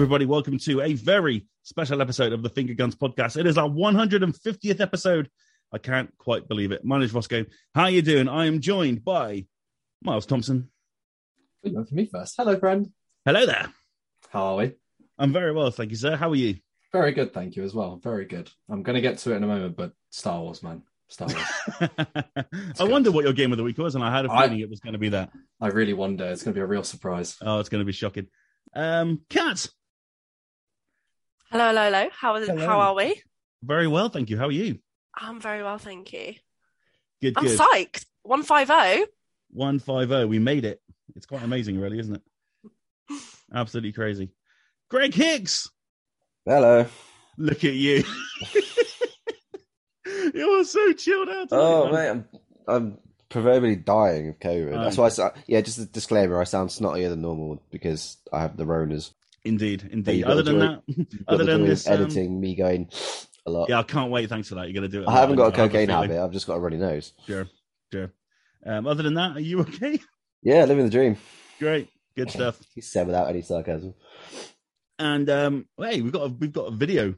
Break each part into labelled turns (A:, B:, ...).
A: Everybody. Welcome to a very special episode of the Finger Guns podcast. It is our 150th episode. I can't quite believe it. My name is Rossko. How are you doing? I am joined by Miles Thompson.
B: Good one for me first. Hello, friend.
A: Hello there.
B: How are we?
A: I'm very well, thank you, sir. How are you?
B: Very good, thank you as well. Very good. I'm going to get to it in a moment, but Star Wars, man. Star Wars.
A: I wonder what your game of the week was, and I had a feeling it was going to be that.
B: I really wonder. It's going to be a real surprise.
A: Oh, it's going to be shocking. Um, Kat,
C: Hello, hello, hello. How is
A: Hello.
C: how are we?
A: very well, thank you. How are you?
C: I'm very well, thank you.
A: Good,
C: I'm
A: good.
C: psyched. One five zero.
A: One five zero. We made it. It's quite amazing, really, isn't it? Absolutely crazy. Greg Hicks,
D: Hello.
A: look at you. You're so chilled out. tonight,
D: Oh
A: man.
D: mate, I'm I'm proverbially dying of COVID.
A: Oh.
D: That's why I sa- yeah. Just a disclaimer: I sound snottier than normal because I have the Ronas.
A: Indeed, indeed. Other than that, other than this, um,
D: editing me going a lot.
A: yeah, I can't wait. Thanks for that. You're to do it.
D: I haven't got a cocaine habit. I've just got a runny nose.
A: Sure, sure. Um, other than that, are you okay?
D: Yeah, living the dream.
A: Great, good stuff.
D: He said without any sarcasm.
A: And um, hey, we've got a, we've got a video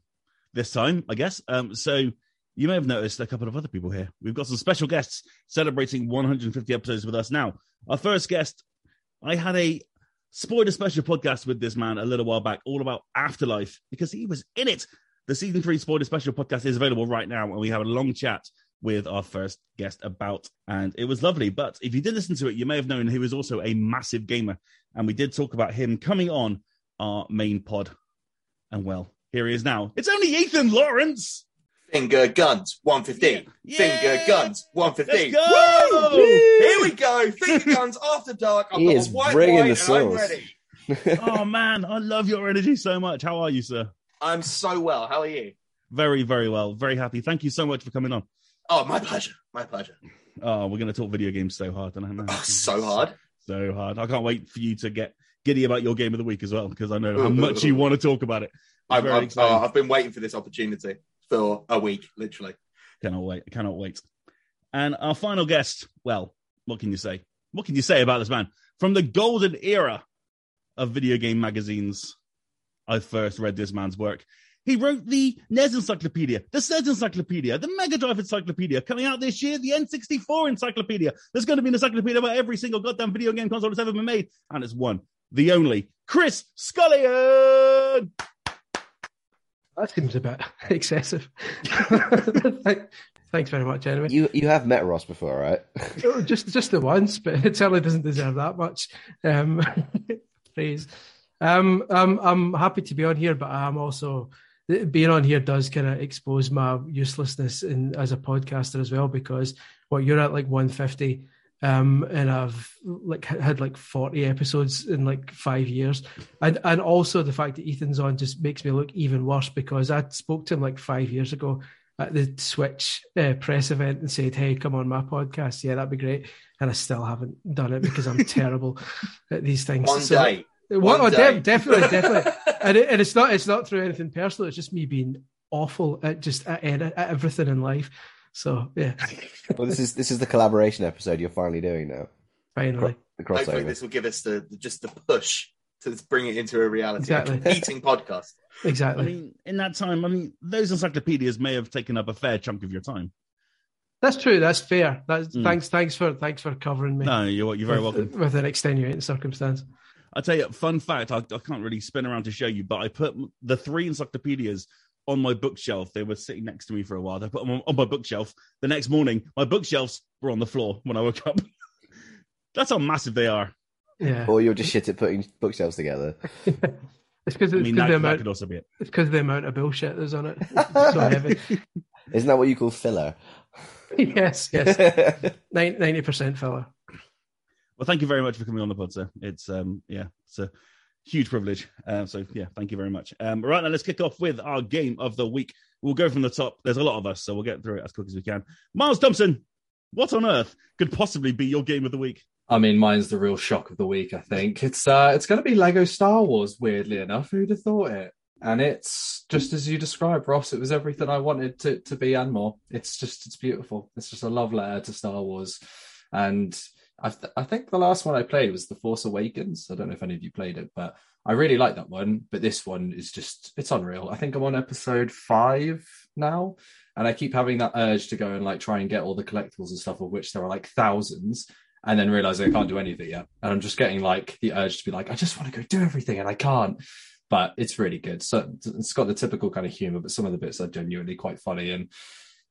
A: this time, I guess. Um, so you may have noticed a couple of other people here. We've got some special guests celebrating 150 episodes with us now. Our first guest, I had a spoiler special podcast with this man a little while back, all about After Life, because he was in it. The season three spoiler special podcast is available right now, and we have a long chat with our first guest about, and it was lovely. But if you did listen to it, you may have known he was also a massive gamer, and we did talk about him coming on our main pod. And well, here he is now. It's only Ethan Lawrence.
E: Finger guns, 115.
A: Yeah.
E: Finger guns, 115.
A: Let's go!
E: Woo! Here we go. Finger guns after dark. I've
D: He
E: got
D: is
E: a white
D: bringing
E: wine
D: the
E: and I'm
D: sauce.
E: ready.
A: oh man, I love your energy so much. How are you, sir?
E: I'm so well. How are you?
A: Very, very well. Very happy. Thank you so much for coming on.
E: Oh, my pleasure. My pleasure.
A: Oh, we're going to talk video games so hard. And I know.
E: Oh, so hard.
A: So hard. I can't wait for you to get giddy about your game of the week as well, because I know how much you want to talk about it.
E: I'm,
A: Very
E: I'm, oh, I've been waiting for this opportunity for a week, literally.
A: Cannot wait. Cannot wait. And our final guest, well, what can you say? What can you say about this man? From the golden era of video game magazines, I first read this man's work. He wrote the NES Encyclopedia, the SNES Encyclopedia, the Mega Drive Encyclopedia, coming out this year, the N64 Encyclopedia. There's going to be an encyclopedia about every single goddamn video game console that's ever been made. And it's one, the only, Chris Scullion!
F: That seems a bit excessive. Thanks very much, anyway.
D: You you have met Ross before, right?
F: Oh, just just the once, but it certainly doesn't deserve that much um, praise. Um, I'm I'm happy to be on here, but I'm also being on here does kind of expose my uselessness in as a podcaster as well because what you're at like 150 um and I've like had like 40 episodes in like 5 years and and also the fact that Ethan's on just makes me look even worse because I spoke to him like 5 years ago at the Switch uh, press event and said, "Hey, come on my podcast. Yeah, that'd be great." And I still haven't done it because I'm terrible at these things.
E: One
F: So-
E: day.
F: What,
E: One
F: oh, de-
E: day.
F: definitely, definitely. and, it, and it's not it's not through anything personal. It's just me being awful at just at, at everything in life. So yeah,
D: Well, this is this is the collaboration episode you're finally doing now.
F: finally,
D: The
E: Hopefully,
D: crossover.
E: this will give us the, the just the push to bring it into a reality.
F: Exactly.
E: A competing podcast.
A: I mean, in that time, I mean, those encyclopedias may have taken up a fair chunk of your time.
F: That's true. That's fair. That's
A: Mm.
F: thanks. Thanks for thanks for covering me.
A: No, you're, you're very
F: with,
A: welcome.
F: With an extenuating circumstance.
A: I'll tell you, fun fact, I, I can't really spin around to show you, but I put the three encyclopedias on my bookshelf. They were sitting next to me for a while. I put them on, on my bookshelf. The next morning, my bookshelves were on the floor when I woke up. That's how massive they are.
F: Yeah,
D: Or you're just shit at putting bookshelves together.
F: it's because
A: I
F: it's
A: mean, that,
F: because the
A: that
F: amount
A: could also be it.
F: it's because the amount of bullshit that's on it. It's so heavy.
D: Isn't that what you call filler?
F: yes, yes. Ninety percent filler.
A: Well, thank you very much for coming on the pod, sir. It's um, yeah, it's a huge privilege. Um, so yeah, thank you very much. Um, right now, let's kick off with our game of the week. We'll go from the top. There's a lot of us, so we'll get through it as quick as we can. Miles Thompson, what on earth could possibly be your game of the week?
B: I mean, mine's the real shock of the week. I think it's uh, it's going to be Lego Star Wars. Weirdly enough, who'd have thought it? And it's just as you described, Ross. It was everything I wanted to to be and more. It's just it's beautiful. It's just a love letter to Star Wars, and th- I think the last one I played was The Force Awakens. I don't know if any of you played it, but I really like that one, but this one is just it's unreal. I think I'm on episode five now, and I keep having that urge to go and like try and get all the collectibles and stuff, of which there are like thousands, and then realizing I can't do anything yet. And I'm just getting like the urge to be like, I just want to go do everything, and I can't. But it's really good. So it's got the typical kind of humor, but some of the bits are genuinely quite funny and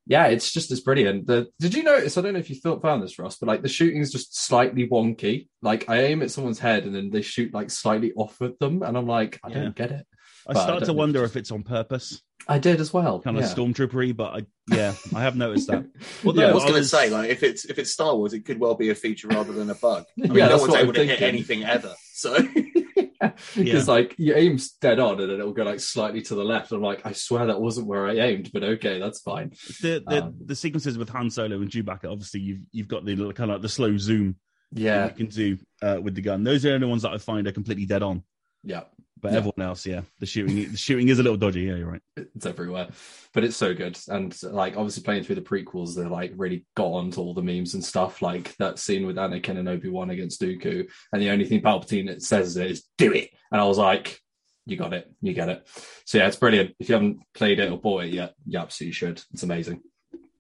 B: yeah, it's just as brilliant. The, did you notice? I don't know if you thought found this, Ross, but like the shooting is just slightly wonky. Like I aim at someone's head and then they shoot like slightly off at them, and I'm like, I
A: Yeah.
B: don't get it.
A: I
B: But I
A: start to wonder
B: if
A: if it's on purpose,
B: I did as well.
A: kind of
B: yeah.
A: stormtroopery, but I, yeah, I have noticed that. Although
B: Yeah,
E: I was
A: I
E: going to say, like, if it's if it's Star Wars, it could well be a feature rather than a bug. I mean,
B: Yeah,
E: no
B: that's
E: one's
B: what I'm
E: able to hit anything ever. So
B: Because like you aim dead on and then it'll go like slightly to the left. I'm like, I swear that wasn't where I aimed, but okay, that's fine.
A: the the,
B: Um,
A: the sequences with Han Solo and Chewbacca, obviously you've you've got the little kind of like the slow zoom that
B: Yeah,
A: you can do uh, with the gun. Those are the only ones that I find are completely dead on.
B: yeah.
A: But
B: Yeah.
A: everyone else, yeah, the shooting the shooting is a little dodgy. Yeah, you're right.
B: it's everywhere. But it's so good. And like obviously playing through the prequels they're like really got onto all the memes and stuff. Like that scene with anakin and obi-wan against dooku and the only thing palpatine says is do it. And i was like you got it. You get it. So yeah it's brilliant. If you haven't played it or bought it yet you absolutely should. It's amazing.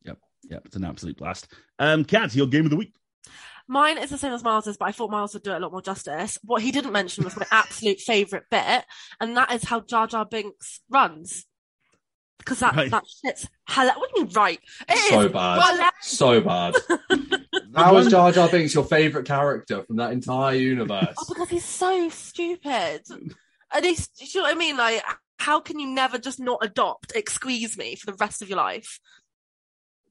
A: Yep, yep, it's an absolute blast. Um, Kat, your game of the week.
C: Mine is the same as Miles's, but I thought Miles would do it a lot more justice. What he didn't mention was my absolute favourite bit, and that is how Jar Jar Binks runs. Because that,
A: Right.
C: that shit's hella- What do you mean, right? It is.
B: so bad
C: hila-
B: so bad how is jar jar binks your favorite character from that entire universe
C: Oh, because he's so stupid. At least do you know what I mean? Like, how can you never just not adopt Excuse Me for the rest of your life?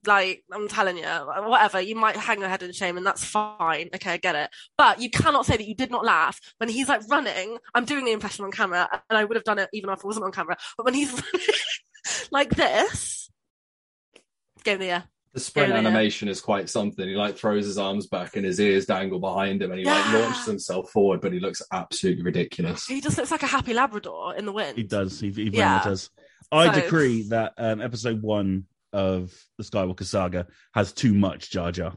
C: Like, I'm telling you, whatever, you might hang your head in shame and that's fine. Okay, I get it. But you cannot say that you did not laugh when he's like running. I'm doing the impression on camera and I would have done it even if it wasn't on camera. But when he's like this, give me a,
B: The sprint
C: Yeah, yeah.
B: animation is quite something. He like throws his arms back and his ears dangle behind him, and he like launches himself forward, but he looks absolutely ridiculous.
C: he just looks like a happy Labrador in the wind.
A: He does. He, he
C: Yeah.
A: much does. I
C: So-
A: decree that um, episode one of the Skywalker saga has too much Jar Jar.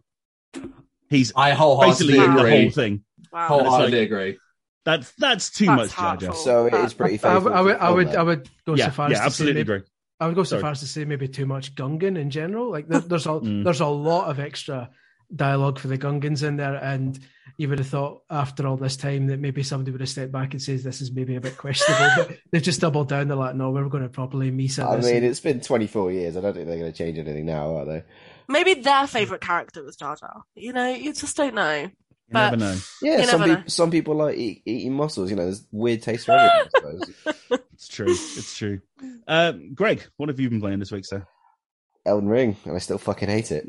A: He's
B: I wholeheartedly
A: basically in the
B: agree.
A: whole thing.
C: Wow.
B: Wholeheartedly
A: like-
B: agree.
A: That's that's too
C: That's
A: much Jar Jar.
C: hurtful.
D: So it is pretty
F: I,
D: faithful.
F: I would,
D: to
F: I would,
D: the
F: I would go
A: Yeah,
F: so far
A: yeah,
F: as to say
A: absolutely
F: maybe,
A: agree.
F: I would go so
A: Sorry.
F: far as to say maybe too much Gungan in general. Like there, there's a
A: Mm.
F: there's a lot of extra dialogue for the Gungans in there, and you would have thought after all this time that maybe somebody would have stepped back and says this is maybe a bit questionable, but they've just doubled down. They're like, no, we're going to properly Misa
D: I
F: this.
D: I mean,
F: and-
D: it's been 24 years. I don't think they're going to change anything now, are they?
C: Maybe their favourite character was Jar Jar. You know, you just don't know.
A: You
C: But-
A: never know.
D: Yeah,
C: You
D: some
C: never know.
D: people some people like eat, eating mussels. You know, there's weird taste for everything.
A: It's true. It's true. Um, Greg, what have you been playing this week, sir?
D: Elden Ring, and I still fucking hate it.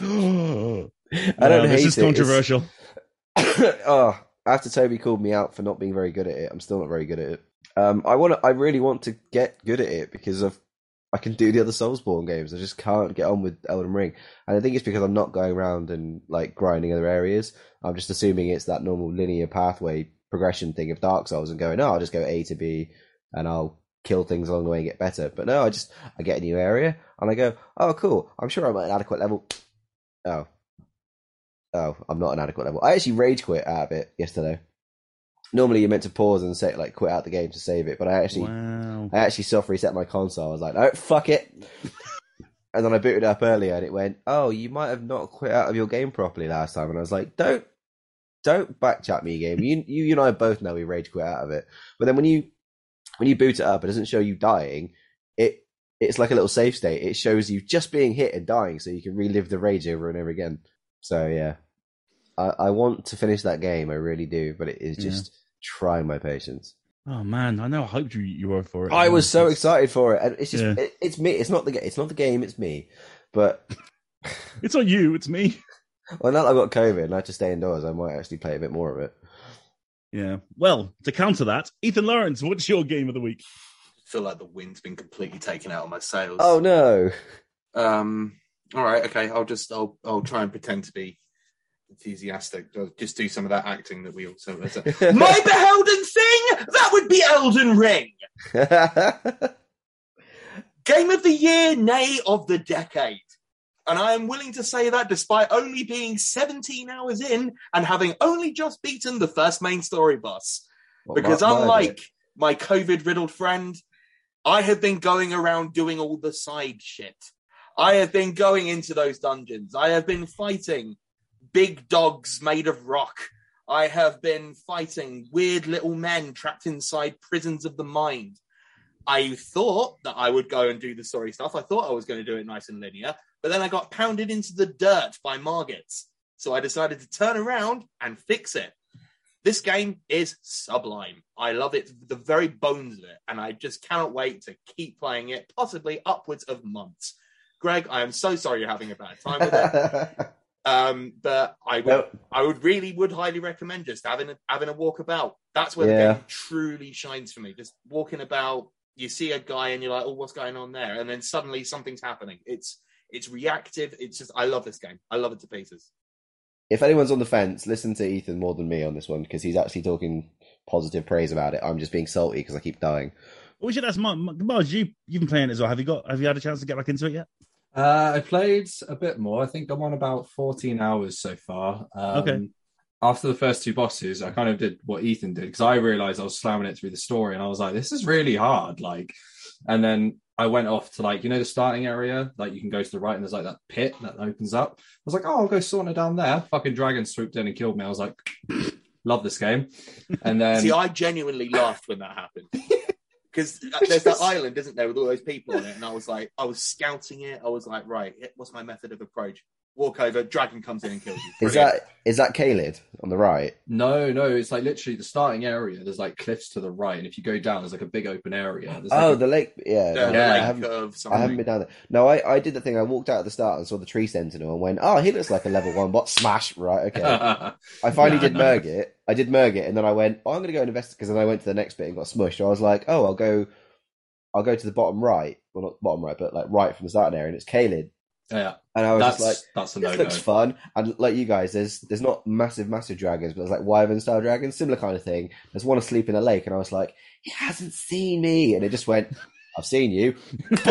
A: I
D: I don't know.
A: This
D: hate
A: is
D: it.
A: Controversial.
D: oh, after Toby called me out for not being very good at it, I'm still not very good at it. Um, I want to, I really want to get good at it because of I can do the other Soulsborne games. I just can't get on with Elden Ring, and I think it's because I'm not going around and like grinding other areas. I'm just assuming it's that normal linear pathway progression thing of Dark Souls and going, oh, I'll just go A to B, and I'll kill things along the way and get better. But no, I just I get a new area and I go, oh, cool. I'm sure I'm at an adequate level. Oh, oh, I'm not an adequate level. I actually rage quit out of it yesterday. Normally, you're meant to pause and say like quit out the game to save it, but I actually
A: Wow.
D: I actually self reset my console. I was like, oh fuck it. and then I booted up earlier, and it went, oh, you might have not quit out of your game properly last time. And I was like, don't, don't backchat me, game. You, you, you and I both know we rage quit out of it. But then when you, when you boot it up, it doesn't show you dying. It, it's like a little safe state. It shows you just being hit and dying, so you can relive the rage over and over again. So yeah, I, I want to finish that game. I really do, but it is
A: Yeah.
D: just trying my patience.
A: Oh man, I know. I hoped you you were for it.
D: I was so
A: It's-
D: excited for it, and it's just
A: Yeah.
D: it, it's me. It's not the ga- it's not the game. It's me. But
A: It's not you. It's me.
D: well, now that I've got COVID and I have to stay indoors, I might actually play a bit more of it.
A: Yeah. Well, to counter that, Ethan Lawrence, what's your game of the week?
E: I feel like the wind's been completely taken out of my sails.
D: Oh no!
E: Um. All right. Okay. I'll just. I'll. I'll try and pretend to be enthusiastic. I'll just do some of that acting that we also. My beholden thing. That would be Elden Ring. Game of the year, nay, of the decade. And I am willing to say that despite only being 17 hours in and having only just beaten the first main story boss.
D: What,
E: because
D: Margit?
E: unlike my COVID riddled friend, I have been going around doing all the side shit. I have been going into those dungeons. I have been fighting big dogs made of rock. I have been fighting weird little men trapped inside prisons of the mind. I thought that I would go and do the story stuff. I thought I was going to do it nice and linear, but then I got pounded into the dirt by Margits. So I decided to turn around and fix it. This game is sublime. I love it, the very bones of it, and I just cannot wait to keep playing it, possibly upwards of months. Greg, I am so sorry you're having a bad time with it, um, but I would,
D: No.
E: I would really would highly recommend just having a, having a walk about. That's where
D: Yeah.
E: the game truly shines for me. Just walking about, you see a guy and you're like, "Oh, what's going on there?" And then suddenly something's happening. It's it's reactive. It's just I love this game. I love it to pieces.
D: if anyone's on the fence, listen to Ethan more than me on this one because he's actually talking positive praise about it. I'm just being salty because I keep dying.
A: We should ask Mark. Mars, you you've been playing it as well. Have you got? Have you had a chance to get back into it yet?
B: Uh, I played a bit more. I think I'm on about 14 hours so far. Um,
A: Okay.
B: After the first two bosses, I kind of did what Ethan did because I realized I was slamming it through the story, and I was like, "This is really hard." Like, and then I went off to like you know the starting area, like you can go to the right, and there's like that pit that opens up. I was like, "Oh, I'll go sauna down there." Fucking dragon swooped in and killed me. I was like, "Love this game," and then
E: See, I genuinely laughed when that happened. Because uh, there's that island, isn't there, with all those people on it, and I was like, I was scouting it. I was like, right, what's my method of approach? Walk over, dragon comes in and kills you.
D: Is that is that Caelid on the right?
B: No, no, it's like literally the starting area. There's like cliffs to the right, and if you go down, there's like a big open area. There's like
D: Oh,
B: a-
D: the lake. Yeah,
E: the
B: Yeah.
D: I haven't, I haven't been down there. No, I, I did the thing. I walked out at the start and saw the tree sentinel and went, "Oh, he looks like a level one bot." Smash. Right. Okay. I finally
B: Yeah,
D: did
B: no.
D: Margit. I did Margit, and then I went, "Oh, I'm going to go and investigate." Because then I went to the next bit and got smushed. So I was like, "Oh, I'll go, I'll go to the bottom right. Well, not bottom right, but like right from the starting area, and it's Caelid."
B: Yeah,
D: And I was
B: that's
D: like,
B: that's a
D: "This
B: no no.
D: looks fun." And like you guys, there's there's not massive, massive dragons, but there's like wyvern style dragons, similar kind of thing. There's one asleep in a lake, and I was like, "He hasn't seen me," and it just went, "I've seen you."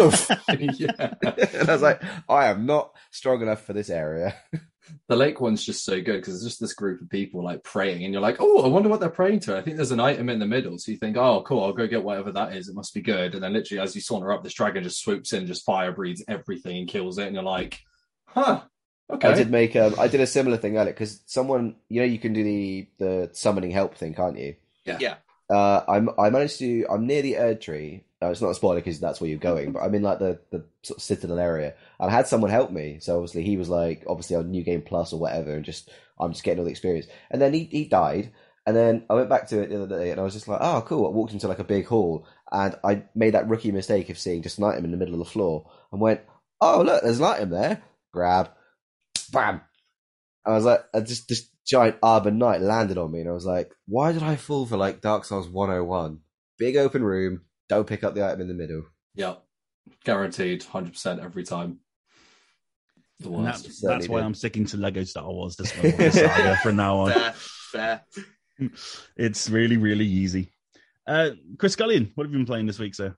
D: And I was like, I am not strong enough for this area.
B: the lake one's just so good because it's just this group of people like praying, and you're like, oh, I wonder what they're praying to. I think there's an item in the middle, so you think, oh, cool, I'll go get whatever that is. It must be good. And then literally, as you saunter up, this dragon just swoops in, just fire breathes everything and kills it, and you're like, huh, okay.
D: I did make um, I did a similar thing earlier because someone, you know, you can do the the summoning help thing, can't you?
B: Yeah.
E: Yeah.
D: Uh, I'm I managed to. I'm near the Erdtree. Uh, it's not a spoiler because that's where you're going, but I'm in like the the sort of citadel area. I had someone help me, so obviously he was like obviously on New Game Plus or whatever, and just I'm just getting all the experience. And then he he died, and then I went back to it the other day, and I was just like, oh cool. I walked into like a big hall, and I made that rookie mistake of seeing just an item in the middle of the floor, and went, oh look, there's an item there. Grab, bam. I was like, I just this giant Arbor Knight landed on me, and I was like, why did I fall for like Dark Souls 101? Big open room, don't pick up the item in the middle.
B: Yeah, guaranteed, hundred percent every time. The
A: And
B: worst.
A: that,
D: Certainly
A: that's why. I'm sticking to Lego Star Wars this one this saga from now on.
E: Fair, fair.
A: It's really, really easy. Uh, Chris Scullion, what have you been playing this week, sir?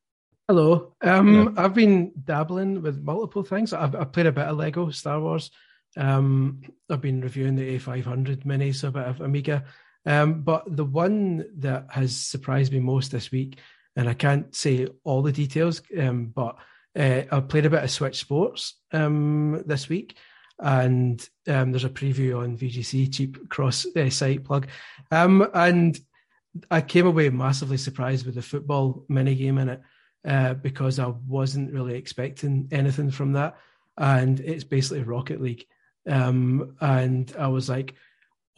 F: Hello. Um, I've been dabbling with multiple things. I've, I've played a bit of Lego Star Wars. Um, I've been reviewing the A500 mini, so a bit of Amiga. Um, but the one that has surprised me most this week, and I can't say all the details, um, but uh, I played a bit of Switch Sports um, this week, and um, there's a preview on VGC, cheap cross uh, site plug. Um, and I came away massively surprised with the football mini game in it uh, because I wasn't really expecting anything from that. And it's basically Rocket League. Um, and I was like,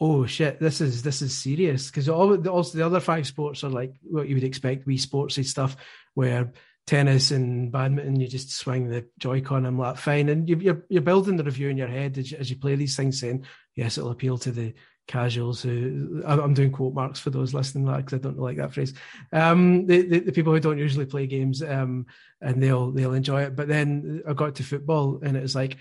F: oh shit, this is this is serious because all the, also the other five sports are like what you would expect, wee sportsy stuff where tennis and badminton you just swing the Joy-Con. I'm like fine, and you, you're you're building the review in your head as you, as you play these things, saying yes, it'll appeal to the casuals who I'm I'm doing quote marks for those listening because I don't like that phrase. Um, the, the the people who don't usually play games, um, and they'll they'll enjoy it. But then I got to football, and it was like,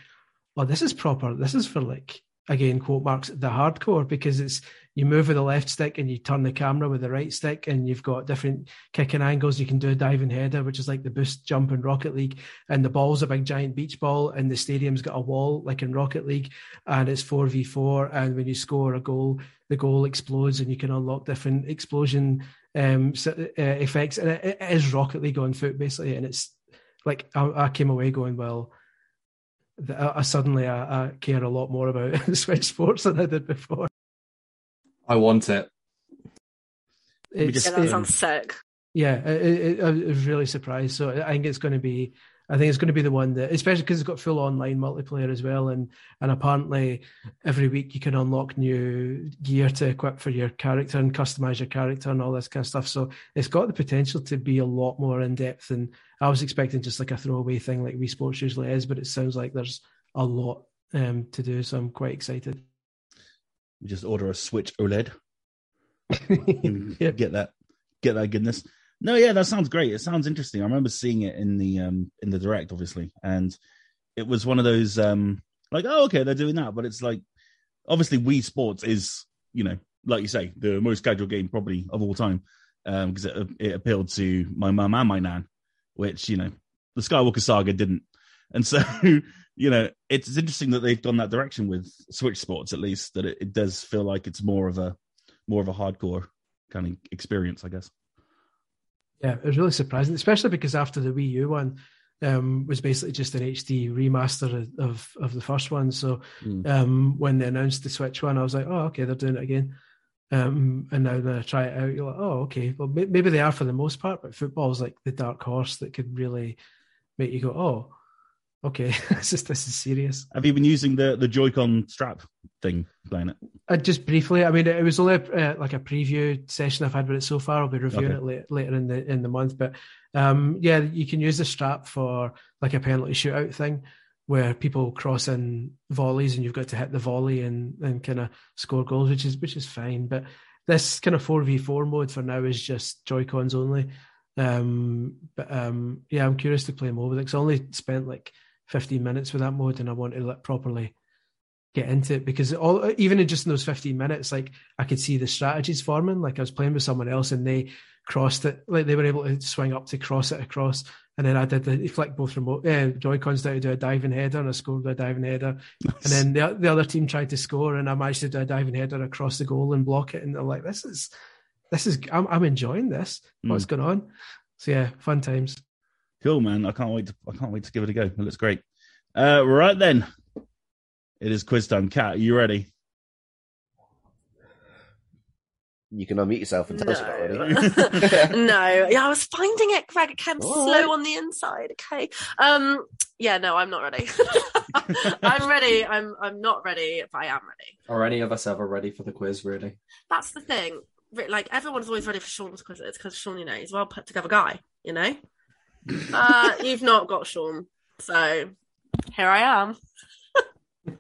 F: oh, this is proper. This is for like again quote marks the hardcore because it's you move with the left stick and you turn the camera with the right stick and you've got different kicking angles. You can do a diving header which is like the boost jump in rocket league. And the ball's a big giant beach ball and the stadium's got a wall like in rocket league. And it's 4v4 and when you score a goal the goal explodes and you can unlock different explosion um, uh, effects, and it, is Rocket League on foot basically, and it's like I, I came away going, well, I, I suddenly uh, uh, I, I care a lot more about Switch Sports than I did before.
B: I want it.
F: It's,
A: just-
C: Yeah, that um,
F: it-
C: sounds sick.
F: yeah, it, it, I was really surprised. So I think it's going to be, I think it's going to be the one that, especially because it's got full online multiplayer as well, and and apparently every week you can unlock new gear to equip for your character and customize your character and all this kind of stuff. So it's got the potential to be a lot more in depth than I was expecting, just like a throwaway thing like Wii Sports usually is. But it sounds like there's a lot um, to do, so I'm quite excited.
A: Just order a Switch OLED. Get that, get that goodness. No, yeah, that sounds great. It sounds interesting. I remember seeing it in the um in the direct, obviously, and it was one of those um like, oh, okay, they're doing that, but it's like obviously Wii Sports is you know like you say the most casual game probably of all time um because it, it appealed to my mum and my nan, which you know the Skywalker Saga didn't, and so you know it's interesting that they've gone that direction with Switch Sports at least that it, it does feel like it's more of a more of a hardcore kind of experience, I guess.
F: Yeah, it was really surprising, especially because after the Wii U one um, was basically just an HD remaster of of, the first one. So
A: Mm.
F: um, when they announced the Switch one, I was like, oh, okay, they're doing it again. Um, and now when I try it out, you're like, oh, okay, well maybe they are for the most part, but football is like the dark horse that could really make you go, oh, okay, this is this is serious.
A: Have you been using the the Joy-Con strap thing playing it?
F: Uh, just briefly, I mean, it was only uh, like a preview session I've had with it so far. I'll be reviewing
A: Okay.
F: it late, later in the in the month, but um, yeah, you can use the strap for like a penalty shootout thing where people cross in volleys and you've got to hit the volley and and kind of score goals, which is which is fine. But this kind of four v four mode for now is just Joy Cons only. Um, but um, yeah, I'm curious to play more with it 'cause I only spent like 15 minutes with that mode and I want to like, properly get into it because all even in just in those 15 minutes like i could see the strategies forming. Like i was playing with someone else and they crossed it like they were able to swing up to cross it across and then i did the flick both remote uh, joy cons down to do a diving header and i scored a diving header. And then the, the other team tried to score and i managed to do a diving header across the goal and block it and they're like this is this is i'm, I'm enjoying this. What's going on? So yeah fun times
A: Cool, man. I can't wait. To, I can't wait to give it a go. It looks great. Uh, right then, it is quiz time. Kat, are you ready?
D: You can unmute yourself and tell us about
C: No.
D: it.
C: no, yeah, I was finding it, Greg. It came
D: All
C: slow on the inside. Okay, um, yeah, no, I'm not ready. I'm ready. I'm I'm not ready, but I am ready.
B: Are any of us ever ready for the quiz? Really?
C: That's the thing. Like everyone's always ready for Sean's quizzes because Sean, you know, he's a well put together guy. You know, uh, you've not got Sean, so here I am.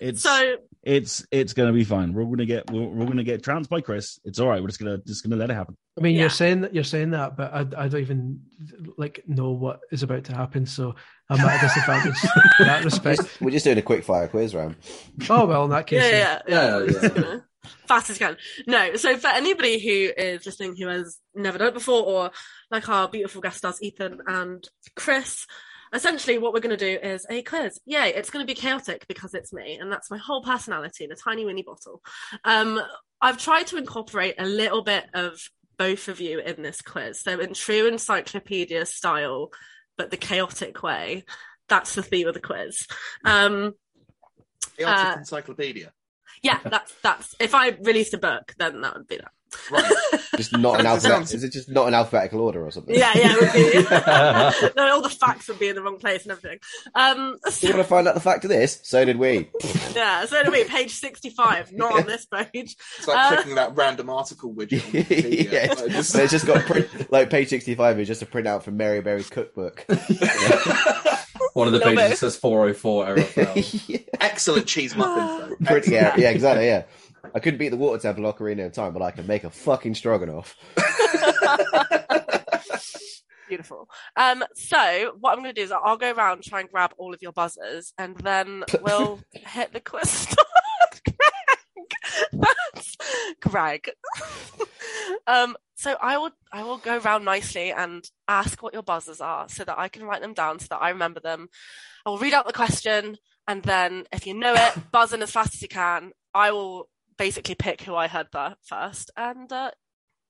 A: It's
C: So
A: it's it's gonna be fine. We're gonna get we're, we're gonna get trounced by Chris. It's all right. We're just gonna just gonna let it happen.
F: I mean,
C: Yeah.
F: you're saying that you're saying that, but I, I don't even like know what is about to happen. So I'm at a disadvantage in that respect.
D: We're just doing a quick fire quiz round.
F: Oh well, in that case,
C: yeah, yeah,
B: Yeah, yeah.
C: You know, Fast as you can. No, so for anybody who is listening who has never done it before, or like our beautiful guest stars, Ethan and Chris, essentially what we're going to do is a quiz. Yay, it's going to be chaotic because it's me, and that's my whole personality in a tiny winnie bottle. Um, I've tried to incorporate a little bit of both of you in this quiz. So in true encyclopedia style, but the chaotic way. That's the theme of the quiz. Um,
E: Chaotic
C: Uh,
E: Encyclopedia.
C: Yeah, that's that's. If I released a book, then that would be that.
E: Right.
D: Just not an
E: That
D: alphabet. Is it just not an alphabetical order or something?
C: Yeah, yeah, it would be. no, all the facts would be in the wrong place and everything. Um,
D: You want to find out the fact of this? So did we.
C: yeah. So did we. page sixty-five, not on this page.
E: It's like
C: Uh,
E: clicking that random article widget. On
D: yeah,
E: Like,
D: it's,
E: just-
D: it's just got print, like page sixty-five is just a printout from Mary Berry's cookbook.
B: One of the
C: Little
B: pages
C: bit.
B: says 404 error failed.
D: yeah.
E: Excellent cheese muffins. though.
D: Print- yeah, yeah, exactly. Yeah, I couldn't beat the Water Temple Ocarina of Time, but I can make a fucking stroganoff.
C: Beautiful. Um, so what I'm going to do is I'll go around try and grab all of your buzzers, and then we'll hit the quiz. that's Greg. um, so I will I will go around nicely and ask what your buzzers are, so that I can write them down, so that I remember them. I will read out the question, and then if you know it, buzz in as fast as you can. I will basically pick who I heard that first, and uh,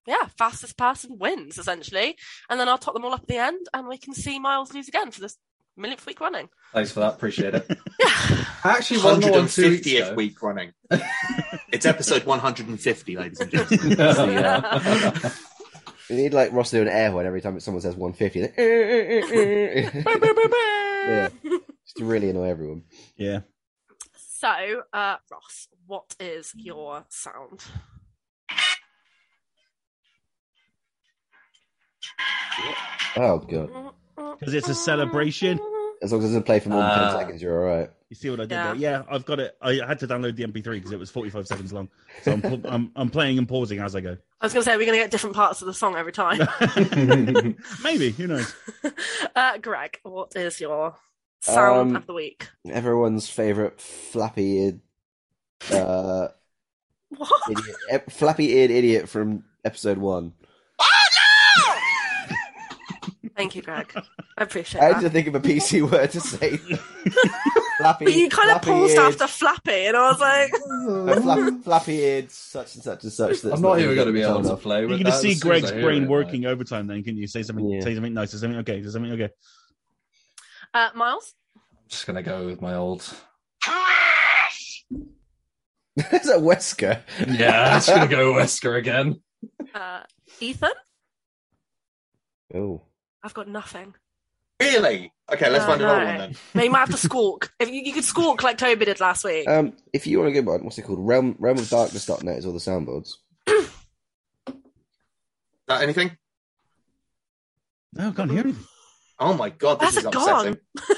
C: yeah, fastest person wins essentially, and then I'll top them all up at the end, and we can see Miles lose again for this millionth week running.
B: Thanks for that. Appreciate it.
C: Yeah,
B: actually won the one two weeks
E: 150th
B: ago.
E: week running. it's episode 150, ladies and gentlemen.
B: Yeah.
D: You need like Ross to do an air horn every time someone says 150. Like, yeah, just to really annoy everyone.
A: Yeah.
C: So, uh, Ross, what is your sound?
D: Oh god! Mm.
A: Because it's a celebration.
D: As long as it doesn't play for more than ten
B: Ah.
D: seconds, you're all right.
A: You see what I did
C: Yeah.
A: there? Yeah, I've got it. I had to download the MP3 because it was 45 seconds long. So I'm, pu- I'm I'm playing and pausing as I go.
C: I was going to say we're going to get different parts of the song every time.
A: Maybe who knows?
C: uh, Greg, what is your sound
D: Um,
C: of the week?
D: Everyone's favorite flappy-eared, uh,
C: What?
D: idiot, flappy-eared idiot from episode one.
C: Thank you, Greg. I appreciate it.
D: I had to think of a PC word to say. flappy,
C: But you kind of paused
D: flappy-eared-
C: after Flappy, and I was like,
D: flap, flappy-eared such and such and such. That's
B: I'm not even
D: going
B: going to be able to
D: off.
B: play
A: You're
B: with
A: going to
B: that
A: see
B: as
A: Greg's brain
B: it,
A: working overtime. Then can you say something?
D: Yeah.
A: Say something nice. Say something okay. Say something okay.
C: uh, Miles?
B: I'm just going to go with my old.
D: Is that Wesker?
B: Yeah, I'm just going to go Wesker again.
C: Uh, Ethan?
D: Oh,
C: I've got nothing.
E: Really? Okay, let's find another
C: no.
E: one then.
C: But you might have to squawk. If you, you could squawk like Toby did last week.
D: um, if you want a good one, what's it called? Realm Realm of Darkness.net is all the soundboards.
E: that anything?
A: No, I can't hear anything.
E: Oh my god, this
C: That's
E: is upsetting.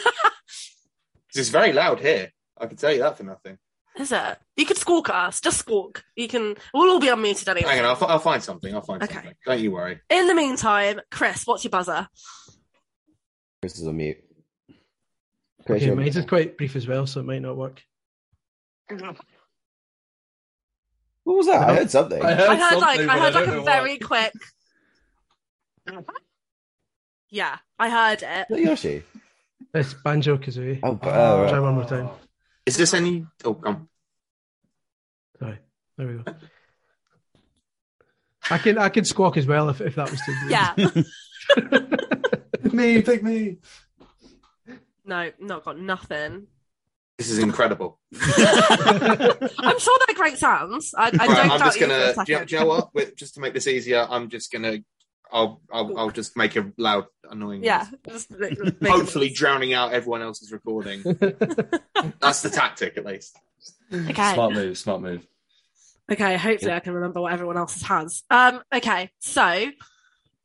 E: This is very loud here. I can tell you that for nothing.
C: Is it? You could squawk at us. Just squawk. You can. We'll all be unmuted anyway.
E: Hang on, I'll, fi- I'll find something. I'll find
C: Okay.
E: something. Don't you worry.
C: In the meantime, Chris, what's your buzzer?
D: Chris is on mute. Chris,
F: Okay, mine's is quite brief as well, so it might not work.
D: What was that? I heard something.
B: I heard,
C: I heard like I
B: but
C: heard like
B: don't
C: a very
B: what.
C: quick. Yeah, I heard it.
D: Is that Yoshi?
F: It's Banjo Kazooie.
D: Oh, but, oh,
F: Try one more time.
E: Is this any? Oh, come.
F: Sorry. There we go. I can I can squawk as well if, if that was too good.
C: Yeah.
B: me, pick me.
C: no, not got nothing.
E: This is incredible.
C: I'm sure they're great sounds. I, I don't
E: Right, I'm
C: doubt
E: just
C: you for a
E: gonna. Do you,
C: second.
E: do you know what? With, just to make this easier, I'm just gonna. I'll. I'll, I'll just make a loud, annoying.
C: Yeah.
E: noise.
C: just make- make a
E: Hopefully, drowning out everyone else's recording. That's the tactic, at least.
C: Okay.
B: Smart move, smart move.
C: Okay, hopefully I can remember what everyone else has. Um, okay, so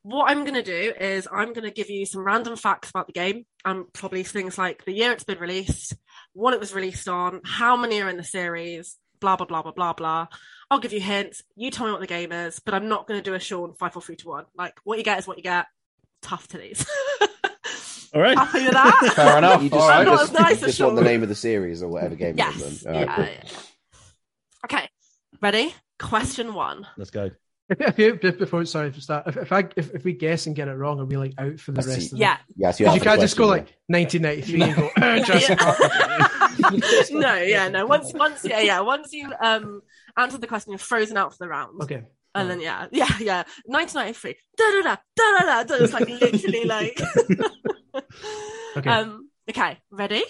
C: what I'm going to do is I'm going to give you some random facts about the game and probably things like the year it's been released, what it was released on, how many are in the series, blah, blah, blah, blah, blah, blah. I'll give you hints. You tell me what the game is, but I'm not going to do a Sean 5, 4, 3, 2, 1. Like, what you get is what you get. Tough to these.
A: All right.
C: Happy with that?
B: Fair enough.
D: You just,
B: All right.
C: not
D: just,
C: as nice as
D: just want the name of the series or whatever game
C: yes.
D: it is.
C: Yeah,
D: Then. All right,
C: yeah, yeah. Okay, ready? Question one.
A: Let's go.
F: If, if you, just before sorry to start, if, if I if, if we guess and get it wrong, are we like out for the
D: I see.
F: rest of
C: Yeah.
D: cool. Yeah, so you,
F: you can't just go like 1993 and go "Uh, Jurassic Park.
C: no, yeah, no. Once, once, yeah, yeah. Once you um answer the question, you're frozen out for the round.
F: Okay.
C: And then yeah, yeah, yeah. 1993. Da da da da da da. It's like literally like.
F: Okay.
C: Um. Okay. Ready?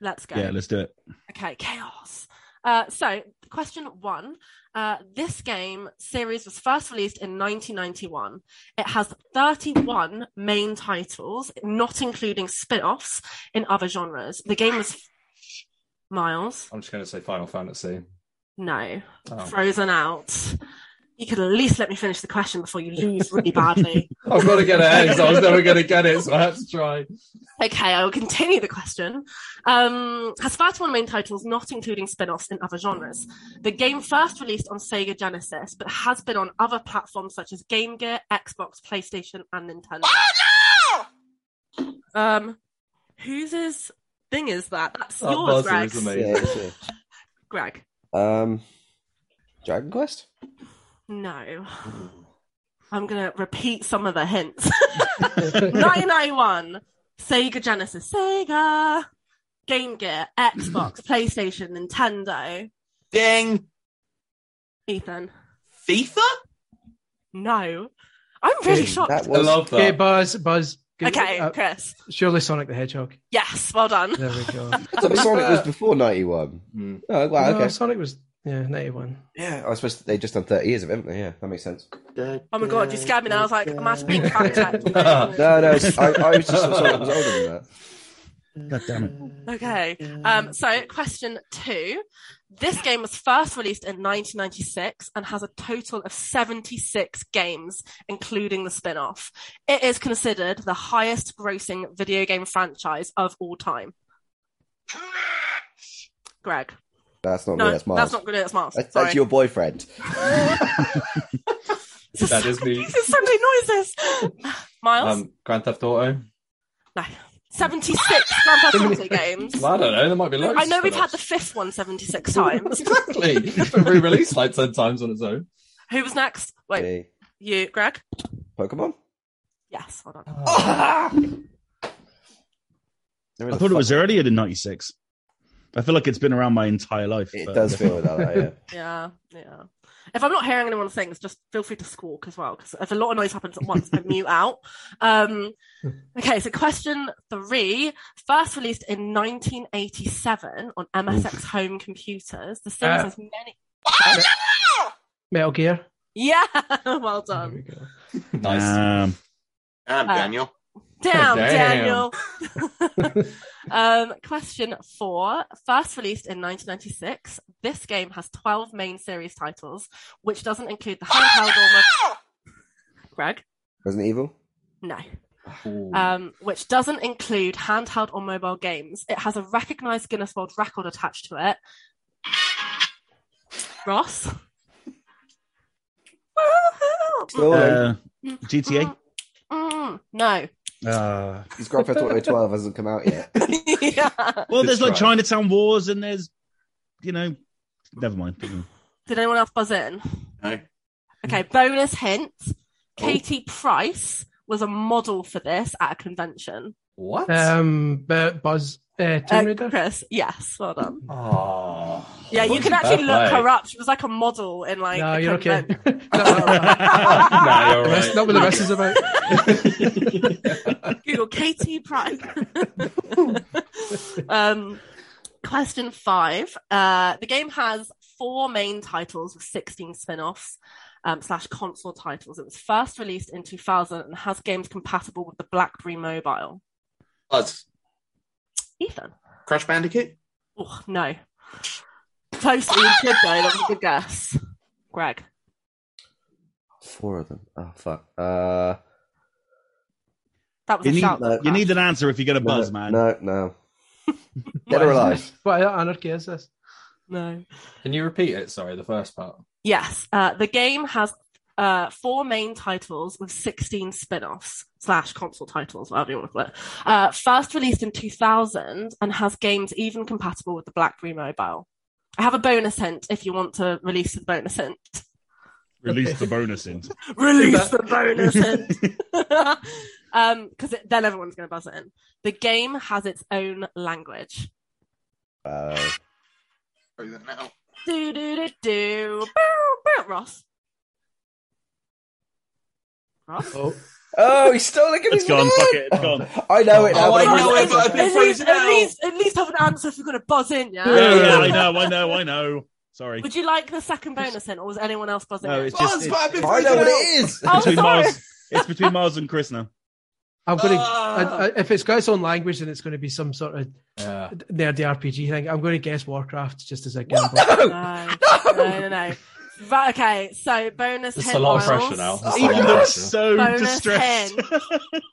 C: Let's go.
A: Yeah, let's do it.
C: Okay. Chaos. Uh. So question one. Uh, this game series was first released in 1991. It has 31 main titles, not including spin-offs in other genres. The game was Miles.
B: I'm just going to say Final Fantasy.
C: No.
B: Oh.
C: Frozen out. You could at least let me finish the question before you lose really badly.
B: I've got to get ahead because I was never going to get it, so I had to try.
C: okay, I will continue the question. Um, has 31 main titles, not including spin offs in other genres. The game first released on Sega Genesis, but has been on other platforms such as Game Gear, Xbox, PlayStation, and Nintendo. Um, whose is thing is that? That's
B: That
C: yours, Greg.
B: is amazing.
D: Yeah, it's.
C: Greg.
D: Um, Dragon Quest.
C: No. I'm gonna repeat some of the hints. 991, Sega Genesis, Sega, Game Gear, Xbox, PlayStation, Nintendo.
E: Ding.
C: Ethan.
E: FIFA?
C: No. I'm really
F: Okay,
C: shocked.
D: That
B: I
D: was
B: love
F: Okay,
B: that.
F: Buzz, Buzz.
C: Okay,
F: uh,
C: Chris.
F: surely Sonic the Hedgehog.
C: Yes, well done.
F: There we go.
D: I thought Sonic was before ninety one.
B: Hmm.
D: Oh wow,
F: No,
D: okay.
F: Sonic was yeah ninety one.
D: Yeah, I suppose they just done thirty years of it, haven't they? Yeah, that makes sense.
C: Oh my god, you scared me now. I was like, I'm actually being fact checked.
D: No, no, it's- I, I was just thought Sonic was older than that.
A: God damn it.
C: Okay. Um, so, question two. This game was first released in 1996 and has a total of 76 games, including the spin off. It is considered the highest grossing video game franchise of all time. Greg.
D: That's not
C: No,
D: me. That's Miles.
C: that's not good. That's Miles.
D: That's, that's your boyfriend.
C: This is
B: That
C: so-
B: is me.
C: These are so noises. Miles?
B: Um, Grand Theft Auto.
C: no. 76 Grand Theft Auto games.
B: Well, I don't know. There might be loads.
C: I know we've had the fifth one 76 times.
B: exactly. It's been re-released like ten times on its own.
C: Who was next? Wait,
D: Okay.
C: you, Greg?
D: Pokemon.
C: Yes, hold on. Ah.
D: There is
A: I
D: a
A: thought it was earlier than 96. I feel like it's been around my entire life.
D: It
A: but-
D: does feel like that. Yeah.
C: Yeah, yeah. If I'm not hearing anyone things, just feel free to squawk as well, because if a lot of noise happens at once, I mute out. Um, okay, so question three. First released in 1987 on MSX home computers, The series
F: Uh,
C: has many.
F: Metal Gear.
C: Yeah, well
F: There we
C: done.
F: go.
B: Nice.
A: Um,
E: Damn,
C: Uh,
E: Daniel.
C: Damn,
B: Damn.
C: Daniel. um, question four. First released in 1996, this game has 12 main series titles, which doesn't include the handheld or. mo- Greg?
D: Resident Evil.
C: No. Um, which doesn't include handheld or mobile games. It has a recognized Guinness World Record attached to it. Ross?
D: Still,
A: uh, GTA.
C: Mm, no.
A: Uh,
D: his Grand Theft Auto 12 hasn't come out yet.
C: yeah.
A: well,
B: Good
A: there's like. Chinatown Wars, and there's, you know, never mind. never mind.
C: Did anyone else buzz in?
E: No.
C: Okay, bonus hint. Katie Price was a model for this at a convention.
B: What?
F: Um, but Buzz uh, Tomb
C: Uh, Chris, yes, well done.
B: oh.
C: Yeah, you can actually look
B: play.
C: her up. She was like a model in like.
F: no, you're okay. no, no, no.
B: You're
F: The rest- Not what the rest is about.
C: Google Katie Prime. um, question five. Uh, the game has four main titles with 16 spin offs um, slash console titles. It was first released in 2000 and has games compatible with the Blackberry Mobile.
E: Buzz.
C: Ethan?
E: Crash Bandicoot.
C: Oh, no. Close. You was good though. That was a good guess. Greg.
D: Four of them. Oh fuck. Uh,
C: That was
A: You
C: a
A: need,
C: shout.
A: you
C: though,
A: need an answer if you get a buzz,
D: no,
A: man.
D: No, no. Dead or alive.
F: What anarchy is this?
C: No.
B: Can you repeat it? Sorry, the first part.
C: Yes, uh, the game has uh, four main titles with 16 spin-offs slash console titles, whatever you want to call it. Uh, first released in 2000 and has games even compatible with the BlackBerry Mobile. I have a bonus hint if you want to release the bonus hint.
A: Release the bonus in.
C: Release the bonus hint. um, because then everyone's going to buzz it in. The game has its own language.
D: Uh,
E: Throw that now.
C: Do do do do. Bow, bow. Ross. Ross.
F: Oh,
D: oh, he's stolen it.
A: It's gone. Fuck it. It's gone.
D: I know it now.
E: Oh, I know it, but I've been
C: at, least,
E: frozen
C: at least, at least have an answer if you're going to buzz in, yeah?
A: Yeah, yeah, I know, I know, I know. Sorry.
C: Would you like the second bonus in, or was anyone else buzzing
A: No,
C: in?
A: it's just
E: Buzz,
A: it's,
E: but I've been
D: I know what it
E: out.
C: Oh,
A: between
C: sorry.
A: Miles. It's between Miles and Chris now.
F: I'm going to.
E: Ah.
F: if it's got its own language, then it's going to be some sort of
B: Yeah.
F: nerdy RPG thing. I'm going to guess Warcraft just as a gamble.
D: No.
C: No, no, no, no. Right, okay, so bonus
B: It's
C: hint.
B: a lot of pressure now. It's oh,
A: a
B: lot of
A: looks
B: pressure.
A: so
C: Bonus
A: distressed.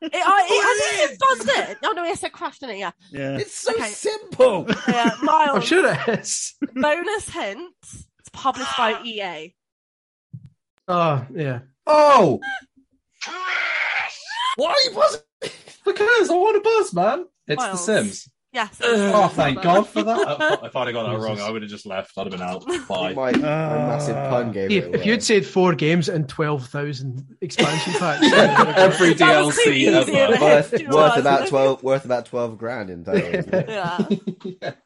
C: It, I, it, I think it buzzed it. Oh no, I said crashed in it. Yeah,
A: yeah.
D: It's so
C: Okay.
D: simple.
C: yeah. Miles.
F: I'm sure it is.
C: Bonus hint. It's published by EA.
F: Oh yeah.
B: Oh! Why was it? Because I want a buzz, man. It's The
C: Miles.
B: Sims.
C: Yes.
B: Oh, thank God for that. I- If I'd have got that wrong, I would have just left. I'd have been out. Bye.
D: My, my ah. massive pun game.
F: If, if you'd said four games and twelve thousand expansion packs,
B: Every
C: That was too
B: DLC ever.
C: isn't
D: worth,
C: Do you know
D: worth about twelve worth about twelve grand in total. isn't?
C: Yeah.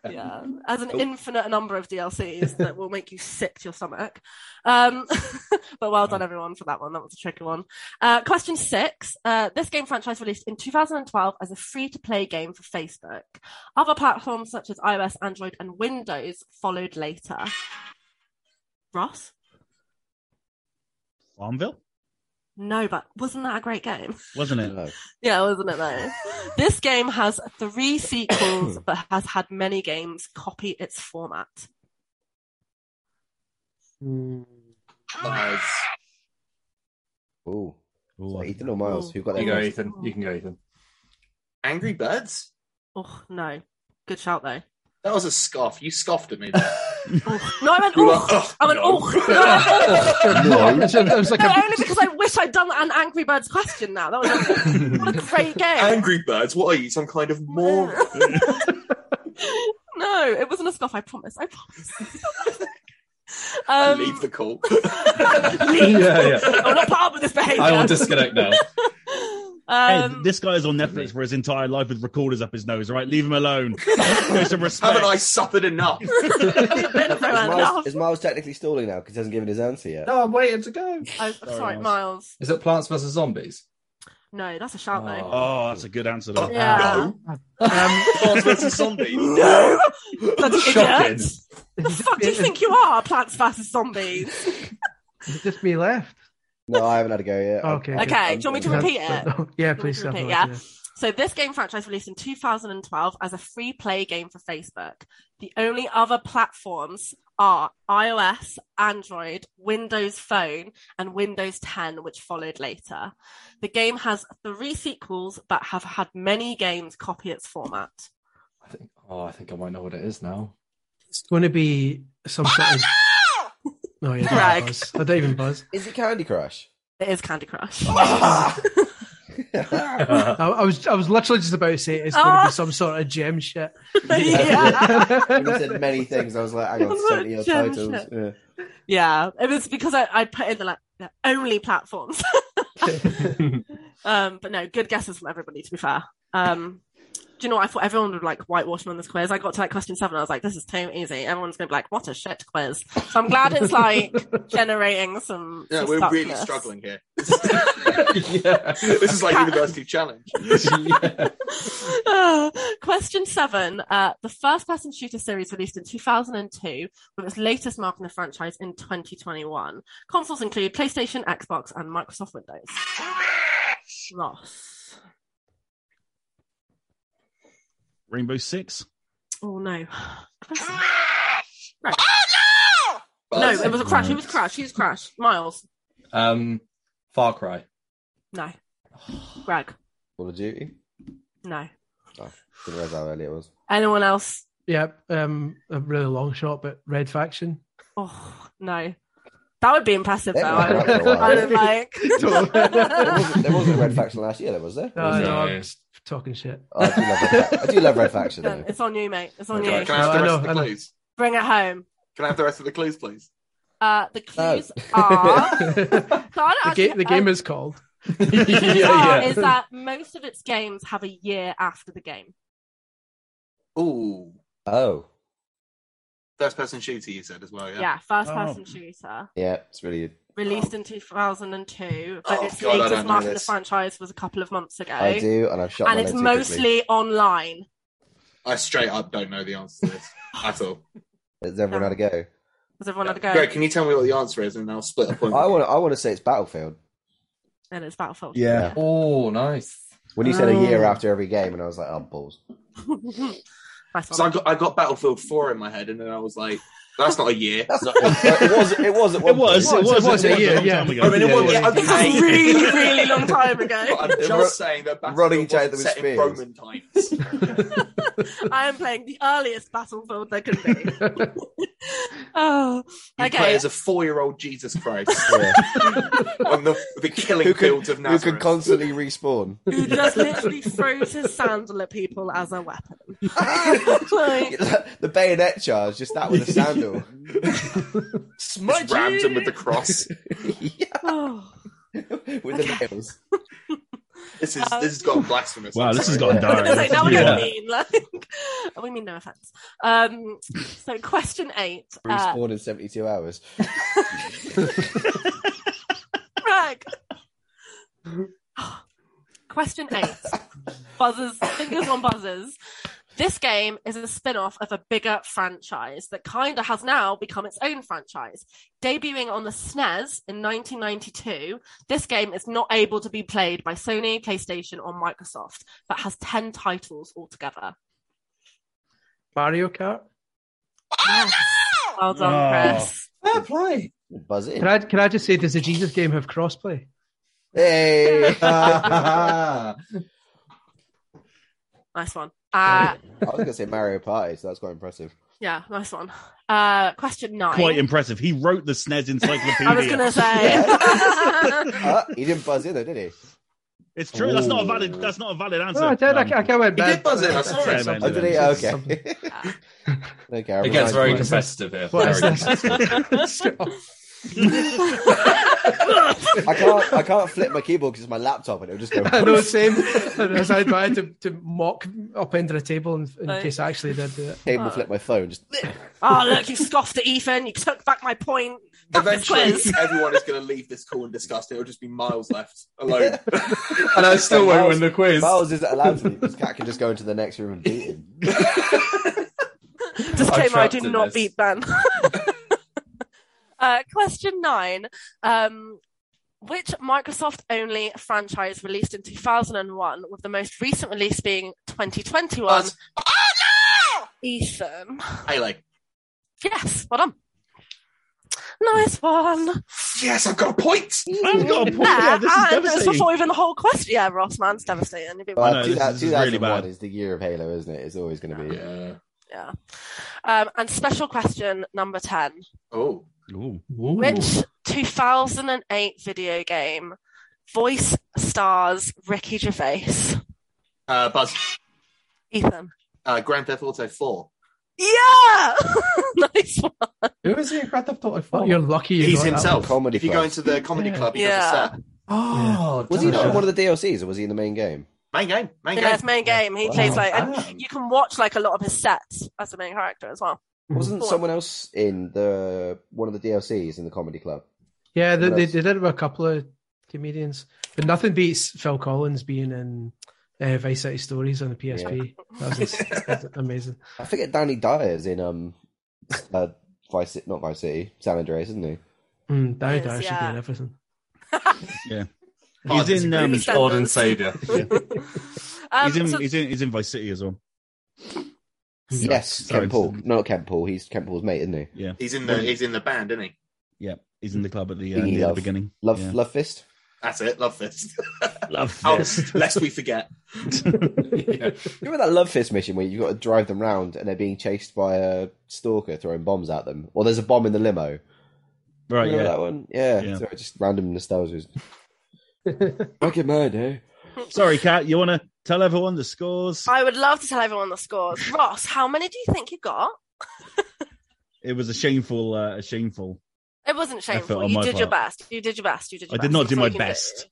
C: yeah, as an infinite number of DLCs that will make you sick to your stomach. Um, but well done, everyone, for that one. That was a tricky one. Uh, question six. Uh, this game franchise released in 2012 as a free to play game for Facebook. Other platforms such as iOS, Android, and Windows followed later. Ross?
A: Farmville,
C: No, but wasn't that a great game?
A: wasn't it?
D: No.
C: Yeah, wasn't it though? this game has three sequels, but has had many games copy its format.
E: Buzz.
D: Ooh.
A: Ooh, I-
D: Ethan or Miles? Who got that?
B: You
D: go.
B: Ethan. You can go, Ethan.
E: Angry Birds?
C: Oh no, good shout though.
E: That was a scoff. You scoffed at me there.
C: Oh, no, I went oh. I went
E: no."
C: oh. No, I went.
F: So it was like
C: No,
F: a,
C: only because I wish I'd done an Angry Birds question. Now that was a, what a great game.
E: Angry Birds? What are you, some kind of more?
C: no, it wasn't a scoff. I promise. I promise.
E: I
C: um,
E: leave the call.
C: leave.
B: Yeah, yeah.
C: I'm not part of this behaviour.
B: I will disconnect now.
A: Hey,
C: Um,
A: this guy is on Netflix for his entire life with recorders up his nose. All right, leave him alone. Some respect.
E: Haven't I suffered enough?
D: Is Miles, is Miles technically stalling now because he hasn't given his answer yet?
B: No, I'm waiting to go.
C: Oh,
A: Sorry,
C: sorry,
A: Miles.
C: Miles.
B: Is it Plants vs Zombies?
C: No, that's a shout though.
A: Oh, that's a good answer. Though.
C: Yeah.
E: No.
F: um,
E: Plants vs Zombies.
C: No! Bloody
B: Shocking.
C: The fuck do you think you are, Plants vs Zombies?
F: Is it just me left?
D: No, I haven't had a go yet.
F: Okay.
D: I'm-
C: Okay,
D: I'm-
C: do you want me to repeat it?
F: yeah, please.
C: to repeat?
F: I've
C: Yeah.
F: Idea.
C: So this game franchise released in 2012 as a free play game for Facebook. The only other platforms are iOS, Android, Windows Phone, and Windows 10, which followed later. The game has three sequels, but have had many games copy its format.
B: I think. Oh, I think I might know what it is now.
F: It's going to be some sort of. Oh, oh yeah,
C: Greg.
F: don't buzz. I don't even buzz.
D: Is it Candy Crush?
C: It is Candy Crush.
F: I, I was I was literally just about to say it's going to be some sort of gem shit.
C: yeah.
D: when you said many things, I was like, hang on,
C: What
D: 70 odd titles. Yeah.
C: yeah, it was because I, I put in the like the only platforms. um, but no, good guesses from everybody. To be fair, um, do you know what? I thought everyone would like whitewash me on this quiz. I got to like question seven. I was like, this is too easy. Everyone's gonna be like, what a shit quiz. So I'm glad it's like generating some.
E: Yeah,
C: some
E: we're really
C: stuckness.
E: struggling here.
B: yeah.
E: This is like University Challenge.
B: yeah.
C: Uh, question seven. Uh, the first person shooter series released in 2002, with its latest mark in the franchise in 2021. Consoles include PlayStation, Xbox, and Microsoft Windows. Ross.
A: Rainbow Six.
C: Oh no.
E: Buzz.
C: No, it was a crash. He was crash. He was crash. Miles.
B: Um, Far Cry.
C: No. Greg.
D: Call of Duty?
C: No.
D: Didn't realise how early it was.
C: Anyone else?
F: Yeah, um, a really long shot, but Red Faction.
C: Oh no. That would be impressive though. I,
D: around for a while.
C: I would like.
D: there, wasn't, there wasn't a Red Faction last year, though, was there?
F: No,
B: No.
F: no, I'm just talking shit.
D: Oh, I, do love Red Faction. I do love Red Faction, though.
C: It's on you, mate. It's on
E: Can I,
C: you.
E: can I have the
F: I
E: rest
F: know,
E: of the
F: I know.
E: clues?
C: Bring it home.
E: Can I have the rest of the clues, please?
C: Uh, the clues
D: No.
C: are. So I don't
F: the,
C: actually-
F: ga- the game
C: uh,
F: is called.
B: yeah,
C: are
B: yeah.
C: is that most of its games have a year after the game.
E: Ooh.
D: Oh,
E: First person shooter, you said as well, yeah?
C: Yeah, first
A: Oh.
C: person shooter.
D: yeah, it's really.
C: Released in 2002, but
E: Oh,
C: its
E: God,
C: latest
E: know
C: mark in the franchise was a couple of months ago.
D: I do, and I've shot
C: and it's
D: load too quickly.
C: mostly online.
E: I straight up don't know the answer to this at all.
D: Has everyone had a go?
C: Does everyone have a go?
E: Greg, can you tell me what the answer is and I'll split a point?
D: I want. I want to say it's Battlefield.
C: And it's Battlefield.
A: Yeah.
B: Oh, nice.
D: When you said a year
C: Oh.
D: after every game, and I was like, oh balls.
C: nice
E: So I got, I got Battlefield 4 in my head and then I was like, that's not a year.
D: That's not. it was. It was.
A: It was. It was.
F: It was a year,
A: long
F: yeah.
A: ago.
E: I mean, it was,
F: Yeah.
E: yeah, okay.
C: a really, really long time ago.
E: But I'm just saying that
D: running
E: Battlefield wasn't
D: with
E: set in. Roman times.
C: I am playing the earliest Battlefield there can be. oh,
E: You
C: okay.
E: play as a four-year-old Jesus Christ
D: Yeah.
E: on the, the killing
D: who could,
E: fields of
D: who
E: Nazareth.
D: could constantly respawn?
C: Who just literally throws his sandal at people as a weapon. Like,
D: the bayonet charge, just that with a sandal.
E: Just rammed him with the cross.
D: yeah,
C: oh.
D: with the nails.
E: This is
C: Um,
E: this has got blasphemous.
A: Wow, this has
E: sorry.
A: gotten
C: I was
A: dire.
C: like, now we're
A: Yeah.
C: getting mean. Like, we mean no offense. Um, so question eight. Uh,
D: Respawn in 72 hours.
C: Greg. Question eight. Buzzers, fingers on buzzers. This game is a spin off of a bigger franchise that kind of has now become its own franchise. Debuting on the SNES in 1992, this game is not able to be played by Sony, PlayStation, or Microsoft, but has 10 titles altogether.
F: Mario Kart.
C: Well done,
A: Oh.
C: Chris.
B: Fair play.
D: Buzz in.
F: Can I can I just say, does the Jesus game have crossplay?
D: Hey!
C: Nice one. Uh,
D: I was going to say Mario Party, so that's quite impressive.
C: yeah, nice one. Uh, question nine.
A: Quite impressive. He wrote the SNES encyclopedia.
C: I was going to say.
D: Uh, he didn't buzz in though, did he?
A: It's true. That's not a valid. That's not a valid answer.
F: No, I did.
A: Um,
F: I can't went
E: He did buzz in, I saw
A: it.
F: Something-
D: Oh, did he?
A: Yeah,
D: Okay. okay,
B: It gets very competitive here. Very competitive.
F: This?
D: I can't. I can't flip my keyboard because it's my laptop, and it'll just go.
F: I know, same. As I tried to, to mock up under a table in, in
C: Right.
F: case I actually did do it.
D: Table flip my phone. Just ah,
C: oh, look, you scoffed at Ethan. You took back my point. Fuck
E: Eventually, everyone is going to leave this call in disgust. It'll just be Miles left alone.
B: And I still won't win the quiz.
D: Miles isn't allowed to leave. This cat can just go into the next room and beat him.
C: Disclaimer: I do
B: trapped in
C: not
B: this.
C: beat Ben. Uh, question nine. Um, which Microsoft-only franchise released in 2001, with the most recent release being 2021?
E: Buzz.
C: Ethan.
E: I Halo.
C: Yes, well done. Nice one.
E: Yes, I've got a point.
A: I've got a point. Yeah, this
C: and it's
A: devastating.
C: before even the whole question. Yeah, Ross, man's devastating. You've been
D: Well,
A: know,
D: two-
A: this is really
D: 2001
A: bad.
D: is the year of Halo, isn't it? It's always going to be.
B: Yeah.
C: Yeah. Um, and special question number 10.
E: Oh,
A: Ooh.
C: Which 2008 video game voice stars Ricky Gervais?
E: uh, Buzz.
C: Ethan.
E: Uh, Grand Theft Auto 4.
C: Yeah! nice one.
B: Who is he in Grand Theft Auto 4?
F: Oh, you're lucky. You
E: He's
F: got that
E: himself.
D: Comedy
E: if you
D: club.
E: go into the comedy
F: Yeah.
E: club, he
C: Yeah.
E: does a set.
B: Oh,
D: Was he not in one of the DLCs, or was he in the main game?
E: Main game. Main
C: Yeah,
E: game.
C: it's main game. He
D: Wow.
C: plays like, and
B: Damn.
C: you can watch like a lot of his sets as the main character as well.
D: Wasn't
C: Cool.
D: someone else in the one of the DLCs in the comedy club?
F: Yeah, they, they, they did it with a couple of comedians, but nothing beats Phil Collins being in uh, Vice City Stories on the PSP. That was just- that's amazing.
D: I forget Danny Dyer's in um, uh, Vice City, not Vice City, San Andreas, isn't he?
F: Mm, Danny
C: Yes,
F: Dyer should be
C: yeah.
F: in everything.
E: Hard
A: He's in.
E: disagree.
A: Um,
C: He's
B: Lord and
C: Standards.
B: Savior.
C: Um,
A: he's in.
C: so-
A: He's in. He's in Vice City as well.
D: Yes,
A: Sorry,
D: Kent Paul. No, not Kent Paul. He's Kent Paul's mate, isn't he?
A: Yeah.
E: He's in the he's in the band, isn't he?
A: Yeah. He's in the club at the, uh,
D: Biggie
A: near the
D: Love.
A: beginning.
D: Love,
A: Yeah.
D: Love Fist.
E: That's it. Love Fist.
A: Love
E: Oh,
A: Fist.
E: lest we forget.
B: Yeah.
D: Remember that Love Fist mission where you've got to drive them round and they're being chased by a stalker throwing bombs at them, or there's a bomb in the limo.
A: Right.
D: Remember
A: Yeah.
D: that one? Yeah.
A: Yeah.
D: Sorry, just random nostalgia. Fucking mad, eh?
A: Sorry, Kat. You want to tell everyone the scores?
C: I would love to tell everyone the scores. Ross, how many do you think you got?
A: It was a shameful. Uh, a shameful.
C: It wasn't shameful. You did your best. You did your best. You did your
A: I
C: best.
A: did not
C: That's
A: do my best.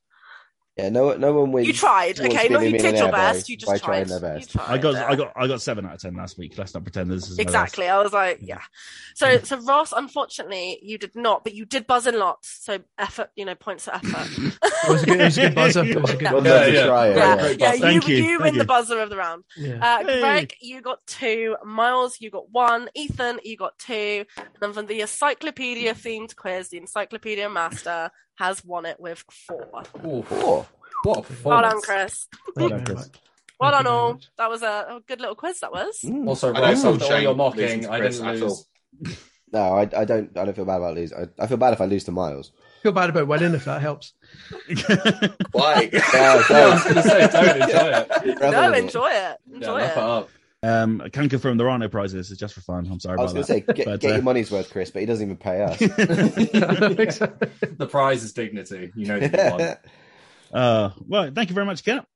D: Yeah, no, no one wins.
C: You tried. Okay,
D: being
C: no, you did your best. You just tried.
D: trying their best.
C: You tried.
A: I got.
C: yeah.
A: I got. I got seven out of ten last week. Let's not pretend this is my best.
C: Exactly. I was like, yeah. So, so Ross, unfortunately, you did not, but you did buzz in lots. So effort, you know, points for effort.
F: It was a good, it was a good buzzer. It was a good
D: Well
F: buzzer.
D: done
B: Yeah, yeah.
D: try
C: yeah,
D: yeah.
C: yeah. You,
A: Thank you,
C: you win
A: you.
C: the buzzer of the round.
F: Yeah.
C: Uh,
A: Hey.
C: Greg, you got two. Miles, you got one. Ethan, you got two. And then from the encyclopedia themed quiz, the encyclopedia master has won it with four.
B: Ooh,
D: Four.
B: what a
C: Well done, Chris.
F: Thank
D: done, Chris.
C: Well
F: Thank
C: done, all. That was a, a good little quiz. That was.
D: Mm.
B: Also,
E: I
B: Ross,
E: don't
B: after
E: feel
B: all your mocking, I didn't
E: at
B: lose.
D: No, I, I don't. I don't feel bad about losing. I, I feel bad if I lose to Miles.
F: feel bad about winning if that helps.
E: Why?
D: Yeah,
B: I was going to say, don't enjoy it.
C: No,
D: Revel it.
C: enjoy it.
B: Yeah,
C: Enjoy
B: wrap
C: it.
B: it up.
A: Um, I can confirm there are no prizes. It's just for fun. I'm sorry
D: I was
A: about
D: going to say, get,
A: But,
D: get
A: uh,
D: your money's worth, Chris, but he doesn't even pay us.
B: The prize is dignity. You know that you
A: uh, well, thank you very much, Kat.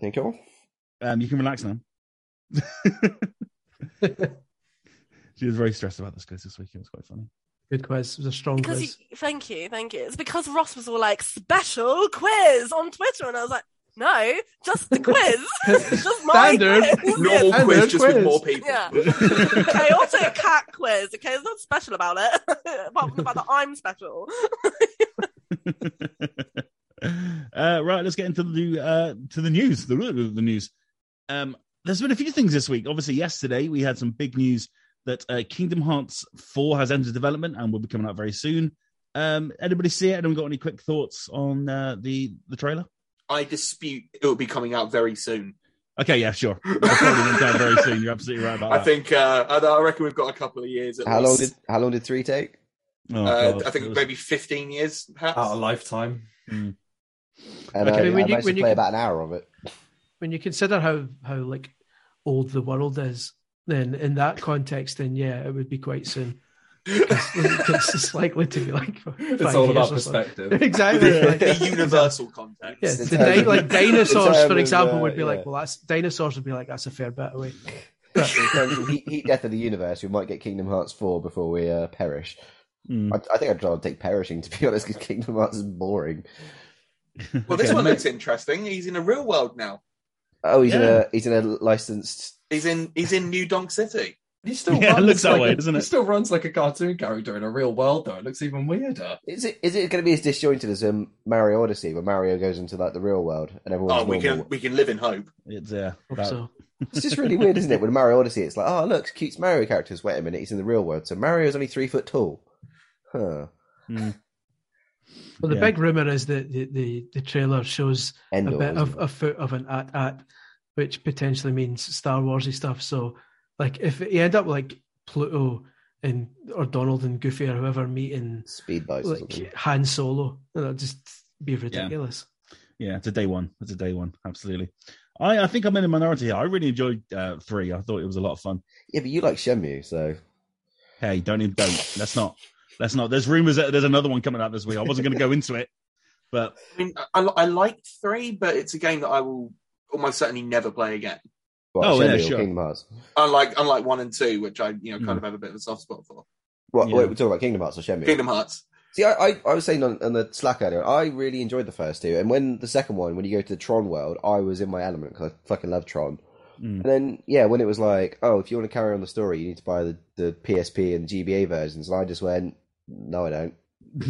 D: Thank you.
A: Um, you can relax now. she was very stressed about this quiz this week. It was quite funny.
F: Good quiz. It was a strong
C: Because
F: quiz.
C: you, thank you, thank you. It's because Ross was all like special quiz on Twitter, and I was like, No, just the quiz. just
F: Standard.
C: quiz.
E: Normal
F: Yeah,
E: quiz,
F: standard
E: just with more people.
C: Yeah. Chaotic Kat quiz. Okay, there's nothing special about it. Apart from the fact that I'm special.
A: uh, right, let's get into the uh, to the news. The, the news. Um, there's been a few things this week. Obviously, yesterday we had some big news that uh, Kingdom Hearts 4 has entered development and will be coming out very soon. Um, anybody see it? Anyone got any quick thoughts on uh, the the trailer?
E: I dispute it will be coming out very soon.
A: Okay, yeah, sure. Probably very soon. You're absolutely right about
E: I
A: that.
E: think uh, I I reckon we've got a couple of years. At
D: How long did how long did three take?
A: Oh,
E: Uh, I think
A: was-
E: maybe 15 years, perhaps.
B: Out of lifetime.
D: And
A: Okay,
D: uh, I,
F: when you-
D: I managed
F: when you
D: play about an hour of it.
F: when you consider how how like old the world is, then in that context, then yeah, it would be quite soon. Because it's likely to be like
B: It's
F: five
B: all
F: years
B: about
F: or something.
B: perspective.
F: exactly. like-
E: the universal context.
F: Yeah, the di- like dinosaurs, for example,
D: uh,
F: would be
D: yeah.
F: like, well, that's dinosaurs would be like that's a fair bit away.
D: Of heat, heat death of the universe, we might get Kingdom Hearts four before we uh, perish.
A: Hmm.
D: I, I think I'd rather take perishing to be honest, because Kingdom Hearts is boring.
E: Well, this
A: Okay,
E: one looks interesting. He's in a real world now.
D: Oh, he's in a he's in a licensed.
E: He's in he's in New Donk City.
B: He still
A: Yeah, it
B: runs
A: looks that
B: like
A: way,
B: a-
A: doesn't it?
B: He still runs like a cartoon character in a real world, though. It looks even weirder.
D: Is it is it going to be as disjointed as um, Mario Odyssey, where Mario goes into like the real world and everyone's
E: Oh, we
D: normal?
E: can we can live in hope.
A: It's
F: Hope
A: that-
F: so.
D: It's just really weird, isn't it? With Mario Odyssey, it's like, oh look, cute Mario characters. Wait a minute, he's in the real world, so Mario's only three foot tall. Huh.
A: hmm.
F: Well, the
A: Yeah.
F: big rumor is that the, the, the trailer shows
D: Endor.
F: a bit of
D: it?
F: a foot of an AT-AT, which potentially means Star Warsy stuff. So, like, if you end up like Pluto and or Donald and Goofy or whoever meeting
D: speed bikes.
F: like Han Solo, that'll just be ridiculous.
A: Yeah, it's a day one. It's a day one. Absolutely. I, I think I'm in a minority here. I really enjoyed uh, three. I thought it was a lot of fun.
D: Yeah, but you like Shenmue, so
A: Hey, don't even don't. Let's not. Let's not. There's rumors that there's another one coming out this week. I wasn't going to go into it, but
E: I mean, I, I liked three, but it's a game that I will almost certainly never play again.
D: What,
A: Oh, yeah,
D: Shenmue or
A: sure.
D: Kingdom Hearts.
E: Unlike unlike one and two, which I you know kind
A: Mm.
E: of have a bit of a soft spot for.
D: What?
A: Yeah.
D: Wait, we're talking about Kingdom Hearts or Shenmue?
E: Kingdom Hearts.
D: See, I, I, I was saying on, on the Slack earlier, I really enjoyed the first two, and when the second one, when you go to the Tron world, I was in my element because I fucking love Tron.
A: Mm.
D: And then, yeah, when it was like, oh, if you want to carry on the story, you need to buy the, the PSP and GBA versions, and I just went, no, I don't.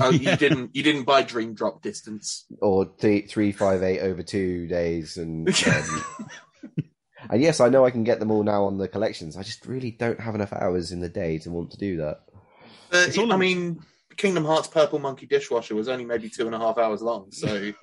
E: Oh,
A: Yeah.
E: you didn't you didn't buy Dream Drop Distance.
D: Or th- three five eight over two days, and um, and yes, I know I can get them all now on the collections. I just really don't have enough hours in the day to want to do that.
E: But,
A: It's all
E: I
A: in-
E: mean, Kingdom Hearts Purple Monkey Dishwasher was only maybe two and a half hours long, so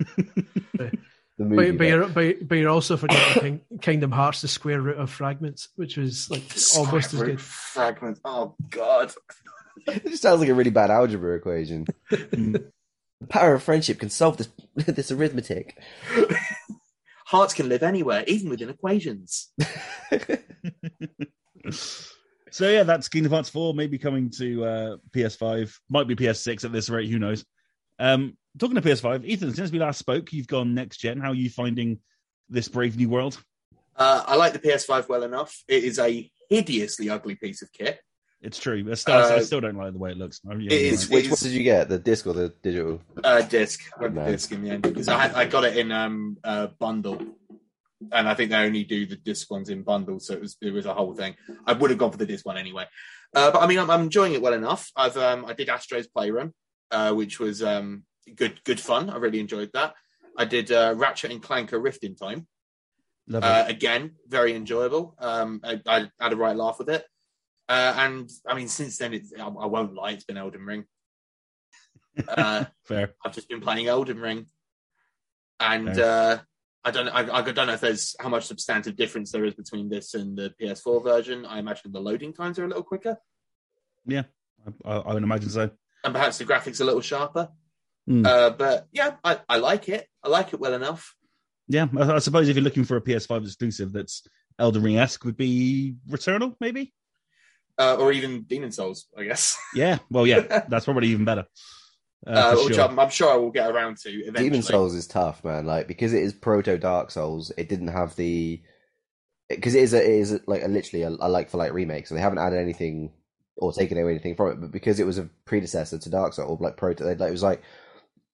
D: The movie,
F: But, but, you're, but, but you're also forgetting Kingdom Hearts: The Square Root of Fragments, which was like almost as
E: Square
F: good.
E: Fragments. Oh God.
D: it just sounds like a really bad algebra equation.
A: Mm.
D: the power of friendship can solve this this arithmetic.
E: Hearts can live anywhere, even within equations.
A: so yeah, that's Kingdom Hearts four, maybe coming to uh, PS5, might be PS6 at this rate. Who knows? Um, talking to PS5, Ethan, since we last spoke, you've gone next gen. How are you finding this brave new world?
E: Uh, I like the PS5 well enough. It is a hideously ugly piece of kit.
A: It's true. I still, I
E: Uh,
A: still don't like the way it looks. I really
E: it
A: don't
E: is-
A: like
D: Which
E: is-
D: one did you get? The disc or the digital?
E: Uh, disc. I
D: No.
E: disc in the end because I, had, I got it in um uh, bundle, and I think they only do the disc ones in bundles, so it was it was a whole thing. I would have gone for the disc one anyway, uh, but I mean I'm, I'm enjoying it well enough. I've um I did Astro's Playroom, uh, which was um good good fun. I really enjoyed that. I did uh, Ratchet and Clanker Rift in Time.
A: Lovely.
E: Uh, again, very enjoyable. Um, I, I had a right laugh with it. Uh, and I mean, since then, it's, I, I won't lie, it's been Elden Ring. Uh,
A: Fair.
E: I've just been playing Elden Ring, and uh, I don't, I, I don't know if there's how much substantive difference there is between this and the PS4 version. I imagine the loading times are a little quicker,
A: I, I, I would imagine so.
E: and perhaps the graphics a little sharper. Uh, but yeah, I, I like it. I like it well enough.
A: Yeah, I, I suppose if you're looking for a PS5 exclusive that's Elden Ring esque, would be Returnal, maybe.
E: Uh, or even Demon's Souls, I guess.
A: Yeah, well, yeah, that's probably even better. Uh,
E: Uh, which
A: sure.
E: I'm, I'm sure I will get around to eventually.
D: Demon's Souls is tough, man. Like because it is proto Dark Souls, it didn't have the because it is a, it is like a, literally a, a like for like remake, so they haven't added anything or taken away anything from it. But because it was a predecessor to Dark Souls, like proto, like it was like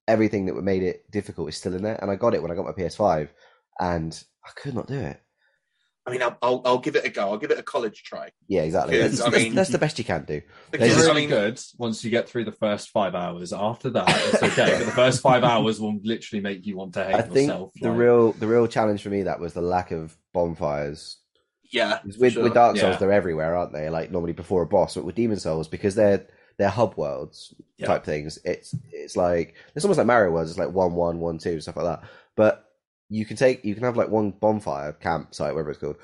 D: everything that made it difficult is still in there. And I got it when I got my PS5, and I could not do it.
E: I mean, I'll, I'll, I'll give it a go. I'll give it a college try.
D: Yeah, exactly. That's,
E: I mean-
D: that's the best you can do.
B: It's
E: Because,
D: just-
E: I
B: really
E: mean,
B: good once you get through the first five hours. After that, it's okay. but the first five hours will literally make you want to hate
D: I think
B: yourself.
D: the real the real challenge for me that was the lack of bonfires.
E: Yeah,
D: With
E: sure.
D: with Dark Souls,
B: Yeah.
D: they're everywhere, aren't they? Like normally before a boss, but with Demon's Souls, because they're they're hub worlds
B: Yeah.
D: type things, it's it's like it's almost like Mario worlds. It's like one one one two stuff like that. But you can take you can have like one bonfire campsite, whatever it's called,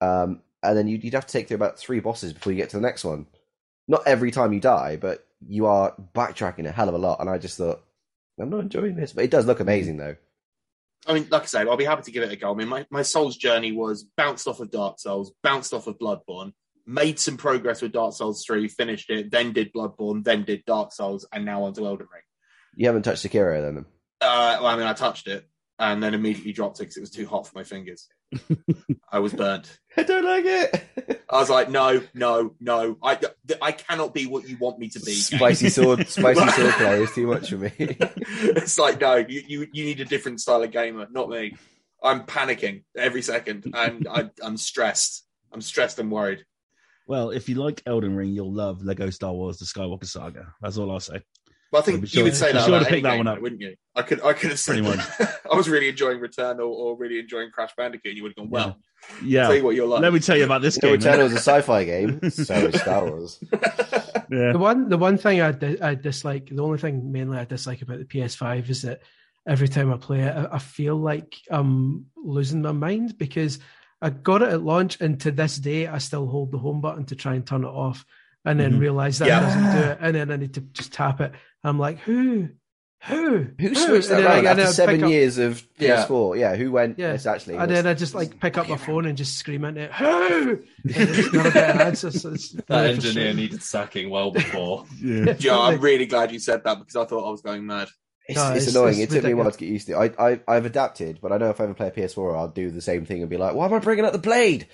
D: um, and then you'd, you'd have to take through about three bosses before you get to the next one. Not every time you die, but you are backtracking a hell of a lot. And I just thought, I'm not enjoying this, but it does look amazing though.
E: I mean, like I said, I'll be happy to give it a go. I mean, my, my Souls journey was bounced off of Dark Souls, bounced off of Bloodborne, made some progress with Dark Souls 3, finished it, then did Bloodborne, then did Dark Souls, and now onto Elden Ring.
D: You haven't touched Sekiro then.
E: Uh, well, I mean, I touched it and then immediately dropped it because it was too hot for my fingers. I was burnt.
D: I don't like it.
E: I was like, no, no, no. I, I cannot be what you want me to be.
D: spicy sword, spicy sword play is too much for me.
E: it's like, no, you, you, you need a different style of gamer, not me. I'm panicking every second and I, I'm stressed. I'm stressed and worried.
A: Well, if you like Elden Ring, you'll love Lego Star Wars: The Skywalker Saga. That's all I'll say.
E: But I think
A: sure-
E: you would say that
A: sure
E: about
A: to pick that
E: game,
A: one up.
E: though, wouldn't you? I could, I could have said
A: Pretty
E: I was really enjoying Return or, or really enjoying Crash Bandicoot. And you would have gone, well,
A: Yeah.
E: tell you what you're like.
A: Let me tell you about this
D: You know,
A: game.
D: Returnal is a sci-fi game, so is Star Wars.
A: yeah.
F: The one, the one thing I, di- I dislike, the only thing mainly I dislike about the PS5 is that every time I play it, I, I feel like I'm losing my mind because I got it at launch, and to this day, I still hold the home button to try and turn it off, and then
A: Mhm.
F: realize that
E: Yeah.
F: doesn't do it, and then I need to just tap it. I'm like, who, who,
D: Who switched
F: And
D: that
F: I-
D: around after seven
F: pick up-
D: years of PS4? Yeah, who went?
F: Yeah.
D: it's actually.
F: And then I just like pick up my phone and just scream at it, who? It's not a better answer. So
B: that engineer needed sacking well before.
A: yeah.
E: Yeah, I'm really glad you said that because I thought I was going mad.
D: It's,
F: No,
D: it's
F: it's-
D: annoying.
F: it's
D: it took me a while to get used to. it. I, I I've adapted, but I know if I ever play a PS4, I'll do the same thing and be like, "Why am I bringing up the blade?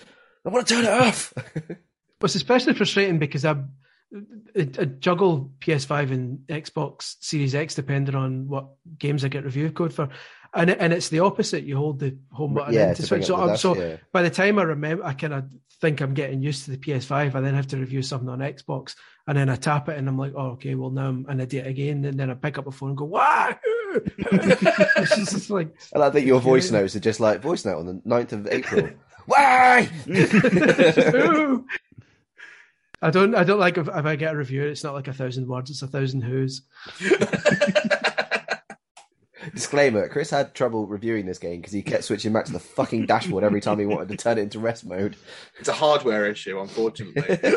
D: I want to turn it off."
F: But it's especially frustrating because I, I, I juggle PS5 and Xbox Series X depending on what games I get review code for, and it- and it's the opposite. You hold the home button
D: yeah,
F: to switch. So, I'm, so
D: yeah.
F: by the time I remember, I kind of think I'm getting used to the PS5. I then have to review something on Xbox, and then I tap it, and I'm like, oh, okay, well now I'm an idiot again. And then I pick up a phone and go, wow. it's just it's like
D: And I think your voice
F: Yeah.
D: notes are just like voice note on the 9th of April. Why?
F: I don't. I don't like if, if I get a review. It's not like a thousand words. It's a thousand who's.
D: Disclaimer: Chris had trouble reviewing this game because he kept switching back to the fucking dashboard every time he wanted to turn it into rest mode.
E: It's a hardware issue, unfortunately.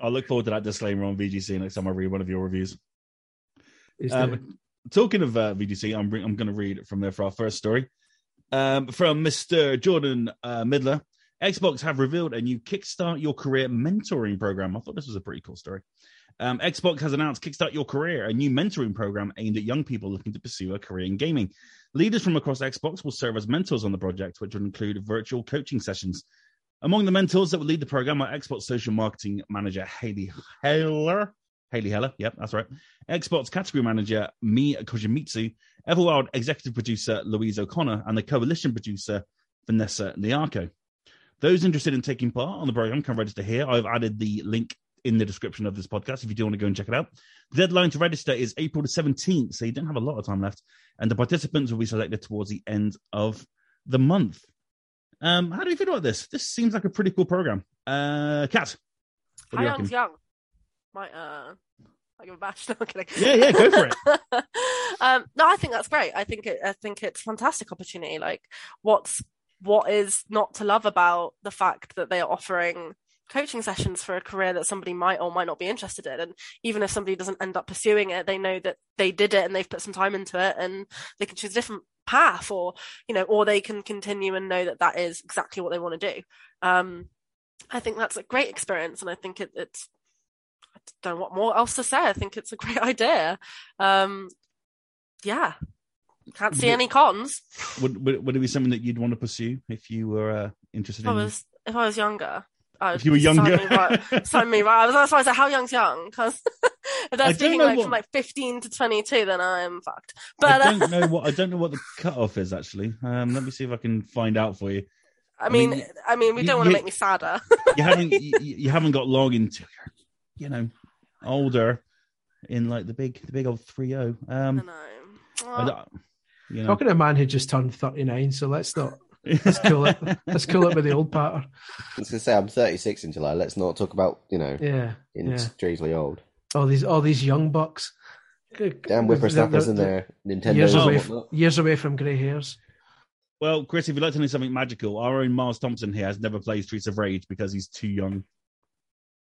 A: I'll look forward to that disclaimer on VGC next time I read one of your reviews. Um, talking of uh, VGC, I'm, re- I'm going to read from there for our first story. Um, from Mr. Jordan uh, Middler. Xbox have revealed a new Kickstart Your Career mentoring program. I thought this was a pretty cool story. Um, Xbox has announced Kickstart Your Career, a new mentoring program aimed at young people looking to pursue a career in gaming. Leaders from across Xbox will serve as mentors on the project, which will include virtual coaching sessions. Among the mentors that will lead the program are Xbox social marketing manager Haley Heller. Haley Heller, yep, that's right. Xbox category manager Mi Kojimitsu, Everwild executive producer Louise O'Connor, and the coalition producer Vanessa Niarco. Those interested in taking part on the program can register here. I've added the link in the description of this podcast if you do want to go and check it out. The deadline to register is April the 17th, so you don't have a lot of time left. And the participants will be selected towards the end of the month. Um, how do you feel about this? This seems like a pretty cool program. Uh, Kat, what do
C: How
A: you
C: young's
A: reckon?
C: young? My, uh, I give a bash. No, I'm kidding.
A: Yeah, yeah, go for it.
C: um, no, I think that's great. I think it. I think it's a fantastic opportunity. Like, what's what is not to love about the fact that they are offering coaching sessions for a career that somebody might or might not be interested in. And even if somebody doesn't end up pursuing it they know that they did it and they've put some time into it and they can choose a different path or you know or they can continue and know that that is exactly what they want to do. Um i think that's a great experience and i think it, it's i don't know what more else to say. I think it's a great idea. Um yeah can't see any cons
A: Would, would would it be something that you'd want to pursue if you were uh, interested
C: if i was if i was younger Oh,
A: If you were
C: sign
A: younger.
C: me right. Sign me right. I was that's why I said how young's young because if
A: I
C: they're speaking like
A: what-
C: from like fifteen to twenty two, then I am fucked. But
A: I
C: uh,
A: don't know what I don't know what the cutoff is actually. Um, let me see if I can find out for you.
C: I mean,
A: mean,
C: I mean, we
A: you-
C: don't want to make me sadder.
A: You haven't you, you haven't got long into you know older in like the big the big old three zero.
C: I
A: Um,
C: know.
A: I
C: Oh,
A: don't- you know,
F: Talking to a man who just turned 39, so let's not let's cool it. Let's cool it with the old patter.
D: I was gonna say I'm 36 in July. Let's not talk about you know
F: Yeah,
D: in
F: yeah.
D: strangely old.
F: All these all these young bucks.
D: Damn whippersnappers
F: They're-
D: in there. Nintendo
F: Years away,
D: and
F: f-
D: whatnot.
F: years away from grey hairs.
A: well, Chris, if you'd like to know something magical, our own Miles Thompson here has never played Streets of Rage because he's too young.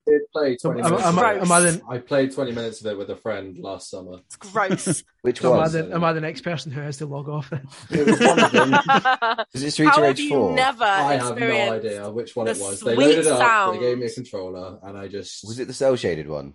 B: I did play 20
F: am,
B: minutes.
F: am,
B: of
F: I,
B: it.
F: Um, am, I the,
B: I played 20 minutes of it with a friend last summer.
C: it's gross.
D: Which
F: so am, I the, am I the next person who has to log off? Then?
D: It was one of them.
C: How
D: Is it Streets of
C: have
D: Rage
C: you
D: 4?
C: never
B: I have no idea which one it was. They
C: sweet
B: loaded it up,
C: sound.
B: they gave me a controller, and I just
D: Was it the cell shaded one?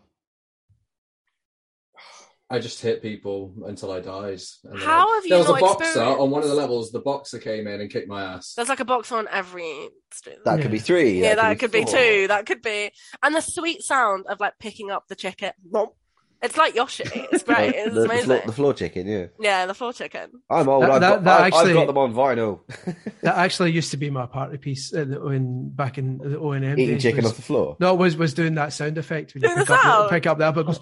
B: I just hit people until I died. And then-
C: How have you
B: There was a boxer on one of the levels. The boxer came in and kicked my ass.
C: There's like a box on every street.
D: That
F: Yeah.
D: could be three.
C: yeah, that could be
D: four.
C: two. That could be, and the sweet sound of like picking up the chicken. It's like Yoshi. It's great. It's
D: the, the,
C: amazing.
D: floor, the floor chicken, yeah.
C: Yeah, the floor chicken.
D: I'm old.
F: That-
D: I've,
F: that-
D: got,
F: that
D: I-
F: actually-
D: I've got them on vinyl.
F: That actually used to be my party piece uh, the- when back in the O and M
D: Eating
F: days.
D: chicken
F: was-
D: off the floor.
F: No, it was was doing that sound effect when you pick up, the,
C: sound?
F: pick up the apple. It goes,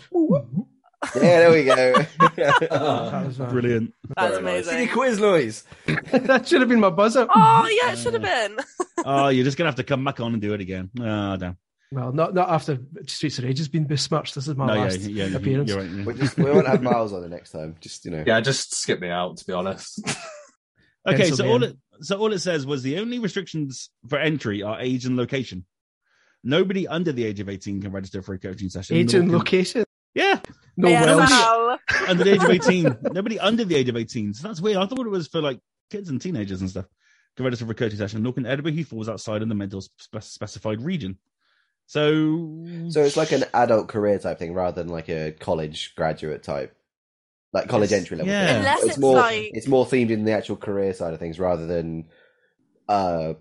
D: Yeah, there we go.
F: that was uh,
A: Brilliant.
C: That's
B: Very nice.
D: Silly
C: amazing.
D: quiz noise.
F: that should have been my buzzer.
C: Oh yeah, it should have been.
A: Oh, you're just gonna have to come back on and do it again. Oh, damn.
F: Well, not not after Streets of Rage has been besmirched. This is my
A: no,
F: last
A: yeah,
F: appearance.
A: You're right. yeah.
D: We, just, we won't have Miles on the next time. Just, you know.
B: Yeah, just skip me out, to be honest.
A: Okay, so all it so all it says was the only restrictions for entry are age and location. Nobody under the age of 18 can register for a coaching session.
F: Age and
A: can-
F: location.
A: Yeah,
F: No
C: yeah,
F: Welsh.
C: well,
A: under the age of 18. Nobody under the age of 18. So that's weird. I thought it was for like kids and teenagers and stuff. Can register for a coaching session. Nor can anybody who falls outside of the mental spe- specified region. So,
D: So it's like an adult career type thing rather than like a college graduate type. Like college
A: Yes.
D: entry level.
A: Yeah.
D: thing.
C: Unless
D: it's,
C: it's
D: more
C: like-
D: it's more themed in the actual career side of things rather than uh,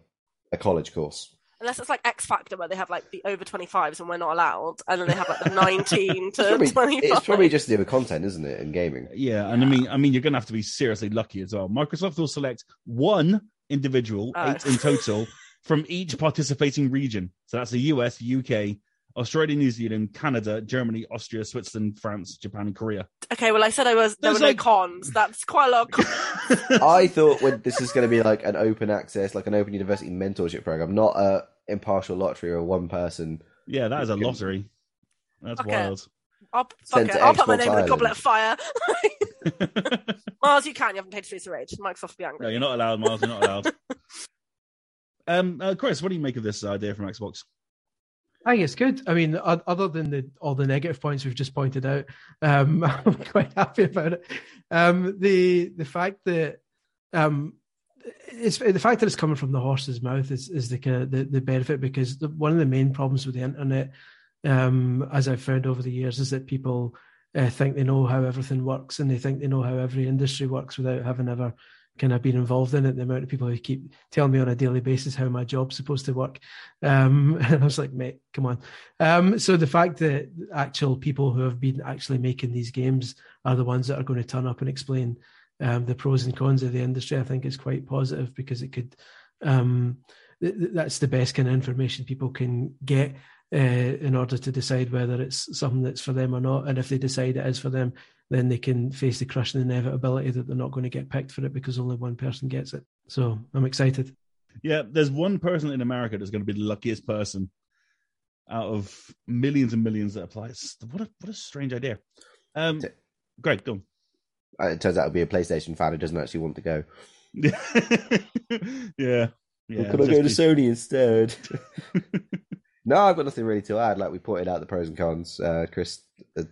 D: a college course.
C: Unless it's like X Factor where they have like the over 25s and we're not allowed, and then they have like the 19
D: It's
C: to
D: probably,
C: 25.
D: it's probably just to do with content, isn't it, in gaming?
A: yeah, and I mean, I mean, you're gonna have to be seriously lucky as well. Microsoft will select one individual,
C: Oh.
A: eight in total, from each participating region. So that's the US, UK, Australia, New Zealand, Canada, Germany, Austria, Switzerland, France, Japan, and Korea.
C: Okay, well I said I was there
A: There's
C: were no cons. That's quite a lot. Of cons.
D: I thought when this is going to be like an open access, like an open university mentorship program, not a impartial lottery or one person.
A: yeah, that is a lottery. That's
C: Okay.
A: wild.
C: I'll, fuck it. I'll put my
D: Xbox
C: name in a
D: Ireland.
C: goblet of fire. Miles, you can. You haven't paid Streets of Rage. Microsoft will be angry.
A: No, you're not allowed, Miles. You're not allowed. um, uh, Chris, what do you make of this idea from Xbox?
F: I think it's good. I mean, other than the all the negative points we've just pointed out, um, I'm quite happy about it. Um, the the fact that um, it's the fact that it's coming from the horse's mouth is is the kind of the, the benefit because the, one of the main problems with the internet, um, as I've found over the years, is that people uh, think they know how everything works and they think they know how every industry works without having ever kind of been involved in it. The amount of people who keep telling me on a daily basis how my job's supposed to work, um, and I was like, mate, come on. Um, so the fact that actual people who have been actually making these games are the ones that are going to turn up and explain um, the pros and cons of the industry, I think is quite positive because it could. Um, th- th- that's the best kind of information people can get uh, in order to decide whether it's something that's for them or not. And if they decide it is for them, then they can face the crushing inevitability that they're not going to get picked for it because only one person gets it. So I'm excited.
A: Yeah, there's one person in America that's going to be the luckiest person out of millions and millions that apply. It's, what a what a strange idea. Um, Greg, go. on.
D: Uh, It turns out to be a PlayStation fan who doesn't actually want to go.
A: yeah, yeah.
D: Well, could I go to
A: just-
D: Sony instead? no, I've got nothing really to add. Like we pointed out the pros and cons. Uh, Chris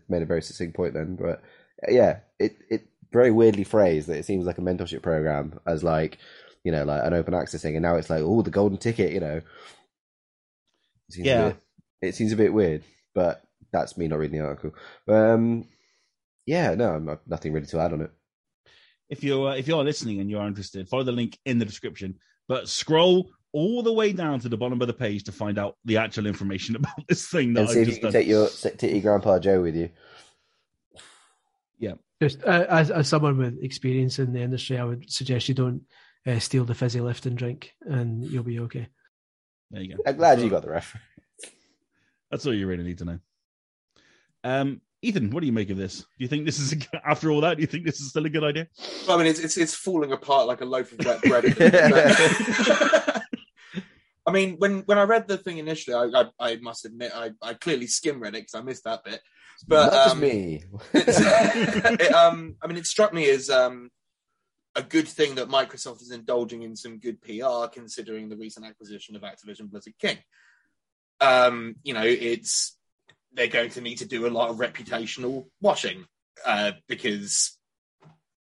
D: made a very succinct point then, but uh, yeah, it it very weirdly phrased that it seems like a mentorship program as like you know like an open access thing, and now it's like oh the golden ticket, you know. It seems a
A: Yeah.
D: bit- it seems a bit weird, but that's me not reading the article. Um, yeah, no, I'm, nothing really to add on it.
A: if you're uh, if you're listening and you're interested, follow the link in the description. But scroll all the way down to the bottom of the page to find out the actual information about this thing that
D: And see
A: I've
D: if you
A: just
D: can
A: done.
D: take your take your grandpa Joe with you.
F: Yeah, just uh, as as someone with experience in the industry, I would suggest you don't uh, steal the fizzy lift and drink, and you'll be okay.
A: There you go.
D: I'm glad you got the reference.
A: That's all you really need to know. Um, Ethan, what do you make of this? Do you think this is a, after all that? Do you think this is still a good idea?
E: I mean, it's it's, it's falling apart like a loaf of wet bread. I mean, when when I read the thing initially, I I, I must admit I, I clearly skim read it because I missed that bit. But
D: Not just
E: um,
D: me.
E: it, um, I mean, it struck me as um, a good thing that Microsoft is indulging in some good PR, considering the recent acquisition of Activision Blizzard King. Um, you know, it's they're going to need to do a lot of reputational washing uh, because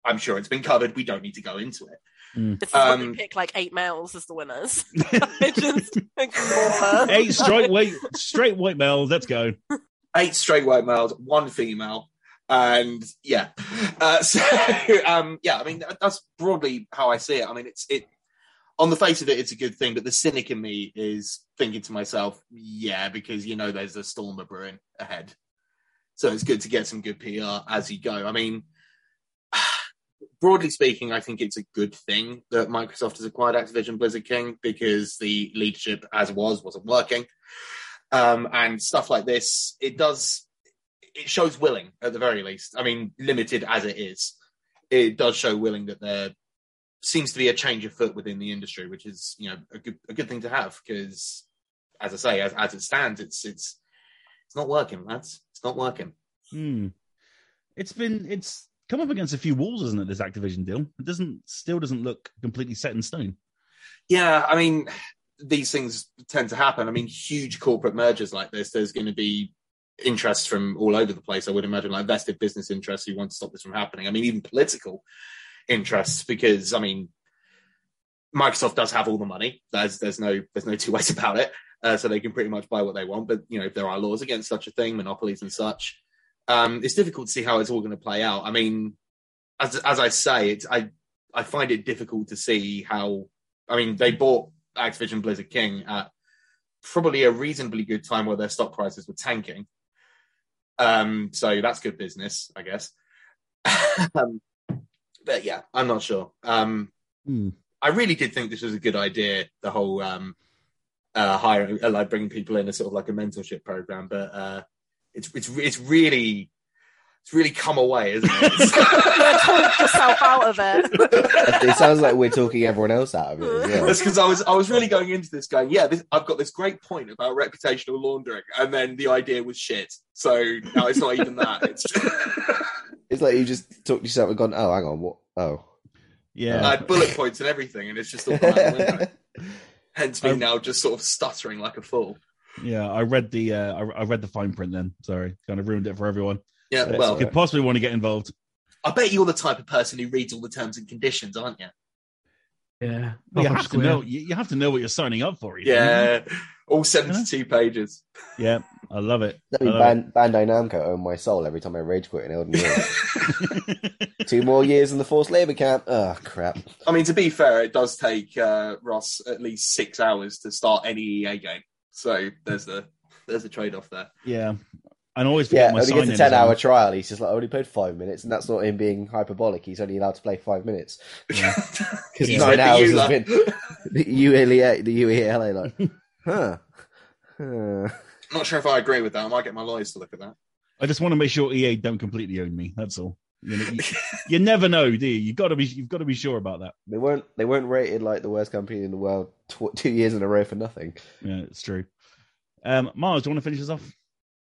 E: I'm sure it's been covered. We don't need to go into it.
C: This is
E: Um,
C: they pick like eight males as the winners. Just her.
A: Eight straight white, straight white males. Let's go.
E: eight straight white males, one female, and yeah. Uh, so um, yeah, I mean that's broadly how I see it. I mean, it's it on the face of it, it's a good thing, but the cynic in me is thinking to myself, yeah, because you know there's a storm of brewing ahead, so it's good to get some good PR as you go. I mean. Broadly speaking, I think it's a good thing that Microsoft has acquired Activision Blizzard King because the leadership, as was, wasn't working um, and stuff like this. It does. It shows willing at the very least. I mean, limited as it is, it does show willing that there seems to be a change of foot within the industry, which is you know a good a good thing to have because, as I say, as, as it stands, it's it's it's not working, lads. It's not working.
A: Hmm. It's been it's come up against a few walls, isn't it? This Activision deal. It doesn't still doesn't look completely set in stone.
E: Yeah, I mean, these things tend to happen. I mean, huge corporate mergers like this, there's going to be interests from all over the place. I would imagine, like vested business interests who want to stop this from happening. I mean, even political interests, because I mean, Microsoft does have all the money. There's there's no there's no two ways about it. Uh, so they can pretty much buy what they want. But you know, if there are laws against such a thing, monopolies and such. Um, it's difficult to see how it's all going to play out. I mean, as as I say, it's I I find it difficult to see how. I mean, they bought Activision Blizzard King at probably a reasonably good time where their stock prices were tanking. Um, so that's good business, I guess. um, but yeah, I'm not sure. Um,
A: Hmm.
E: I really did think this was a good idea. The whole um, uh, hiring, uh, like bringing people in as sort of like a mentorship program, but uh, it's it's it's really it's really come away, isn't it?
C: Talk yourself out of it.
D: it sounds like we're talking everyone else out of it as well.
E: That's because I was I was really going into this going, yeah, this, I've got this great point about reputational laundering, and then the idea was shit. So now it's not even that. It's just...
D: It's like you just talked to yourself and gone, oh, hang on, what? Oh.
A: Yeah.
E: I had bullet points and everything, and it's just all gone out the window. Hence me
A: Um,
E: now just sort of stuttering like a fool.
A: Yeah, I read the uh, I, I read the fine print. Then sorry, kind of ruined it for everyone.
E: Yeah,
A: that
E: well,
A: could possibly want to get involved.
E: I bet you're the type of person who reads all the terms and conditions, aren't you?
F: Yeah,
A: Well, you
F: proper
A: have to know. You, you have to know what you're signing up for. Ethan.
E: Yeah, all 72 pages.
A: yeah, I love it.
D: That
A: I
D: mean
A: love
D: Ban- Bandai Namco own my soul every time I rage quit in Elden Ring. Two more years in the forced labor camp. Oh, crap.
E: I mean, to be fair, it does take uh, Ross at least six hours to start any EA game. So there's the there's a trade off there.
A: yeah, and always forget
D: Yeah,
A: my
D: only
A: sign
D: gets a
A: ten
D: hour
A: well.
D: trial. He's just like, I only played five minutes, and that's not him being hyperbolic. He's only allowed to play five minutes. Because
E: He's
D: nine
E: read the
D: hours has been. The EULA, the EULA, like, huh. huh.
E: Not sure if I agree with that. I might get my lawyers to look at that.
A: I just want to make sure EA don't completely own me. That's all. You, know, you, you never know, do you? You got to be. You've got to be sure about that.
D: They weren't. They weren't rated like the worst company in the world tw- two years in a row for nothing.
A: Yeah, it's true. Um, Mars, do you want to finish this off?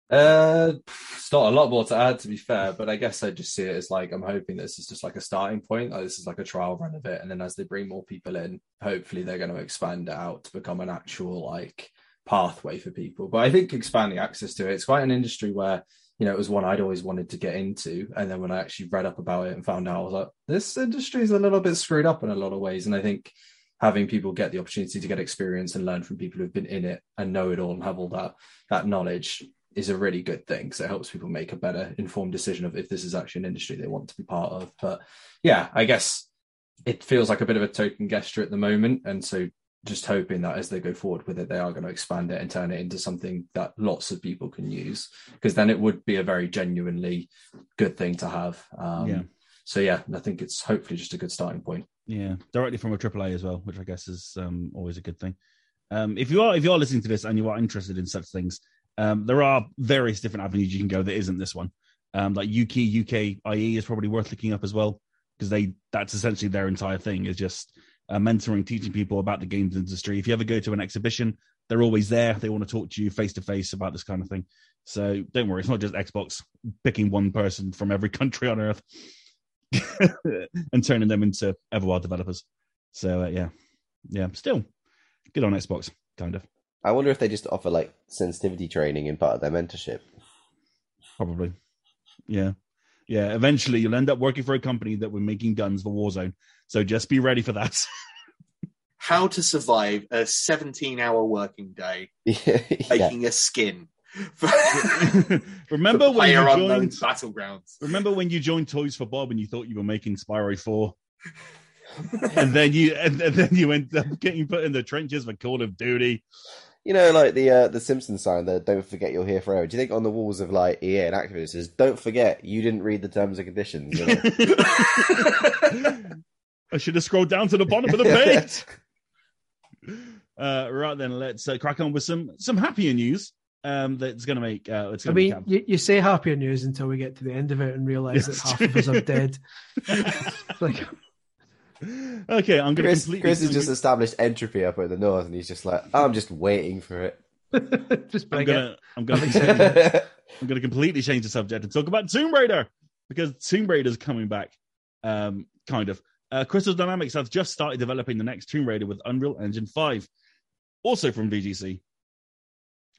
B: Uh, it's not a lot more to add, to be fair, but I guess I just see it as like I'm hoping this is just like a starting point. Like, this is like a trial run of it, and then as they bring more people in, hopefully they're going to expand it out to become an actual like pathway for people. But I think expanding access to it, it's quite an industry where you know it was one I'd always wanted to get into, and then when I actually read up about it and found out, I was like, this industry is a little bit screwed up in a lot of ways, and I think having people get the opportunity to get experience and learn from people who've been in it and know it all and have all that that knowledge is a really good thing because it helps people make a better informed decision of if this is actually an industry they want to be part of. But yeah, I guess it feels like a bit of a token gesture at the moment, and so just hoping that as they go forward with it, they are going to expand it and turn it into something that lots of people can use. Because then it would be a very genuinely good thing to have. Um,
A: Yeah.
B: So yeah, I think it's hopefully just a good starting point.
A: Yeah, directly from a AAA as well, which I guess is um, always a good thing. Um, if you are if you are listening to this and you are interested in such things, um, there are various different avenues you can go that isn't this one. Um, like UK UKIE is probably worth looking up as well because they that's essentially their entire thing is just uh, mentoring, teaching people about the games industry. If you ever go to an exhibition, they're always there. They want to talk to you face to face about this kind of thing. So don't worry, it's not just Xbox picking one person from every country on earth and turning them into Everwild developers. So uh, yeah, yeah, still good on Xbox, kind of
D: I wonder if they just offer like sensitivity training in part of their mentorship.
A: probably. Yeah, yeah. Eventually, you'll end up working for a company that were making guns for Warzone. So just be ready for that.
E: How to survive a 17 hour working day
D: yeah.
E: making a skin. for
A: remember when you joined?
E: battlegrounds.
A: Remember when you joined Toys for Bob and you thought you were making Spyro Four, and then you and, and then you end up getting put in the trenches for Call of Duty.
D: You know, like the uh, the Simpsons sign that "Don't forget you're here forever." Do you think on the walls of like EA and Activision says "Don't forget you didn't read the terms and conditions"? You know?
A: I should have scrolled down to the bottom of the page. Uh, right then, let's uh, crack on with some some happier news. Um, that's going to make. Uh, it's
F: I mean, you, you say happier news until we get to the end of it and realize that half of us are dead. like,
A: okay, I'm going to
D: Chris,
A: completely.
D: Chris has just established entropy up in the north, and he's just like, "I'm just waiting for it."
F: just
A: I'm gonna. I'm gonna. I'm going to completely change the subject and talk about Tomb Raider because Tomb Raider is coming back. Um, kind of. Uh, Crystal Dynamics has just started developing the next Tomb Raider with Unreal Engine 5, also from VGC.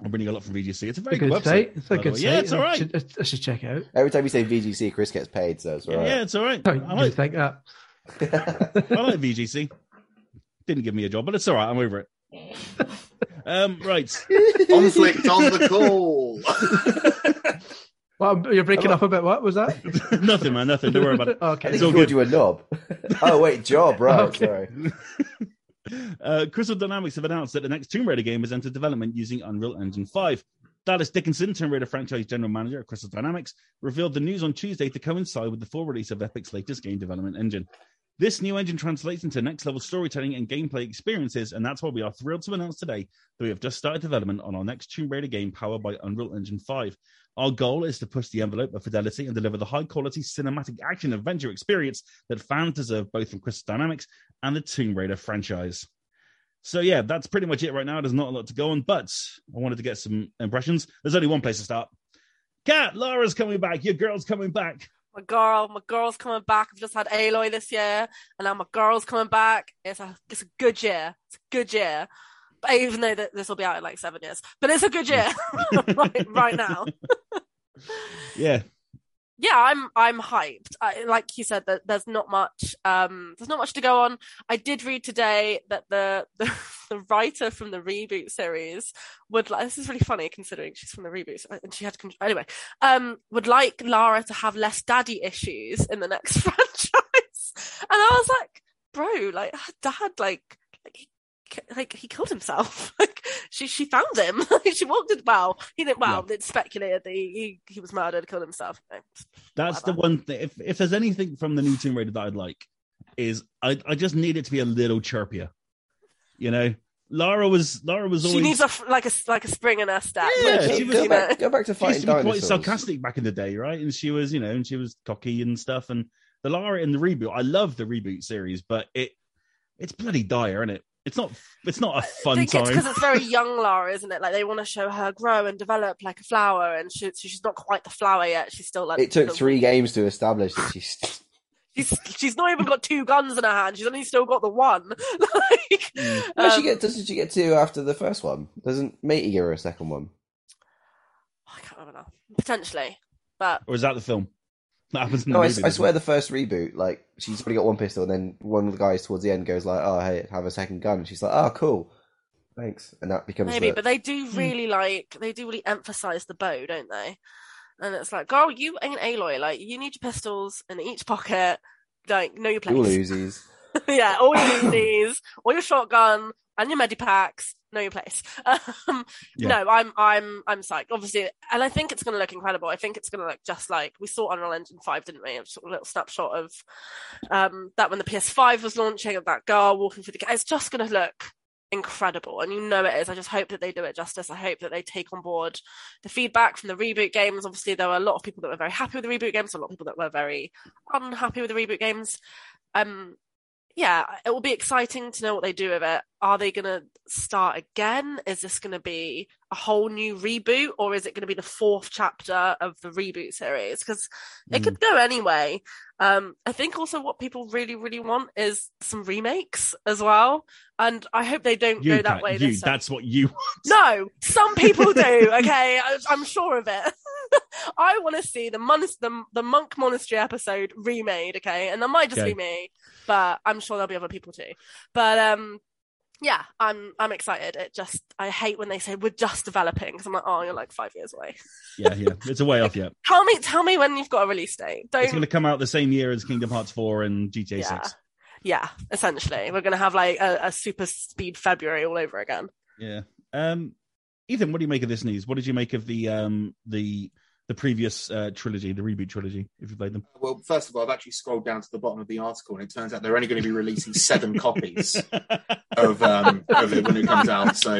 A: I'm bringing a lot from VGC. It's a
F: a
A: very
F: good
A: good website.
F: site. It's a good
A: way.
F: site.
A: Yeah, it's all right.
F: I
A: right.
F: should, I should check it out.
D: Every time you say VGC, Chris gets paid, so it's all
A: Yeah, yeah, it's all right. I like,
F: think that?
A: I like VGC. Didn't give me a job, but it's all right. I'm over it. Um, right.
E: Conflict on the call.
F: Well, you're breaking up a bit. What was that?
A: nothing, man. Nothing. Don't worry about it.
D: I
F: Okay.
D: think
A: It's all
D: he called
A: good.
D: you a knob. oh wait, job, right?
F: Okay.
D: Sorry.
A: Uh, Crystal Dynamics have announced that the next Tomb Raider game has entered development using Unreal Engine 5. Dallas Dickinson, Tomb Raider franchise general manager at Crystal Dynamics, revealed the news on Tuesday to coincide with the full release of Epic's latest game development engine. This new engine translates into next level storytelling and gameplay experiences, and that's why we are thrilled to announce today that we have just started development on our next Tomb Raider game powered by Unreal Engine 5. Our goal is to push the envelope of fidelity and deliver the high quality cinematic action adventure experience that fans deserve both from Crystal Dynamics and the Tomb Raider franchise. So yeah, that's pretty much it right now. There's not a lot to go on, but I wanted to get some impressions. There's only one place to start. Kat, Laura's coming back. Your girl's coming back.
C: My girl, my girl's coming back. I've just had Aloy this year, and now my girl's coming back. It's a it's a good year. It's a good year. But even though that this will be out in like seven years, but it's a good year right, right now.
A: Yeah,
C: yeah, I'm I'm hyped. I, like you said, that there's not much um there's not much to go on. I did read today that the the, the writer from the reboot series would like this is really funny considering she's from the reboot and she had anyway um would like Lara to have less daddy issues in the next franchise, and I was like, bro, like her dad like like he like he killed himself. like she she found him. she walked it. Well, he didn't. Well, it's speculated that he, he he was murdered, killed himself.
A: that's the one thing. If if there's anything from the new Tomb Raider that I'd like, is I I just need it to be a little chirpier. You know, Lara was Lara was always
C: She needs a f- like a like a spring in her step.
A: Yeah,
C: like,
A: she
C: she-
A: was-
D: go,
C: you know.
D: back, go back to
A: she used to be quite sarcastic back in the day, right? And she was, you know, and she was cocky and stuff. And the Lara in the reboot, I love the reboot series, but it it's bloody dire, isn't it? It's not it's not a fun I
C: think it's
A: time.
C: because it's very young Lara, isn't it? Like they want to show her grow and develop like a flower, and she, she's not quite the flower yet. She's still like
D: It took
C: the-
D: three games to establish that she's.
C: She's she's not even got two guns in her hand. She's only still got the one. like,
A: Mm.
D: No, she
C: um,
D: get. Doesn't she get two after the first one? Doesn't Matey give her a second one?
C: I can't remember now. Potentially, but
A: or is that the film? That happens in the
D: No, I,
A: movie,
D: I
A: doesn't
D: swear
A: it?
D: the first reboot, like she's only got one pistol, and then one of the guys towards the end goes like, "Oh, hey, have a second gun." And she's like, "Oh, cool, thanks," and that becomes
C: maybe.
D: the-
C: But they do
A: Hmm.
C: really like they do really emphasize the bow, don't they? And it's like, girl, you ain't Aloy. Like you need your pistols in each pocket. Like know your
D: dual
C: place.
D: Uzis.
C: yeah, all your Uzis, all your shotgun, and your medipacks. Know your place. Um,
A: Yeah.
C: No, I'm I'm I'm psyched. Obviously, and I think it's going to look incredible. I think it's going to look just like we saw Unreal Engine Five, didn't we? A little snapshot of um, that when the PS5 was launching, of that girl walking through the. gate. It's just going to look incredible, and you know it is. I just hope that they do it justice. I hope that they take on board the feedback from the reboot games. Obviously, there were a lot of people that were very happy with the reboot games, a lot of people that were very unhappy with the reboot games. Um, yeah, it will be exciting to know what they do with it. Are they going to start again? Is this going to be a whole new reboot, or is it going to be the fourth chapter of the reboot series? Because it could go anyway. Um, I think also what people really, really want is some remakes as well, and I hope they don't
A: You,
C: go that way.
A: you,
C: this time.
A: that's what you.
C: No, some people do. Okay, I, I'm sure of it. I want to see the, mon- the the monk monastery episode remade. Okay, and that might just
A: Okay.
C: be me, but I'm sure there'll be other people too. But um, yeah, I'm I'm excited. It just I hate when they say we're just developing because I'm like, oh, you're like five years away.
A: Yeah, yeah. It's a way off yet.
C: Tell me, tell me when you've got a release date.
A: It's
C: Don't.
A: going to come out the same year as Kingdom Hearts 4 and GTA
C: Yeah.
A: 6.
C: Yeah, essentially, we're gonna have like a, a super speed February all over again.
A: Yeah. Um, Ethan, what do you make of this news? What did you make of the um the the previous uh, trilogy, the reboot trilogy? If you played them,
E: Well, first of all, I've actually scrolled down to the bottom of the article, and it turns out they're only going to be releasing seven copies of um of it when it comes out. So,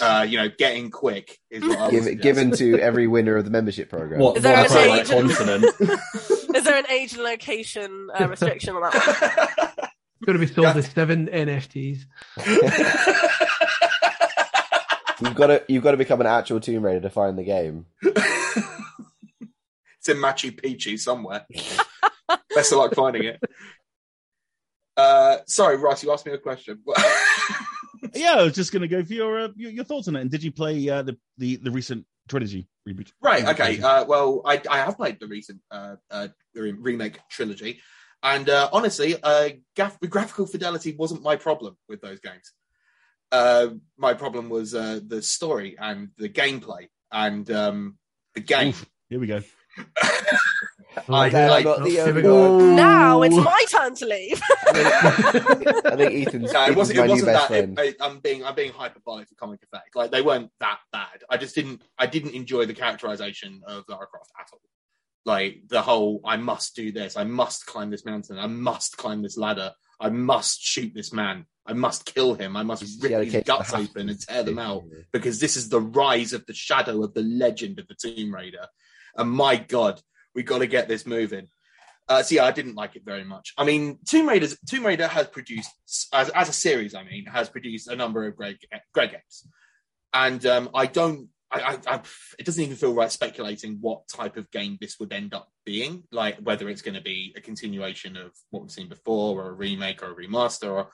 E: uh, you know, getting quick is what I
D: Give,
E: suggest.
D: given to every winner of the membership program.
B: What,
C: Is there
B: what
C: an
B: a
C: age-
B: continent?
C: Is there an age and location uh, restriction on that one?
F: It's going to be sold as seven NFTs.
D: You've got to you've got to become an actual Tomb Raider to find the game.
E: It's in Machu Picchu somewhere. Best of luck finding it. Uh, sorry, Ross, you asked me a question.
A: yeah, I was just going to go for your, uh, your your thoughts on it. And did you play uh, the the the recent trilogy reboot?
E: Right. Okay. Uh, well, I, I have played the recent uh, uh, remake trilogy, and uh, honestly, uh, graph- graphical fidelity wasn't my problem with those games. Uh, my problem was uh, the story and the gameplay and um, the game.
A: Oof, here we go.
E: I,
D: Damn,
E: I,
D: I'm the
F: Here
D: only
F: we go.
D: one.
C: Now it's my turn to leave.
D: I think Ethan's,
E: no, it
D: Ethan's
E: wasn't.
D: my
E: It
D: new
E: wasn't
D: best
E: that. It,
D: friend.
E: it, I'm being. I'm being hyperbolic for comic effect. Like they weren't that bad. I just didn't. I didn't enjoy the characterization of Lara Croft at all. Like the whole, I must do this. I must climb this mountain. I must climb this ladder. I must shoot this man. I must kill him. I must
D: Yeah,
E: rip his guts open and tear them out because this is the rise of the shadow of the legend of the Tomb Raider. And my God, we got to get this moving. Uh, I didn't like it very much. I mean, Tomb Raiders, Tomb Raider has produced as, as a series. I mean, has produced a number of great great games, and um, I don't. I, I, I, it doesn't even feel right speculating what type of game this would end up being. Like whether it's going to be a continuation of what we've seen before, or a remake, or a remaster, or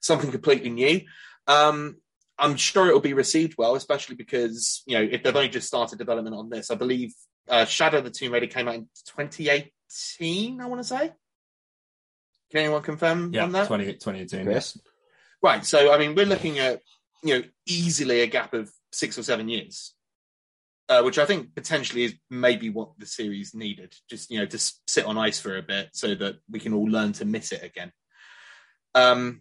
E: something completely new. Um, I'm sure it will be received well, especially because you know if they've only just started development on this. I believe uh, Shadow of the Tomb Raider came out in 2018. I want to say. Can anyone confirm
B: Yeah,
E: on that?
B: 20, 2018.
D: Chris?
E: Right. So, I mean, we're looking at, you know, easily a gap of six or seven years, uh, which I think potentially is maybe what the series needed. Just, you know, to sit on ice for a bit so that we can all learn to miss it again. Um,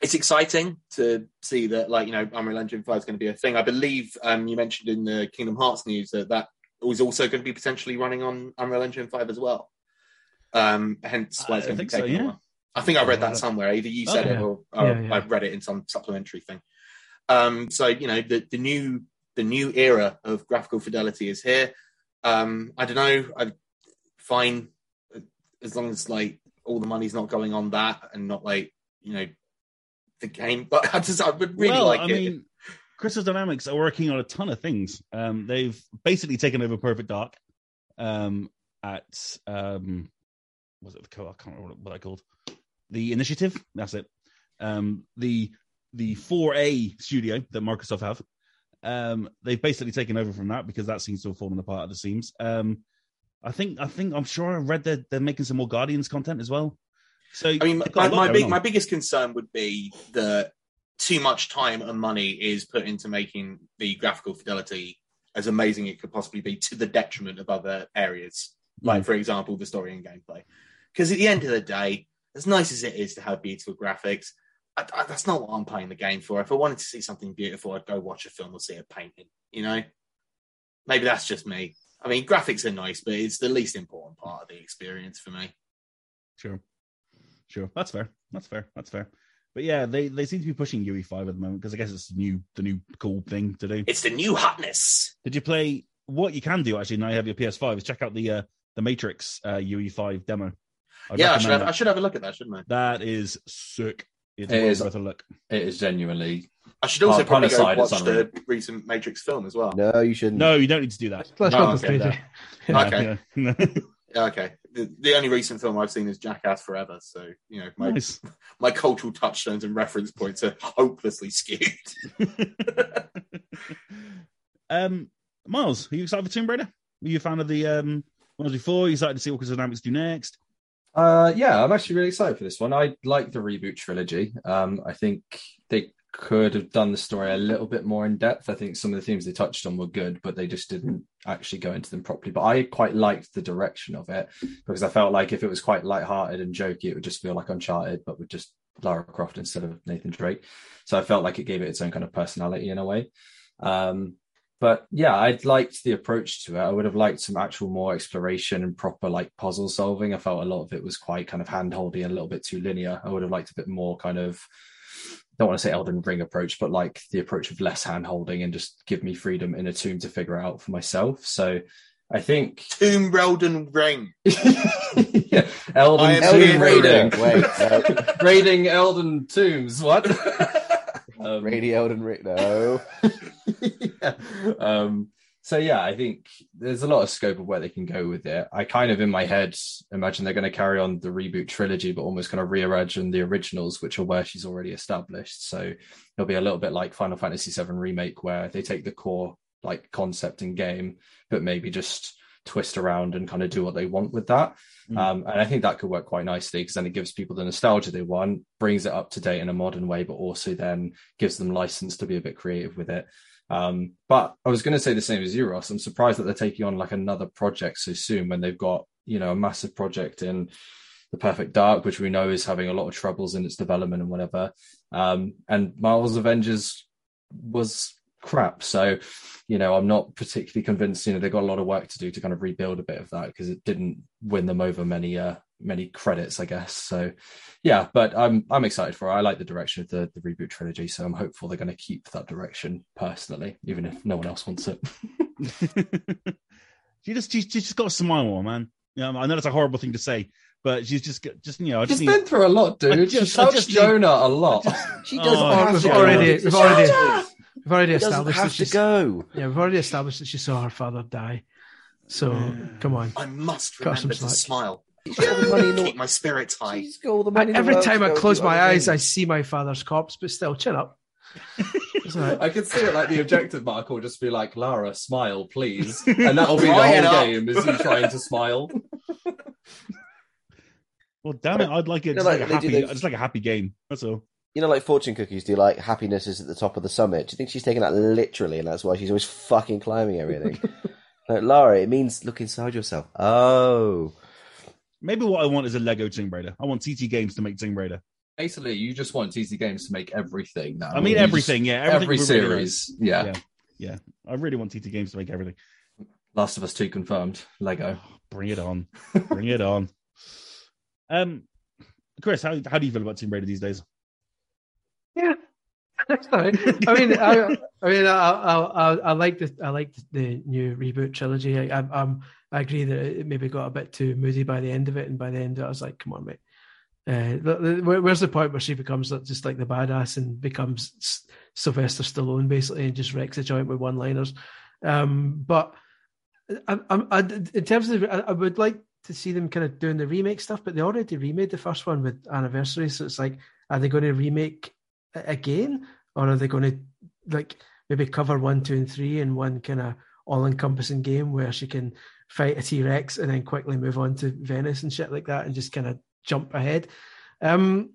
E: it's exciting to see that, like, you know, Unreal Engine 5 is going to be a thing. I believe um, you mentioned in the Kingdom Hearts news that that was also going to be potentially running on Unreal Engine 5 as well. Um, hence why it's
A: I
E: going to be
A: think so, yeah.
E: I think I read that somewhere. Either you said
A: Okay.
E: it or, or
F: Yeah, yeah.
E: I've read it in some supplementary thing. Um, so you know the the new the new era of graphical fidelity is here. Um, I don't know. I fine as long as like all the money's not going on that and not like you know the game. But I just I would really
A: well,
E: like
A: I
E: it.
A: mean, Crystal Dynamics are working on a ton of things. Um, they've basically taken over Perfect Dark um, at um, was it the co? I can't remember what I called the Initiative. That's it. Um, the the 4A studio that Microsoft have. Um, they've basically taken over from that because that seems to have fallen apart at the seams. Um, I think I think I'm sure I read that they're making some more Guardians content as well. So
E: I mean,
A: they've got a
E: my, my big
A: on.
E: my biggest concern would be that too much time and money is put into making the graphical fidelity as amazing it could possibly be to the detriment of other areas, like for example the story and gameplay. Because at the end of the day, as nice as it is to have beautiful graphics, I, I, that's not what I'm playing the game for. If I wanted to see something beautiful, I'd go watch a film or see a painting. You know, maybe that's just me. I mean, graphics are nice, but it's the least important part of the experience for me.
A: Sure, sure. That's fair. That's fair. That's fair. But yeah, they, they seem to be pushing UE five at the moment because I guess it's the new the new cool thing to do.
E: It's the new hotness.
A: Did you play? What you can do actually now you have your PS5 is check out the uh, the Matrix uh, UE five demo. I'd
E: yeah, I should, have, I should have a look at that, shouldn't I?
A: That is sick. It's
B: It
A: well
B: is.
A: worth a look.
B: It is genuinely.
E: I should also
B: Well,
E: probably go
B: Homicide
E: watch the recent Matrix film as well.
D: No, you shouldn't.
A: No, you don't need to do that.
F: Let's
E: No,
F: not
E: okay,
F: go.
A: Yeah,
E: Okay.
A: yeah.
E: Yeah, okay. The, the only recent film I've seen is Jackass Forever, so you know my
A: nice.
E: my cultural touchstones and reference points are hopelessly skewed.
A: um, Miles, are you excited for Tomb Raider? Were you a fan of the um ones before? Are you excited to see what Crystal Dynamics do next?
B: Uh, yeah, I'm actually really excited for this one. I like the reboot trilogy. Um, I think they could have done the story a little bit more in depth. I think some of the themes they touched on were good, but they just didn't actually go into them properly. But I quite liked the direction of it because I felt like if it was quite light-hearted and jokey, it would just feel like Uncharted, but with just Lara Croft instead of Nathan Drake. So I felt like it gave it its own kind of personality in a way. Um, but yeah, I'd liked the approach to it. I would have liked some actual more exploration and proper like puzzle solving. I felt a lot of it was quite kind of handholdy and a little bit too linear. I would have liked a bit more kind of don't want to say Elden Ring approach, but like the approach of less hand holding and just give me freedom in a tomb to figure out for myself. So I think
E: Tomb Elden Ring.
B: yeah, Elden
E: I am
B: Tomb
E: here.
B: raiding.
D: Wait, no.
B: raiding Elden tombs. What? um,
D: Rainy Elden Ring. No.
B: yeah. Um, so yeah, I think there's a lot of scope of where they can go with it. I kind of in my head imagine they're going to carry on the reboot trilogy, but almost kind of reimagine the originals, which are where she's already established. So it'll be a little bit like Final Fantasy VII remake, where they take the core like concept and game, but maybe just twist around and kind of do what they want with that.
A: Mm.
B: Um, and I think that could work quite nicely because then it gives people the nostalgia they want, brings it up to date in a modern way, but also then gives them license to be a bit creative with it. Um, but I was going to say the same as you, Ross. I'm surprised that they're taking on like another project so soon when they've got, you know, a massive project in the Perfect Dark, which we know is having a lot of troubles in its development and whatever. Um, and Marvel's Avengers was crap. So, you know, I'm not particularly convinced, you know, they've got a lot of work to do to kind of rebuild a bit of that because it didn't win them over many, uh, many credits, I guess. So, yeah, but I'm I'm excited for it. I like the direction of the, the reboot trilogy, so I'm hopeful they're going to keep that direction personally, even if no one else wants it.
A: she just she, she's just got a smile on, man. Yeah, I know that's a horrible thing to say, but she's just just you know. I
B: She's
A: just
B: been through a lot,
A: I
B: dude.
A: just-
B: She
A: I
B: helps
A: just need-
B: Jonah a lot.
D: She
A: Oh,
D: doesn't have
F: we've
D: to
F: already- we've already-
D: She
F: We've already
D: doesn't
F: established that
D: have to
F: she's
D: go.
F: yeah, we've already established that she saw her father die. So come on.
E: I must
F: Got some
E: remember to
F: slack.
E: smile.
D: She's got all the money in the
E: Keep my spirits high.
D: She's got all the money in the
F: Every time I close my
D: other
F: eyes, I see my father's corpse, but still, chin up. It's all right.
B: I can see it like the objective mark will just be like, Lara, smile, please. And that'll be the whole
E: up.
B: game is you trying to smile.
A: well, damn it, I'd like it
D: You know, like,
A: like, a happy,
D: those-
A: just like a happy game. That's all.
D: You know, like fortune cookies do, like happiness is at the top of the summit. Do you think she's taking that literally, and that's why she's always fucking climbing everything? like, Lara, it means look inside yourself. Oh,
A: Maybe what I want is a Lego Tomb Raider. I want TT Games to make Tomb Raider.
B: Basically, you just want TT Games to make everything now.
A: I mean,
B: You
A: everything,
B: just-
A: yeah, everything
B: every
A: would be really nice.
B: series. Yeah.
A: Yeah. I really want TT Games to make everything.
B: Last of Us 2 confirmed. Lego.
A: Bring it on. Bring it on. Um, Chris, how how do you feel about Tomb Raider these days?
F: Yeah. I mean, I, I mean, I, I, I, like the, I like the new reboot trilogy. I, I, I agree that it maybe got a bit too moody by the end of it, and by the end, I was like, "Come on, mate." Uh, where's the point where she becomes just like the badass and becomes Sylvester Stallone basically and just wrecks the joint with one-liners? Um, but I, I, I, in terms of, I would like to see them kind of doing the remake stuff, but they already remade the first one with Anniversary, so it's like, are they going to remake it again, or are they going to like maybe cover one, two, and three in one kind of all-encompassing game where she can fight a T Rex and then quickly move on to Venice and shit like that, and just kind of jump ahead. Um,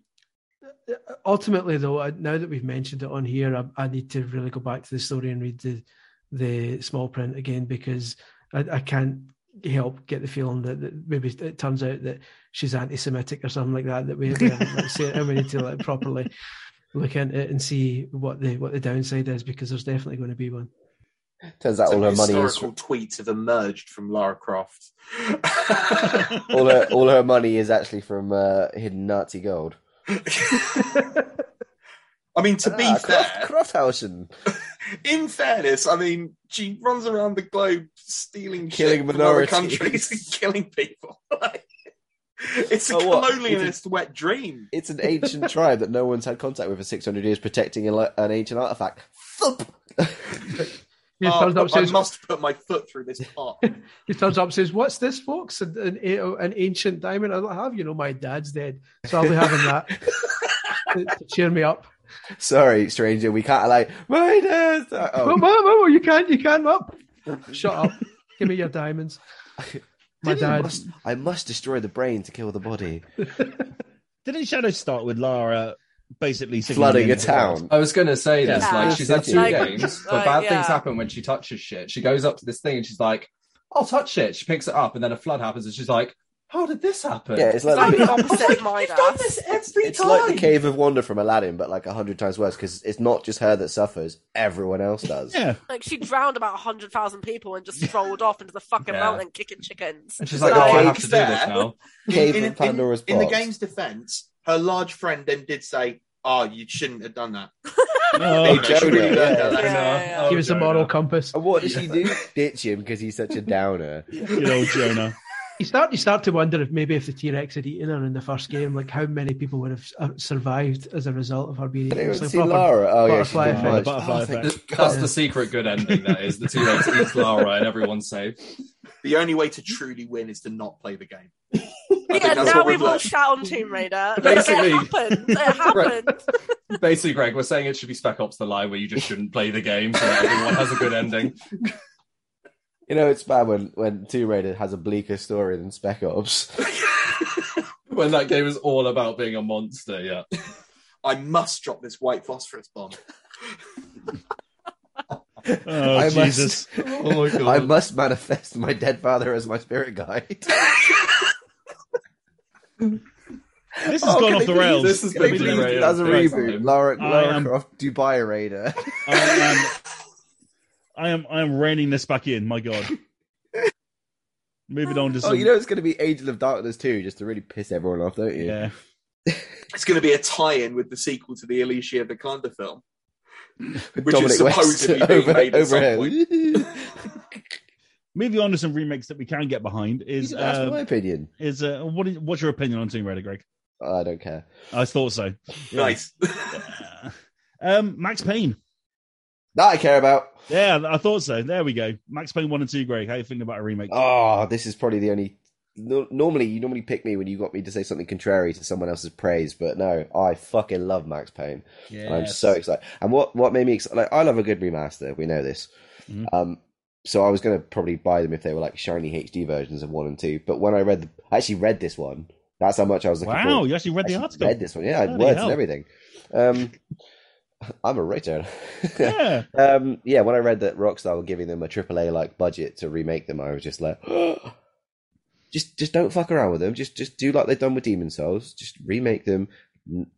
F: ultimately, though, now that we've mentioned it on here, I, I need to really go back to the story and read the the small print again because I, I can't help get the feeling that, that maybe it turns out that she's anti-Semitic or something like that. That we, we haven't like, seen, and we need to like properly look into it and see what the what the downside is because there's definitely going to be one.
D: Turns out all her money is
E: historical tweets have emerged from Lara Croft.
D: all her all her money is actually from uh, hidden Nazi gold.
E: I mean, to be
D: Ah,
E: fair,
D: Croft, Crofthausen.
E: in fairness, I mean, she runs around the globe stealing,
D: Killing
E: shit from other
D: minorities.
E: countries and killing people. It's a
D: Oh, what?
E: colonialist wet dream.
D: It's an ancient tribe that no one's had contact with for 600 years, protecting an ancient artifact. Thump!
F: He
E: Oh,
F: turns up
E: I
F: says,
E: must put my foot through this pot.
F: he turns up says, "What's this, folks? An, an, an ancient diamond? I don't have. You know, my dad's dead, so I'll be having that to, to cheer me up."
D: Sorry, stranger, we can't like my dad.
F: Oh.
D: Oh,
F: you can't, you can't. Up. Shut up. Give me your diamonds. My
D: I
F: dad.
D: must, I must destroy the brain to kill the body.
A: Didn't Shadow start with Lara basically
D: Flooding a
A: end of the world?
D: town.
B: I was going to say this.
C: Yeah.
B: Like, she's had two
C: Like-
B: games, but
C: like,
B: bad
C: yeah.
B: things happen when she touches shit. She goes up to this thing and she's like, "I'll touch it." She picks it up, and then a flood happens, and she's like, "How did this happen?"
D: Yeah, it's like,
C: Like
D: the,
C: the opposite of my
B: You've done
C: dad.
B: this every
D: it's
B: time.
D: like the Cave of Wonder from Aladdin, but like a hundred times worse because it's not just her that suffers; everyone else does.
A: Yeah,
C: Like she drowned about hundred thousand people and just strolled off into the fucking
B: Yeah.
C: mountain kicking chickens.
B: And she's
C: Like,
B: like, "Oh, I
E: okay,
B: have to do this now."
D: Cave
E: in,
D: of Pandora's
E: in, in the game's defense, her large friend then did say, "Oh, you shouldn't have done that."
A: No,
E: You know,
D: Jonah,
E: really learned
D: yeah.
E: her lesson.
C: Yeah, yeah.
F: Give us a
B: Jonah.
F: moral compass.
D: And what does she do? Ditch him because he's such a downer.
A: good old Jonah.
F: You start, you start to wonder if maybe if the T Rex had eaten her in the first game, like how many people would have uh, survived as a result of her being eaten.
D: Anyone
F: like
D: see
F: proper-
D: Lara? Oh yeah,
F: butterfly
D: been
F: effect.
A: Butterfly
D: Oh,
A: effect.
D: God.
B: That's the secret good ending. That is the T Rex eats Lara and everyone's safe.
E: The only way to truly win is to not play the game.
C: Yeah, now
E: we've
C: we've all
E: learned.
C: shout on Tomb Raider.
B: Basically-
C: it happened. It happened.
B: Basically, Greg, we're saying it should be Spec Ops: The Line, where you just shouldn't play the game so that everyone has a good ending.
D: You know it's bad when when Tomb Raider has a bleaker story than Spec Ops.
B: When that game is all about being a monster. Yeah.
E: I must drop this white phosphorus bomb.
A: Oh
D: I
A: Jesus!
D: must,
B: Oh my god.
D: I must manifest my dead father as my spirit guide.
A: This has
D: Oh,
A: gone off the rails.
B: This has
D: can they
B: been
D: please do
B: derailed
D: that as a reboot.
B: time.
D: Lara, Lara
A: am-
D: Croft Dubai Raider.
A: I am, I am, I am reining this back in. My God. Moving on to some.
D: Oh, you know it's going to be Angel of Darkness too, just to really piss everyone off, don't you?
A: yeah.
E: It's going to be a tie-in with the sequel to the Alicia Vikander film.
D: With
E: Which is supposedly being made at some
D: overhead.
A: Moving on to some remakes that we can get behind
D: You
A: is
D: didn't ask for my
A: uh,
D: opinion.
A: is uh, what is what's your opinion on Tomb Raider, Greg?
D: I don't care.
A: I thought so.
E: Nice.
A: Uh, um, Max Payne.
D: That I care about.
A: Yeah, I thought so. There we go. Max Payne one and two. Greg, how you feeling about a remake?
D: Oh, this is probably the only. No, normally, you normally pick me when you got me to say something contrary to someone else's praise, but no, I fucking love Max Payne. And I'm so excited. And what what made me excited? Like, I love a good remaster. We know this.
A: Mhm.
D: Um, so I was going to probably buy them if they were like shiny HD versions of one and two. But when I read, the, I actually read this one. That's how much I was looking
A: Wow,
D: forward.
A: you actually read the
D: Actually
A: article.
D: Read this one, yeah, I had words
A: hell.
D: and everything. Um, I'm a writer.
A: Yeah.
D: um, yeah, when I read that Rockstar were giving them a AAA like budget to remake them, I was just like, just just don't fuck around with them. Just just do like they've done with Demon's Souls. Just remake them.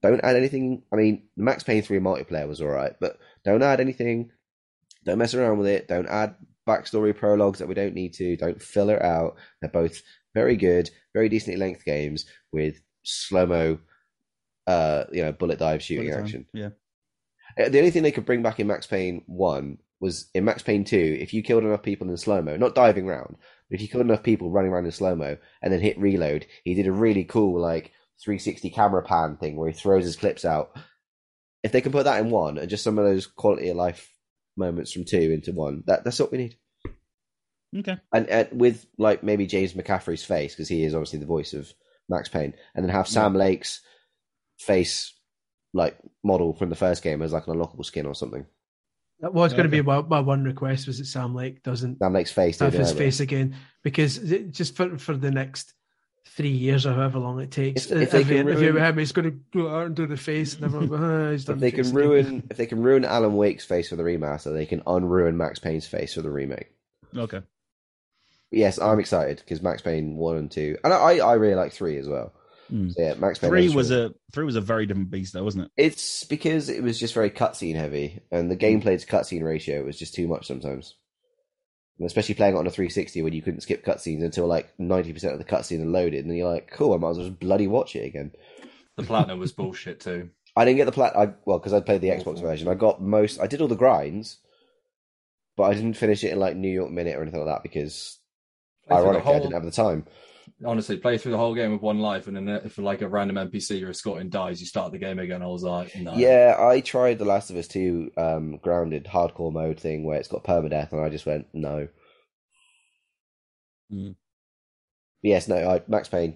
D: Don't add anything. I mean, the Max Payne three multiplayer was all right, but don't add anything. Don't mess around with it. Don't add backstory prologues that we don't need to. Don't fill it out. They're both very good, very decently length games with slow mo, uh, you know, bullet dive shooting
A: Bullet time.
D: action.
A: Yeah.
D: Uh, The only thing they could bring back in Max Payne 1 was in Max Payne 2, if you killed enough people in slow mo, not diving around, but if you killed enough people running around in slow mo and then hit reload, he did a really cool, like, 360 camera pan thing where he throws his clips out. If they can put that in 1 and just some of those quality of life moments from 2 into 1, that, that's what we need.
A: Okay.
D: And, and with, like, maybe James McCaffrey's face, because he is obviously the voice of Max Payne, and then have Sam Lake's face, like, model from the first game as, like, an unlockable skin or something.
F: That was going to be my, my one request was that Sam Lake doesn't
D: Sam Lake's face.
F: have his face again because it- just for for the next three years or however long it takes,
D: If- if they
F: every
D: can
F: interview with
D: ruin-
F: him, he's going to go out and do the face, and everyone go, ah, he's done
D: If
F: the
D: they can
F: face again."
D: ruin, if they can ruin Alan Wake's face for the remaster, they can unruin Max Payne's face for the remake.
A: Okay.
D: But yes, I'm excited because Max Payne one and two, and I I really like three as well.
A: Mm.
D: So, yeah, Max
A: Three
D: is
A: was
D: really-
A: a three was a very different beast, though, wasn't it?
D: It's because it was just very cutscene heavy, and the gameplay to cutscene ratio was just too much sometimes. And especially playing it on a 360 when you couldn't skip cutscenes until like 90% of the cutscene are loaded, and then you're like, cool, I might as well just bloody watch it again.
B: The platinum was bullshit too.
D: I didn't get the plat. I well because I played the Xbox version. I got most. I did all the grinds, but I didn't finish it in like New York minute or anything like that because
B: Play through the
D: ironically I didn't have the time.
B: Honestly, play through the whole game with one life, and then if like a random NPC you're escorting dies, you start the game again. I was like, no.
D: Yeah, I tried The Last of Us 2 um, grounded hardcore mode thing where it's got permadeath, and I just went no.
A: Mm.
D: Yes, no. I, Max Payne,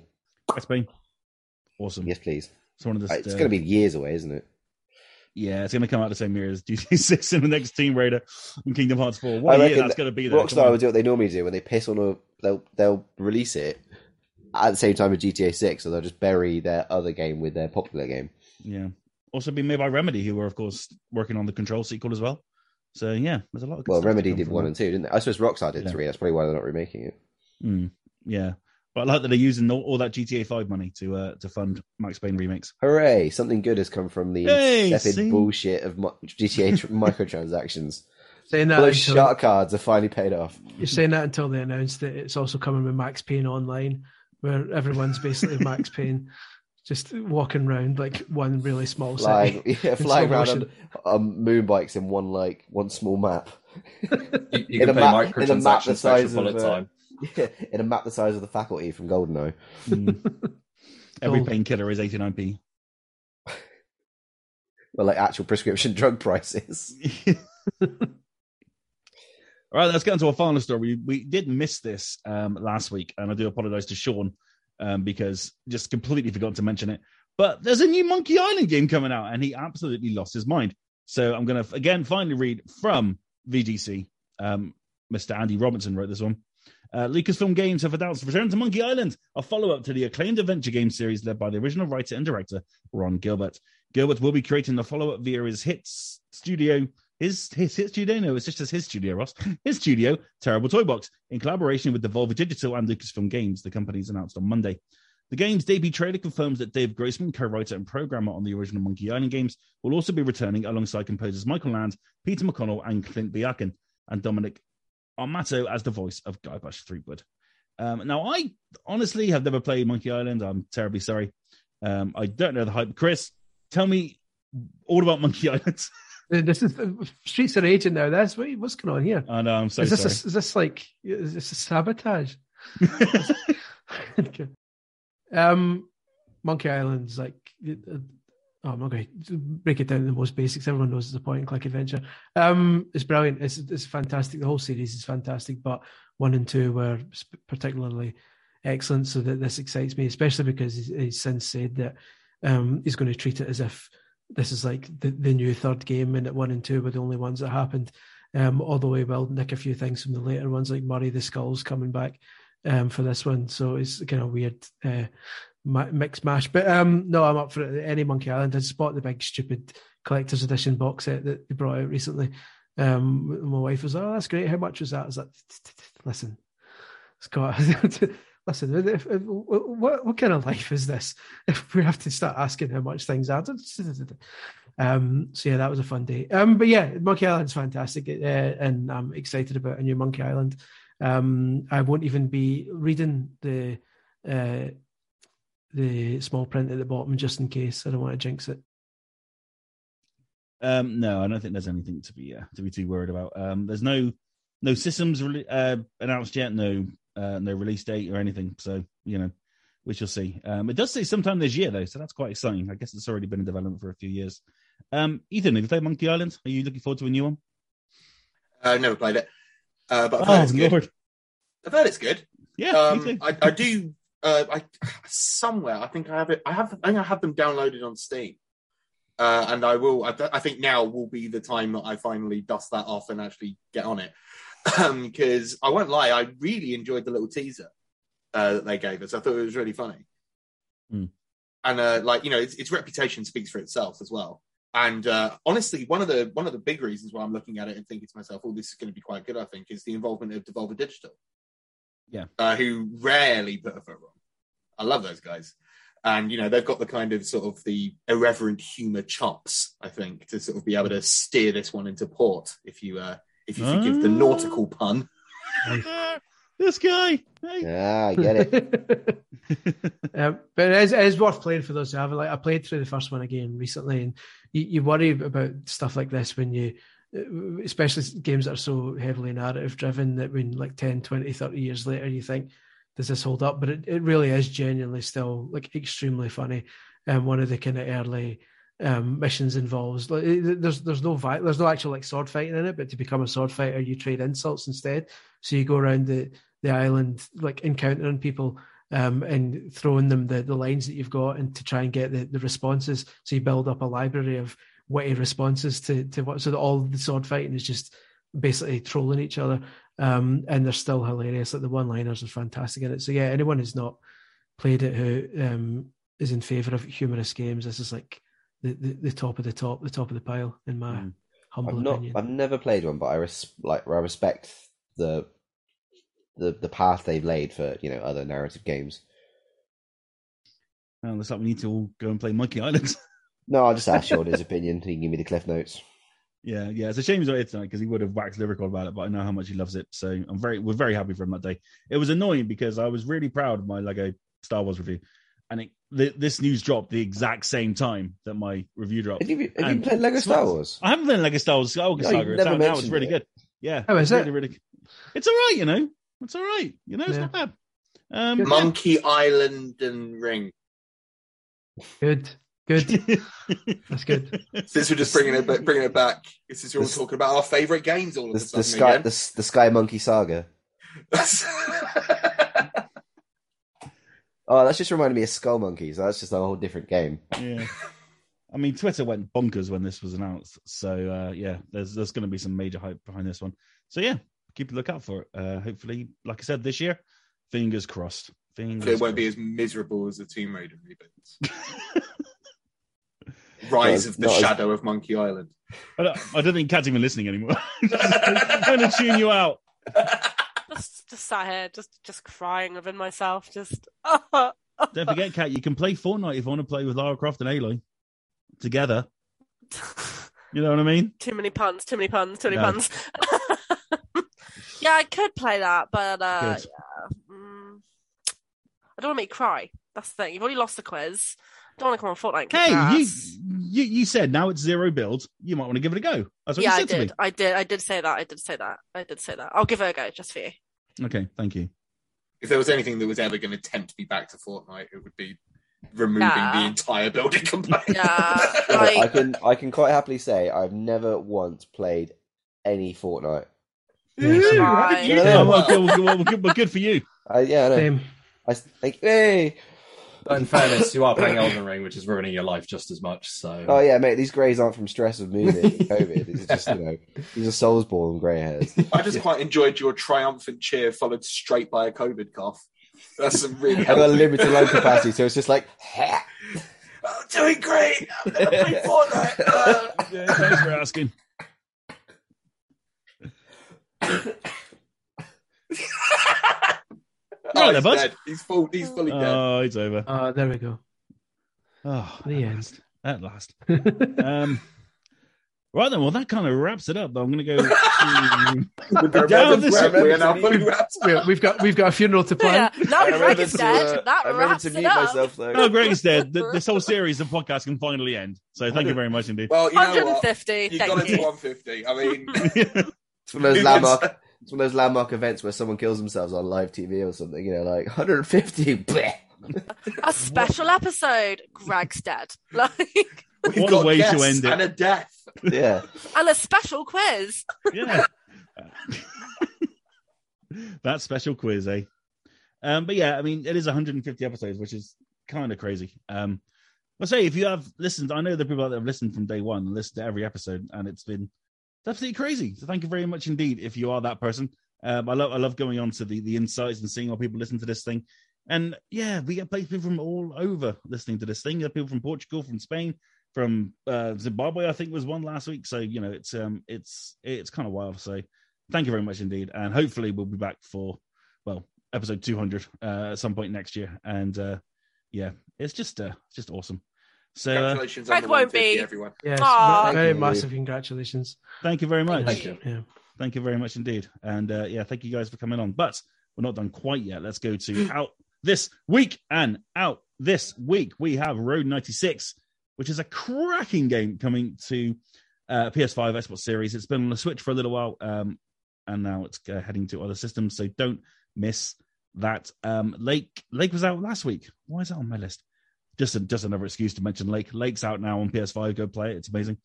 A: Max Payne, awesome.
D: yes, please.
A: It's one of the.
D: Uh, It's
A: uh,
D: going to be years away, isn't it?
A: Yeah, it's going to come out the same year as GTA Six and the next Tomb Raider and Kingdom Hearts Four.
D: I
A: What year
D: reckon
A: that's going to be? There.
D: Rockstar will do what they normally do when they piss on a. They'll they'll release it at the same time as GTA Six, so they'll just bury their other game with their popular game.
A: Yeah. Also being made by Remedy, who were of course working on the Control sequel as well. So yeah, there's a lot of. good
D: Well, Remedy did one and two, didn't they? I suppose Rockstar did
A: Yeah.
D: three. That's probably why they're not remaking it.
A: Mm, yeah, but I like that they're using all, all that GTA Five money to uh, to fund Max Payne remakes.
D: Hooray! Something good has come from the
A: Hey,
D: insipid
A: see?
D: bullshit of GTA tr- microtransactions.
F: Saying that
D: All those
F: until,
D: shark cards are finally paid off.
F: you're saying that until they announced that it's also coming with Max Payne online, where everyone's basically Max Payne, just walking around like one really small
D: Flying,
F: city.
D: yeah, flying around
F: motion.
D: on um, moon bikes in one like one small map.
B: You, you
D: In
B: can
D: a
B: pay
D: map- in a map the
B: microtransactions for
D: size
B: extra bullet
D: uh,
B: time.
D: Yeah, in a map the size of the Facility from Goldeneye.
A: Mm. Every painkiller is 89p.
D: Well, like actual prescription drug prices.
A: All right, let's get into our final story. We, we did miss this um, last week, and I do apologize to Sean um, because just completely forgot to mention it. But there's a new Monkey Island game coming out, and he absolutely lost his mind. So I'm going to again finally read from VGC. Um, Mr. Andy Robinson wrote this one. Uh, Lucasfilm Games have announced Return to Monkey Island, a follow up to the acclaimed adventure game series led by the original writer and director Ron Gilbert. Gilbert will be creating the follow up via his hit studio. His, his hit studio? No, it's just his studio, Ross. His studio, Terrible Toybox, in collaboration with Devolver Digital and Lucasfilm Games, the companies announced on Monday. The game's debut trailer confirms that Dave Grossman, co-writer and programmer on the original Monkey Island games, will also be returning alongside composers Michael Land, Peter McConnell, and Clint Bajakian, and Dominic Armato as the voice of Guybrush Threepwood. Um, now, I honestly have never played Monkey Island. I'm terribly sorry. Um, I don't know the hype. Chris, tell me all about Monkey Island.
F: This is streets are raging now. That's what, what's going on here.
A: I know, I'm so
F: is this
A: sorry.
F: a, is this like is this a sabotage? Okay. um, Monkey Island's like. Oh, I'm not going to break it down the most basics. Everyone knows it's a point and click adventure. Um, it's brilliant. It's it's fantastic. The whole series is fantastic, but one and two were particularly excellent. So that this excites me, especially because he's, he's since said that um, he's going to treat it as if this is like the, the new third game, and that one and two were the only ones that happened. Um, although he will nick a few things from the later ones, like Murray the Skulls coming back um, for this one. So it's kind of weird uh, ma- mix mash. But um, no, I'm up for it. Any Monkey Island. I bought the big stupid collector's edition box set that they brought out recently. Um, my wife was, oh, that's great. How much was that? I was like, listen, Scott, listen, what, what kind of life is this? If we have to start asking how much things are. Um, so yeah, that was a fun day. Um, but yeah, Monkey Island's fantastic, uh, and I'm excited about a new Monkey Island. Um, I won't even be reading the uh, the small print at the bottom just in case. I don't want to jinx it.
A: Um, no, I don't think there's anything to be uh, to be too worried about. Um, there's no no systems re- uh, announced yet, no uh, no release date or anything. So you know, we shall see. Um, it does say sometime this year though, so that's quite exciting. I guess it's already been in development for a few years. Um, Ethan, have you played Monkey Island? Are you looking forward to a new one?
E: Uh, never played it, uh, but I've
A: Oh
E: it's good.
A: lord,
E: I've heard it's good.
A: yeah,
E: Um. I, I do. Uh, I somewhere I think I have it. I have. I think I have them downloaded on Steam, uh, and I will. I, th- I think now will be the time that I finally dust that off and actually get on it. Because I won't lie, I really enjoyed the little teaser uh, that they gave us. I thought it was really funny,
A: Hmm.
E: and uh, like you know, its, its reputation speaks for itself as well. And uh, honestly, one of the one of the big reasons why I'm looking at it and thinking to myself, "Oh, this is going to be quite good," I think, is the involvement of Devolver Digital
A: Yeah.
E: uh, who rarely put a foot wrong. I love those guys, and you know they've got the kind of sort of the irreverent humor chops. I think to sort of be able to steer this one into port, if you uh, if you forgive the nautical pun.
A: this guy. Hey.
D: Yeah, I get it.
F: um, but it is, it is worth playing for those who haven't. Like I played through the first one again recently, and you, you worry about stuff like this when you, uh, especially games that are so heavily narrative driven, that when like 10, 20, 30 years later, you think, does this hold up? But it, it really is genuinely still like extremely funny. And one of the kind of early um, missions involves like it- there's there's no vi- there's no actual like sword fighting in it, but to become a sword fighter, you trade insults instead. So you go around the the island like encountering people um, and throwing them the, the lines that you've got and to try and get the, the responses. So you build up a library of witty responses to, to what, so that all the sword fighting is just basically trolling each other. Um, and they're still hilarious. Like the one liners are fantastic in it. So yeah, anyone who's not played it who um, is in favor of humorous games, this is like the, the, the top of the top, the top of the pile, in my
A: Mm.
F: humble
D: I've not.
F: opinion.
D: I've never played one, but I res- like. I respect the the the path they've laid for you know other narrative games.
A: Well, looks like we need to all go and play Monkey Island.
D: No, I'll just ask Sean his opinion. He can give me the cliff notes.
A: yeah, yeah. It's a shame he's not here tonight because he would have waxed lyrical about it, but I know how much he loves it. So I'm very, we're very happy for him that day. It was annoying because I was really proud of my Lego Star Wars review, and it, th- this news dropped the exact same time that my review dropped.
D: Have you, have you
A: And-
D: played Lego Star Wars?
A: I haven't played Lego Star Wars Skywalker
D: No, you
A: Saga. It's
D: never
A: out now. It's really
D: it.
A: good. Yeah.
F: Oh,
A: it's
F: is it?
A: really, really. It's all right, you know. It's all right. You know, it's
F: Yeah.
A: not bad. Um,
F: Good.
E: Monkey Island and Ring.
F: Good, good. That's good.
E: Since we're just bringing it back, bringing it back, This since we're all
D: This-
E: talking about our favourite games all of
D: The,
E: a
D: the sky,
E: again.
D: the, the Sky Monkey Saga. Oh, that's just reminded me of Skull Monkeys. That's just a whole different game.
A: yeah. I mean, Twitter went bonkers when this was announced. So uh, yeah, there's there's going to be some major hype behind this one. So yeah, keep a lookout for it. Uh, hopefully, like I said, this year, fingers crossed. Fingers.
E: So it won't be as miserable as the Tomb Raider reboots. Rise
D: Not-
E: of the
D: not as-
E: Shadow of Monkey Island.
A: I don't, I don't think Kat's even listening anymore. I'm going to tune you out.
C: Just, just sat here, just, just crying within myself. Just,
A: Don't forget, Kat, you can play Fortnite if you want to play with Lara Croft and Aloy together. You know what I mean?
C: too many puns, too many puns, too many
A: No.
C: puns. yeah, I could play that, but uh, yeah, mm, I don't want to make you cry. That's the thing. You've already lost the quiz. Don't want to come on Fortnite. And
A: Hey,
C: your
A: you, you you said now it's zero build. You might want to give it a go. That's what
C: yeah,
A: you
C: I
A: said to
C: did. I did. I did say that. I did say that. I did say that. I'll give it a go just for you.
A: Okay, thank you.
E: If there was anything that was ever going to tempt me back to Fortnite, it would be removing
C: Yeah.
E: the entire building component.
C: Yeah,
D: I can I can quite happily say I've never once played any Fortnite.
F: Yeah,
E: How you
D: Yeah.
E: do
A: Oh, well, good, well, well, good, well, good for you.
D: I, yeah, I know.
F: Same.
D: I s- like, hey,
B: But in fairness, you are playing Elden Ring, which is ruining your life just as much. So
D: oh yeah, mate. These greys aren't from stress of moving, COVID. These are just you know, these are Soulsborne grey hairs.
E: I just quite enjoyed your triumphant cheer followed straight by a COVID cough. That's some really
D: I've got a limited lung capacity, so it's just like.
E: I'm doing great. I'm going to play Fortnite. Uh,
A: Yeah, thanks for asking.
E: Oh,
A: there,
E: he's
A: bud.
E: dead. He's full. He's fully dead.
A: Oh, it's over.
F: Uh, there we go.
A: Oh,
F: The
A: at
F: end.
A: last. At last. Um, right then, well, that kind of wraps it up. I'm going to go. to- down this-
E: we are now fully wrapped.
F: We- we've got we've got a funeral to plan.
C: yeah, now
D: I
C: Greg
D: remember
C: is
D: to,
C: dead.
D: uh,
C: that
D: I
C: wraps
D: to
C: it
D: mute
C: up.
D: myself though.
A: no, Greg is dead. Th- This whole series of podcasts can finally end. So thank you very much indeed.
E: Well, you know what?
C: 150.
E: You
C: thank
E: got it to 150. I mean,
D: It's one of those
E: Who
D: landmark.
E: Gets-
D: It's one of those landmark events where someone kills themselves on live TV or something. You know, like 150. bleh.
C: A special episode. Greg's dead. Like,
E: we've
A: What a way to end it.
E: and a death.
D: Yeah,
C: and a special quiz.
A: yeah. that special quiz, eh? Um, but yeah, I mean, it is 150 episodes, which is kind of crazy. Um, I'll say if you have listened, I know the people that have listened from day one and listened to every episode, and it's been it's absolutely crazy. So thank you very much indeed if you are that person. Um, I love I love going on to the the insights and seeing how people listen to this thing. And yeah, we get people from all over listening to this thing. People from Portugal, from Spain, from uh, Zimbabwe. I think was one last week. So you know, it's um, it's it's kind of wild. So thank you very much indeed, and hopefully we'll be back for well episode 200 uh, at some point next year, and uh, yeah, it's just uh, just awesome. So uh,
E: Congratulations
C: Greg
E: on the
C: won't be.
E: everyone.
F: Yes,
C: Aw.
F: very
D: Thank you.
F: massive congratulations.
A: thank you very much.
C: Thank
B: Thank
C: you.
B: you.
F: Yeah.
A: Thank you very much indeed. And uh, yeah, thank you guys for coming on. But we're not done quite yet. Let's go to out this week. And out this week, we have Road 96, which is a cracking game coming to uh, PS5 Xbox Series. It's been on the Switch for a little while, um, and now it's uh, heading to other systems. So don't miss that. Um, Lake Lake was out last week. Why is that on my list? Just a, just another excuse to mention Lake. Lake's out now on PS5. Go play it. It's amazing.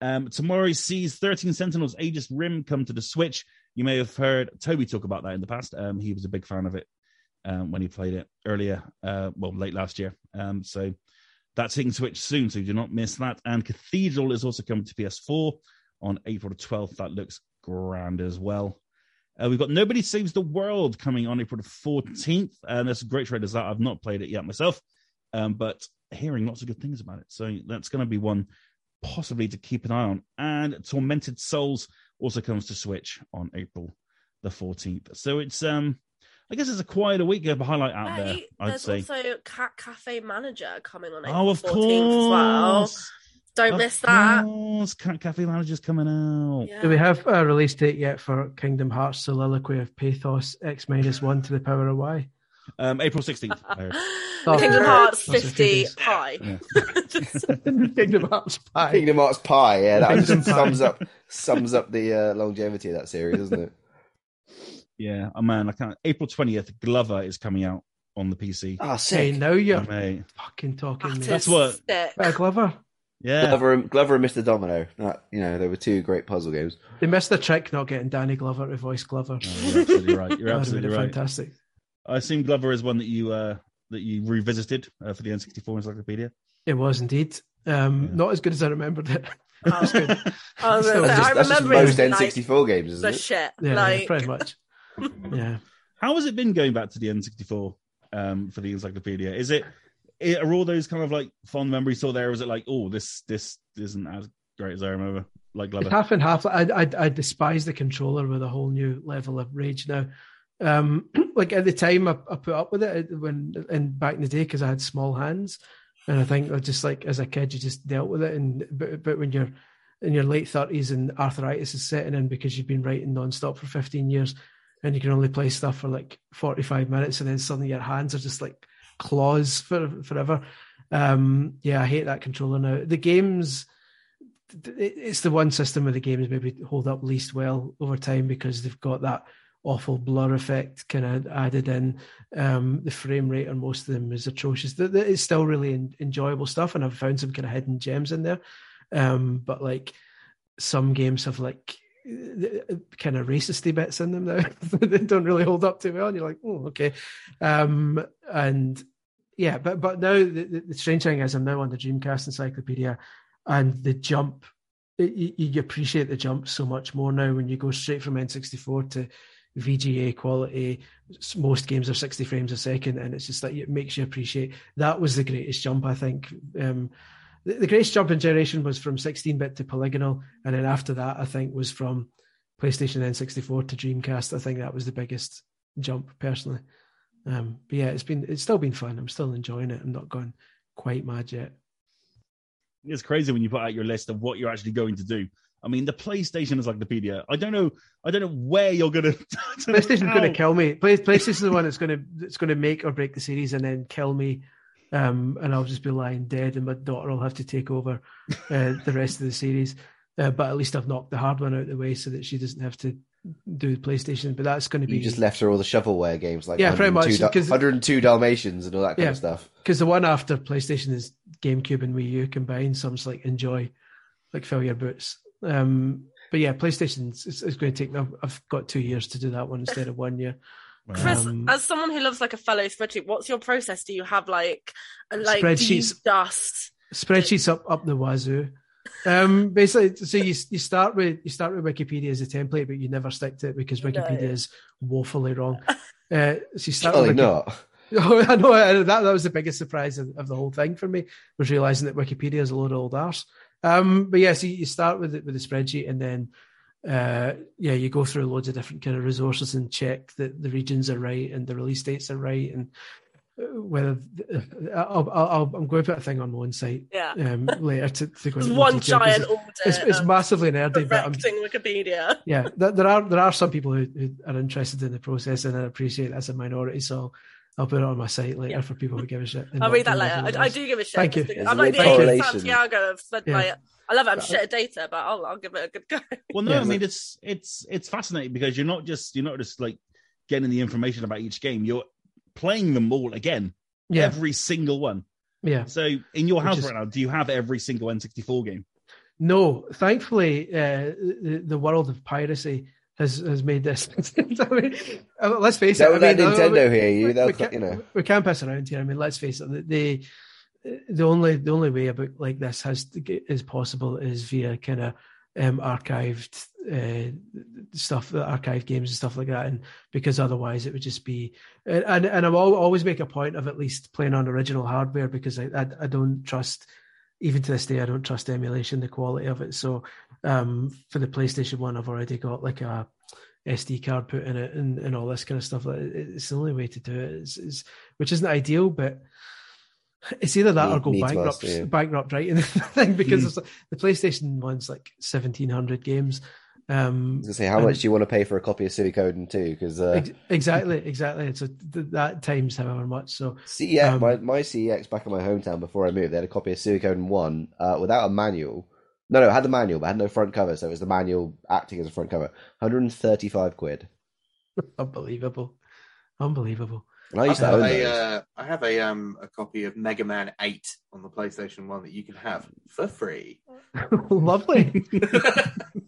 A: Um, tomorrow sees 13 Sentinels Aegis Rim come to the Switch. You may have heard Toby talk about that in the past. Um, he was a big fan of it um, when he played it earlier, uh, well, late last year. Um, so that's hitting Switch soon, so do not miss that. And Cathedral is also coming to PS4 on April 12th. That looks grand as well. Uh, we've got Nobody Saves the World coming on April 14th, and there's some great trailers that I've not played it yet myself, um, but hearing lots of good things about it. So that's going to be one possibly to keep an eye on. And Tormented Souls also comes to Switch on April the 14th. So it's um I guess it's a quieter week of a highlight out there, I'd
C: there's
A: say.
C: also Cat Cafe Manager coming on
A: oh,
C: April
A: of
C: 14th
A: course.
C: as well. Don't
A: Of
C: miss that.
A: course. Cat Cafe Manager's coming out.
C: Yeah.
F: Do we have a release date yet for Kingdom Hearts Soliloquy of Pathos X minus one to the power of Y?
A: Um, April 16th. I heard.
F: Oh,
C: Kingdom. Hearts
F: That's a few
C: 50
A: pie.
C: Just-
F: Kingdom Hearts Pie.
D: Kingdom Hearts Pie, yeah, that
F: Kingdom
D: just
F: Pie.
D: sums up sums up the uh, longevity of that series, doesn't it?
A: yeah, oh man, I can't. April 20th, Glover is coming out on the PC.
D: Ah,
F: Hey,
D: sick.
F: now you're
A: Mate.
F: fucking talking
C: that
F: me.
A: That's what-
C: sick.
F: Uh, Glover.
A: Yeah.
D: Glover, and, Glover and Mr. Domino. That, you know, they were two great puzzle games.
F: They missed the trick not getting Danny Glover to voice Glover.
A: No, you're absolutely right. You're
F: That would've
A: absolutely
F: been
A: right.
F: fantastic.
A: I assume Glover is one that you uh that you revisited uh, for the N64 Encyclopedia.
F: It was indeed. Um,
A: Yeah.
F: Not as good as I remembered it.
C: Oh.
F: It's good.
C: I was gonna
F: That's
C: say, I
D: that's
C: remember it
D: most N64 games, isn't
C: the
D: it?
C: shit.
F: Yeah,
C: like,
F: pretty much. Yeah.
A: How has it been going back to the N64 um, for the Encyclopedia? Is it i- are all those kind of like fond memories still there? Or is it like, oh, this this isn't as great as I remember? Like Glover.
F: half and half. I, I I despise the controller with a whole new level of rage now. Um, like at the time, I, I put up with it when in back in the day because I had small hands, and I think I just like as a kid you just dealt with it. And but, but when you're in your late thirties and arthritis is setting in because you've been writing nonstop for fifteen years, and you can only play stuff for like forty five minutes, and then suddenly your hands are just like claws for forever. Um, yeah, I hate that controller now. The games it's the one system where the games maybe hold up least well over time because they've got that awful blur effect kind of added in. Um, the frame rate on most of them is atrocious. It's still really en- enjoyable stuff, and I've found some kind of hidden gems in there. Um, but like some games have like kind of racisty bits in them now that don't really hold up too well, and you're like, oh, okay. Um, and yeah, but but now the, the, the strange thing is, I'm now on the Dreamcast Encyclopedia, and the jump, you, you appreciate the jump so much more now when you go straight from N64 to VGA quality. Most games are 60 frames a second, and it's just that it makes you appreciate. That was the greatest jump, I think. Um, the, the greatest jump in generation was from 16-bit to polygonal, and then after that, I think was from PlayStation N64 to Dreamcast. I think that was the biggest jump personally. Um, but yeah, it's been it's still been fun. I'm still enjoying it. I'm not gone quite mad yet.
A: It's crazy when you put out your list of what you're actually going to do. I mean, the PlayStation Encyclopedia. I don't know. I don't know where you're gonna.
F: PlayStation's going to kill me. Play, PlayStation's the one that's going to that's going to make or break the series and then kill me. Um, and I'll just be lying dead, and my daughter will have to take over uh, the rest of the series. Uh, but at least I've knocked the hard one out of the way so that she doesn't have to do PlayStation. But that's going to be
D: You just left her all the shovelware games like
F: Yeah, pretty
D: 102
F: much,
D: Dal-
F: 'cause-
D: 102 Dalmatians and all that kind
F: Yeah.
D: of stuff.
F: because the one after PlayStation is GameCube and Wii U combined. So I'm just like enjoy, like fill your boots. Um, but yeah, PlayStation is, is going to take. I've, I've got two years to do that one instead of one year.
C: Chris,
F: Um,
C: as someone who loves like a fellow spreadsheet, what's your process? Do you have like a like do you
F: Spreadsheets.
C: dust?
F: Spreadsheets up up the wazoo. Um, basically, so you you start with you start with Wikipedia as a template, but you never stick to it because
C: No.
F: Wikipedia is woefully wrong. Uh, so you start
D: Surely
F: with Wiki-
D: not.
F: Oh, I know that that was the biggest surprise of, of the whole thing for me was realizing that Wikipedia is a load of old arse. Um, but yeah, so you start with it with the spreadsheet, and then uh, yeah, you go through loads of different kind of resources and check that the regions are right and the release dates are right and uh, whether I'll, I'll, I'm going to put a thing on my own site
C: Yeah.
F: um, later to, to go into
C: one giant audit.
F: It's, it's massively nerdy, but I'm,
C: Wikipedia.
F: yeah, there, there are there are some people who, who are interested in the process and I appreciate that's a minority. So I'll put it on my site later
C: Yeah.
F: for people who give a shit.
C: I'll read that later. I, I do give a shit.
F: Thank you.
C: I'm
D: a
C: like the
D: weird
C: Amy
D: correlation.
C: Santiago of said,
F: Yeah.
C: like, I love it. I'm shit at data, but I'll, I'll give it a good go.
A: Well, no,
F: Yeah.
A: I mean it's it's it's fascinating because you're not just you're not just like getting the information about each game. You're playing them all again,
F: Yeah,
A: every single one.
F: yeah.
A: So in your house
F: is-
A: right now, do you have every single N64 game?
F: No, thankfully, uh, the, the world of piracy has has made this. I mean, uh, let's face it.
D: Don't
F: I mean, uh,
D: Nintendo
F: we-
D: hear you.
F: we,
D: They'll,
F: we can't,
D: you know.
F: we can't piss around here. I mean, let's face it. The the only the only way a book like this has to get, is possible is via kind of um, archived uh, stuff, the archived games and stuff like that, and because otherwise it would just be. And and, and I will always make a point of at least playing on original hardware because I I, I don't trust. Even to this day, I don't trust emulation, the quality of it. So, um, for the PlayStation One, I've already got like a SD card put in it and, and all this kind of stuff. It's the only way to do it, is, is, which isn't ideal, but it's either that or go bankrupt,
D: yeah.
F: bankrupt, right? And the thing because
A: Mm.
F: it's like, the PlayStation One's like seventeen hundred games. Um,
D: I was gonna say, how
F: and-
D: much do you want to pay for a copy of Suikoden 2? Because uh,
F: ex- exactly, exactly. It's a, th- that times however much. So
D: CEX,
F: Um,
D: my, my CEX back in my hometown before I moved, they had a copy of Suikoden 1 uh, without a manual. No, no, it had the manual, but had no front cover, so it was the manual acting as a front cover. 135 quid.
F: unbelievable, unbelievable.
D: And I
E: I
D: to
E: have
D: own
E: a,
D: those.
E: uh, I have a um a copy of Mega Man Eight on the PlayStation One that you can have for free.
F: Lovely.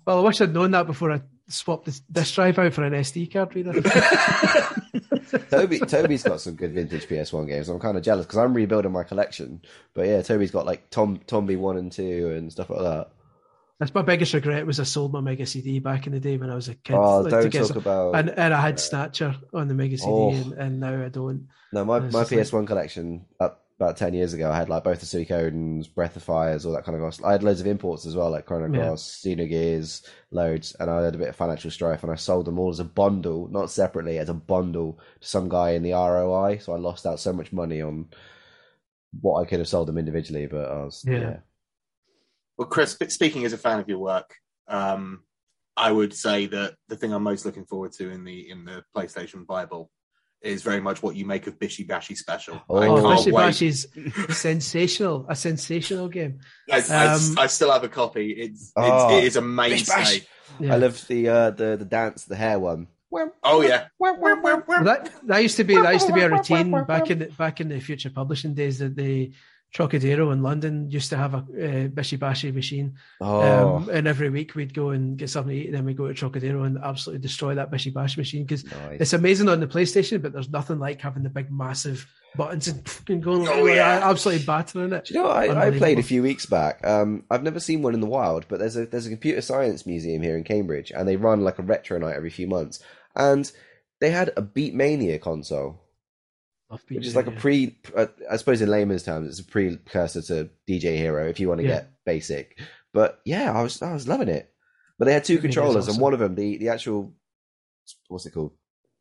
F: well, I wish I'd known that before I swapped this, this drive out for an SD card reader.
D: Toby, Toby's got some good vintage PS1 games. I'm kind of jealous because I'm rebuilding my collection. But yeah, Toby's got like Tom Tombi 1 and 2 and stuff like that.
F: That's my biggest regret was I sold my Mega CD back in the day when I was a kid.
D: Oh,
F: like,
D: don't talk about.
F: and, and I had Snatcher on the Mega CD,
D: Oh.
F: and, and now I don't.
D: No, my, my PS1 collection up about 10 years ago, I had like both the Suikodens, Breath of Fires, all that kind of stuff. I had loads of imports as well, like Chrono
F: Yeah.
D: Cross, Xenogears, loads. And I had a bit of financial strife and I sold them all as a bundle, not separately, as a bundle to some guy in the ROI. So I lost out so much money on what I could have sold them individually, but I was,
F: Yeah.
D: yeah.
E: Well, Chris, speaking as a fan of your work, um, I would say that the thing I'm most looking forward to in the in the PlayStation Bible is very much what you make of Bishi Bashi Special. I
D: Oh,
F: Oh,
E: can't
F: Fishy
E: wait.
F: Bashy's sensational, a sensational game.
E: I, I-
F: Um,
E: I still have a copy. It's, it's
D: Oh,
E: it is a
D: Bish
E: mainstay.
F: Yeah.
D: I love the, uh, the, the dance, the hair one.
E: Oh yeah,
F: Well, that that used to be that used to be a routine back in the, back in the future publishing days that the Trocadero in London used to have a uh, Bishi Bashi machine,
D: Oh,
F: um, and every week we'd go and get something to eat, and then we'd go to Trocadero and absolutely destroy that Bishy Bash machine because
D: nice.
F: it's amazing on the PlayStation, but there's nothing like having the big massive buttons and fucking going
E: Oh,
F: like,
E: yeah.
F: absolutely battering it.
D: Do you know I, I played a few weeks back? Um, I've never seen one in the wild, but there's a there's a computer science museum here in Cambridge, and they run like a retro night every few months. And they had a Beatmania console, which is like a pre, uh, I suppose in layman's terms, it's a precursor to DJ Hero if you want to
F: Yeah.
D: get basic. But yeah, I was I was loving it. But they had two controllers, and one of them, the the actual what's it called,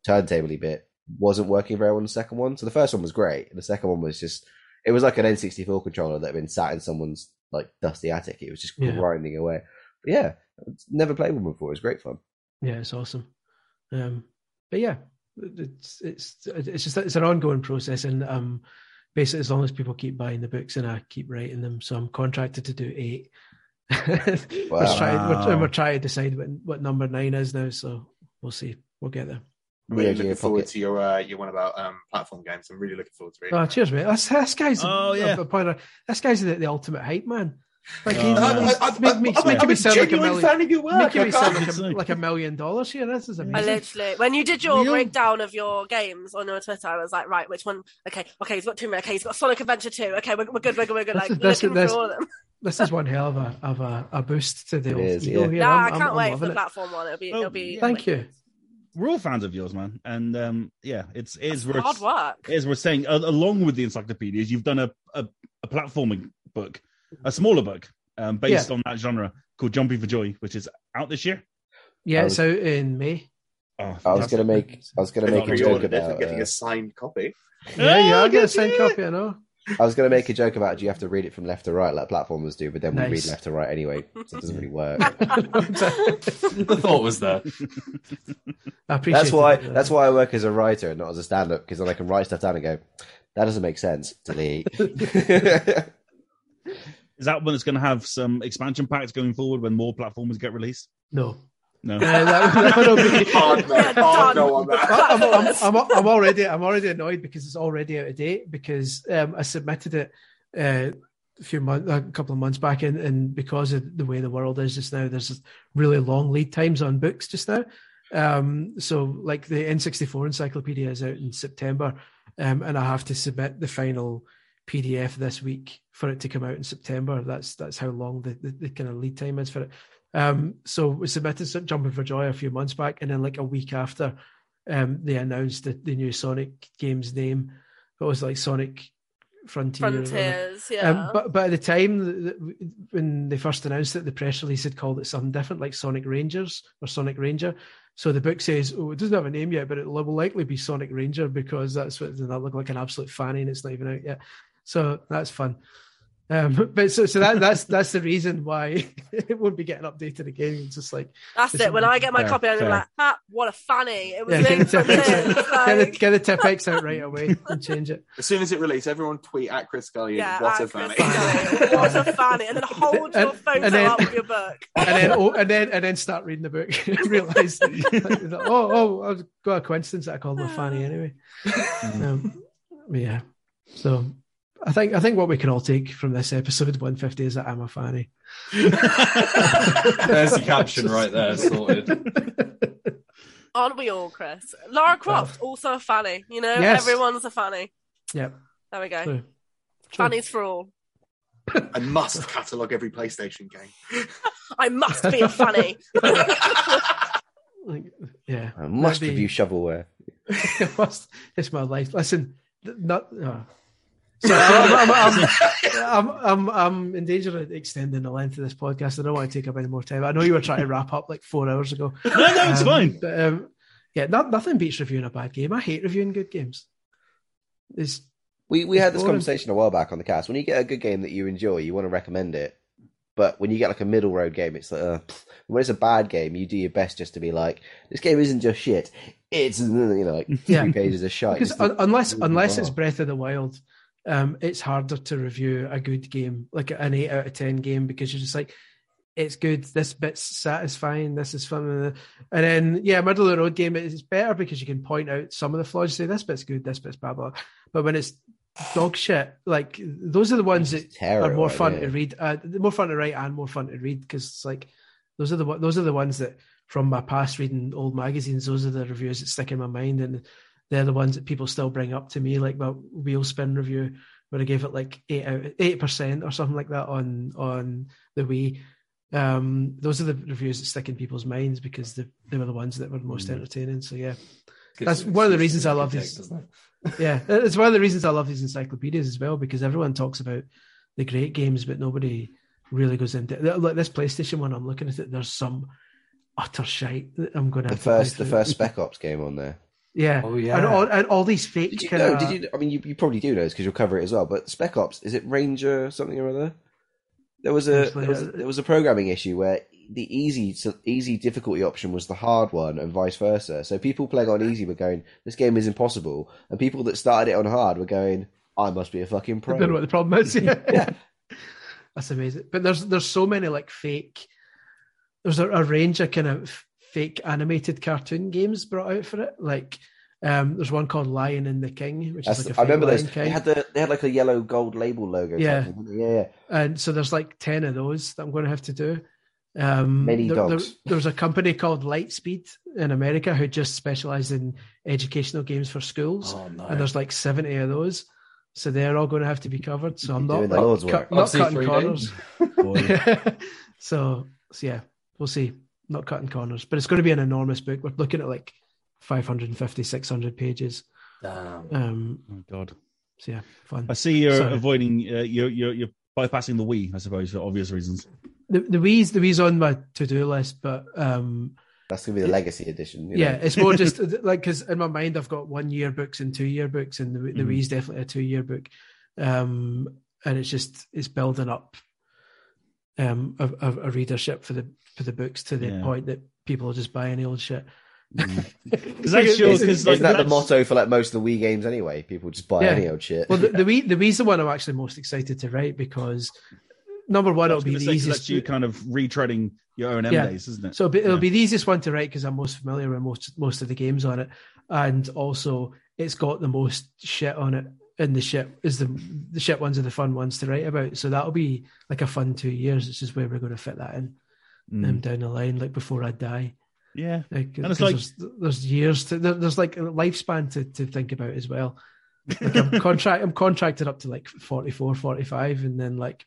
D: turntable bit, wasn't working very well on the second one. So the first one was great, and the second one was just it was like an N64 controller that had been sat in someone's like dusty attic. It was just
F: Yeah.
D: grinding away. But yeah, never played one before. It was great fun.
F: Yeah, it's awesome. Um, but yeah, it's it's it's just it's an ongoing process, and um, basically as long as people keep buying the books and I keep writing them, so I'm contracted to do eight. we're,
D: Wow.
F: trying, we're,
A: Wow.
F: we're trying to decide what what number nine is now, so we'll see. We'll get there.
E: I'm really
D: Yeah,
E: looking forward
D: pocket.
E: to your uh, your one about um, platform games. I'm really looking forward to it.
F: Oh, cheers, mate. That's, this guy's
A: Oh,
F: a,
A: yeah.
F: a pointer. This guy's the, the ultimate hype man. Like
A: Oh,
F: he's,
A: man.
F: he's
E: I- I-
F: make-
E: I-
F: makes-
E: I'm
F: making
E: a
F: me sound like a million,
E: fan of your work.
F: making me sound like a, like a million dollars here. This is
C: I
F: amazing.
C: literally, when you did your
A: Real-
C: breakdown of your games on your Twitter, I was like, right, which one? Okay, okay, he's got two. Okay, he's got Sonic Adventure 2. Okay, we're, we're good, we're good, we're good.
F: This
C: Like,
F: is- this
C: looking
F: this-
C: through all of them.
F: This is one hell of a of a, a boost to the
D: It
F: old
D: is, yeah.
F: here.
C: Nah,
F: I'm-
C: I can't
F: I'm
C: wait for the
F: it.
C: platform one. It'll be,
A: Well,
C: it'll be.
F: Thank you.
A: We're all fans of yours, man, and um, yeah, it's it is
C: It's
A: worth
C: hard work.
A: as we're saying, a- along with the encyclopedias, you've done a, a, a platforming book, a smaller book um, based on that genre called Jumping for Joy, which is out this year.
F: Yeah,
D: I
F: it's out in May.
A: Oh,
D: I was gonna make I was gonna
A: I
D: make a joke
E: Pre-ordered it, I'm
D: about.
E: getting
D: uh,
E: a signed copy.
F: Yeah, yeah,
A: Oh,
F: I'll get a signed copy. I know.
D: I was going to make a joke about do you have to read it from left to right like platformers do, but then we read left to right anyway, so it doesn't really work.
B: the thought was there.
F: I appreciate.
D: that's why
F: it.
D: that's why I work as a writer and not as a stand-up because then I can write stuff down and go, that doesn't make sense. Delete.
A: Is that one that's going to have some expansion packs going forward when more platformers get released?
F: no.
A: No.
F: Uh, that, that will be.
E: Hard no,
C: Yeah,
E: hard no on that.
F: I'm, I'm, I'm, I'm already I'm already annoyed because it's already out of date because um, I submitted it uh, a few months a couple of months back and, and because of the way the world is just now there's really long lead times on books just now um, so like the N64 encyclopedia is out in September um, and I have to submit the final PDF this week for it to come out in September that's that's how long the, the, the kind of lead time is for it um, so we submitted Jumping for Joy a few months back, and then like a week after, um, they announced the, the new Sonic game's name. It was like Sonic Frontier.
C: Frontiers, yeah.
F: Um, but but at the time when they first announced it, the press release had called it something different, like Sonic Rangers or Sonic Ranger. So the book says, "Oh, it doesn't have a name yet, but it will likely be Sonic Ranger because that's what does that look like an absolute fanny, and it's not even out yet." So that's fun. Um, but so so that that's that's the reason why it won't be getting updated again. It's just like
C: That's it. When I get my
A: fair,
C: copy, I'm gonna be
A: fair.
C: like, ah, what a fanny. It was
F: yeah, get the
C: Frontiers.
F: Tipp-Ex get the,
C: Like,
F: get the Tipp-Ex out right away and change it.
E: As soon as it released, everyone tweet at Chris Scully.
C: yeah,
E: what a fanny.
C: Scully. what a fanny. And then hold your
F: And-
C: photo
F: and then-
C: up with your book.
F: and then oh, and then and then start reading the book and realize oh oh I've got a coincidence that I called my fanny anyway. Um, yeah, so I think I think what we can all take from this episode 150 is that I'm a fanny.
B: There's the caption right there, sorted.
C: Aren't we all, Chris? Lara Croft, also a fanny. You know,
F: Yes.
C: everyone's a fanny.
F: Yep.
C: There we go.
F: True. True.
C: Fannies for all.
E: I must catalogue every PlayStation game.
C: I must be a fanny.
F: Like, yeah,
D: I must
F: That'd
D: review shovelware.
F: it must, it's my life. Listen, not. Uh, so I'm, I'm, I'm, I'm, I'm, I'm in danger of extending the length of this podcast. I don't want to take up any more time. I know you were trying to wrap up like four hours ago.
A: no, no, it's
F: Um,
A: fine.
F: But, um, yeah, not, nothing beats reviewing a bad game. I hate reviewing good games. It's
D: We we had this
F: boring.
D: conversation a while back on the cast. When you get a good game that you enjoy, you want to recommend it. But when you get like a middle road game, it's like uh, when it's a bad game, you do your best just to be like, this game isn't just shit. It's you know like three
F: Yeah.
D: pages of shite.
F: because un- unless unless it's Breath of the Wild, um, it's harder to review a good game, like an eight out of ten game, because you're just like, it's good. This bit's satisfying. This is fun, and then yeah, middle of the road game is better because you can point out some of the flaws. Say this bit's good. This bit's blah blah. But when it's dog shit, like those are the ones that are more fun
D: yeah.
F: to read, uh, more fun to write and more fun to read because it's like those are the those are the ones that from my past reading old magazines. Those are the reviews that stick in my mind, and they're the ones that people still bring up to me, like my wheel spin review where I gave it like eight out eight percent or something like that on on the Wii. Um, those are the reviews that stick in people's minds because they, they were the ones that were the most entertaining. So yeah, That's one of the reasons I love these- yeah, it's one of the reasons I love these encyclopedias as well because everyone talks about the great games, but nobody really goes into like this PlayStation one. I'm looking at it. There's some utter shite that I'm going to
D: the
F: have to
D: first the first Spec Ops game on there.
F: Yeah.
B: Oh, yeah.
F: And all, and all these fake.
D: Did you know? Did you? I mean, you, you probably do know this because you'll cover it as well. But Spec Ops is it Ranger something or other? There was a there was,
F: uh,
D: there was a programming issue where the easy easy difficulty option was the hard one, and vice versa. So people playing on easy were going, "This game is impossible," and people that started it on hard were going, "I must be a fucking
F: I
D: pro."
F: don't know what the problem is. Yeah.
D: Yeah.
F: That's amazing. But there's there's so many like fake. There's a, a range of kind of fake animated cartoon games brought out for it. Like um, there's one called Lion and the King, which
D: That's
F: is like
D: the-
F: a
D: I remember
F: fake
D: those.
F: Lion
D: They had the they had like a yellow gold label logo.
F: Yeah.
D: thing, yeah, yeah.
F: and so there's like 10 of those that i'm going to have to do um
D: Many
F: there,
D: dogs.
F: there- there's a company called lightspeed in america who just specialize in educational games for schools
B: Oh, no.
F: and there's like 70 of those so they're all going to have to be covered so i'm
D: You're
F: not,
D: doing the Lord's
F: not,
D: work.
F: cut- not cutting corners so, so yeah we'll see not cutting corners but it's going to be an enormous book we're looking at like 550 600 pages
B: Damn.
F: um
A: Oh God.
F: so yeah fun
A: I see you're
F: Sorry.
A: avoiding. Uh, you're you're you're bypassing the Wii, I suppose, for obvious reasons.
F: the the Wii's the Wii's on my to do list, but um,
D: That's gonna be the legacy edition. you
F: yeah,
D: know?
F: it's more just like because in my mind I've got one year books and two year books, and the the
A: Mhm.
F: Wii's definitely a two year book, um, and it's just it's building up um a, a, a readership for the for the books to the
A: Yeah.
F: point that people will just buy any old shit.
A: Because that's sure,
D: Isn't,
A: like
D: isn't that the motto for like most of the Wii games anyway? People just buy
F: Yeah.
D: any old shit.
F: Well, the, the Wii the Wii's the one I'm actually most excited to write because number one it'll be the
A: say, 'cause
F: easiest.
A: that's you kind of retreading your ONM
F: Yeah.
A: days, isn't it?
F: So it'll be, it'll
A: Yeah.
F: be the easiest one to write because I'm most familiar with most most of the games on it, and also it's got the most shit on it. And the shit is the the shit ones are the fun ones to write about. So that'll be like a fun two years. It's just where we're going to fit that in
A: Mm.
F: um, down the line, like before I die.
A: yeah.
F: Like,
A: And it's like-
F: there's, there's years to there, there's like a lifespan to, to think about as well. Like I'm contract I'm contracted up to like 44, 45, and then like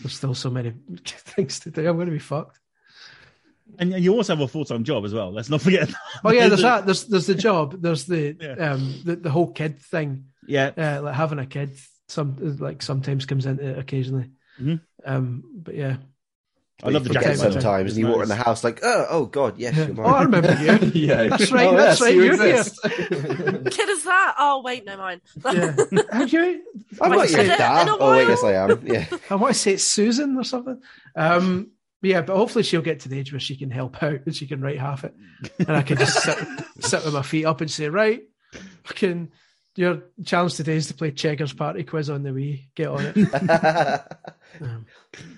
F: there's still so many things to do. I'm going to be fucked.
A: And you also have a full time job as well. Let's not forget.
F: Oh yeah, there's that. There's there's the job. There's the
A: Yeah.
F: um the, the whole kid thing.
A: Yeah.
F: Uh, like having a kid some like sometimes comes into it occasionally.
A: Mhm.
F: Um, but yeah.
A: I love the
F: forget
A: jacket.
F: about
A: by the way.
D: sometimes,
A: It's
D: and you walk in the house like, oh, oh god, yes,
F: Yeah.
D: you're
F: Oh, I remember you.
B: yeah,
F: That's right,
B: Oh,
F: that's
B: yes,
F: right,
B: you
F: you're here.
B: exist.
C: Kid is that? Oh wait, no mine.
F: yeah. Have you?
D: I'm
C: Wait,
D: not
C: is
D: your dad. Oh wait, yes, I am. Yeah.
F: I want to say it's Susan or something. Um, yeah, but hopefully she'll get to the age where she can help out and she can write half it, and I can just sit, sit with my feet up and say, right, fucking, your challenge today is to play Checkers Party Quiz on the Wii. Get on it. Um,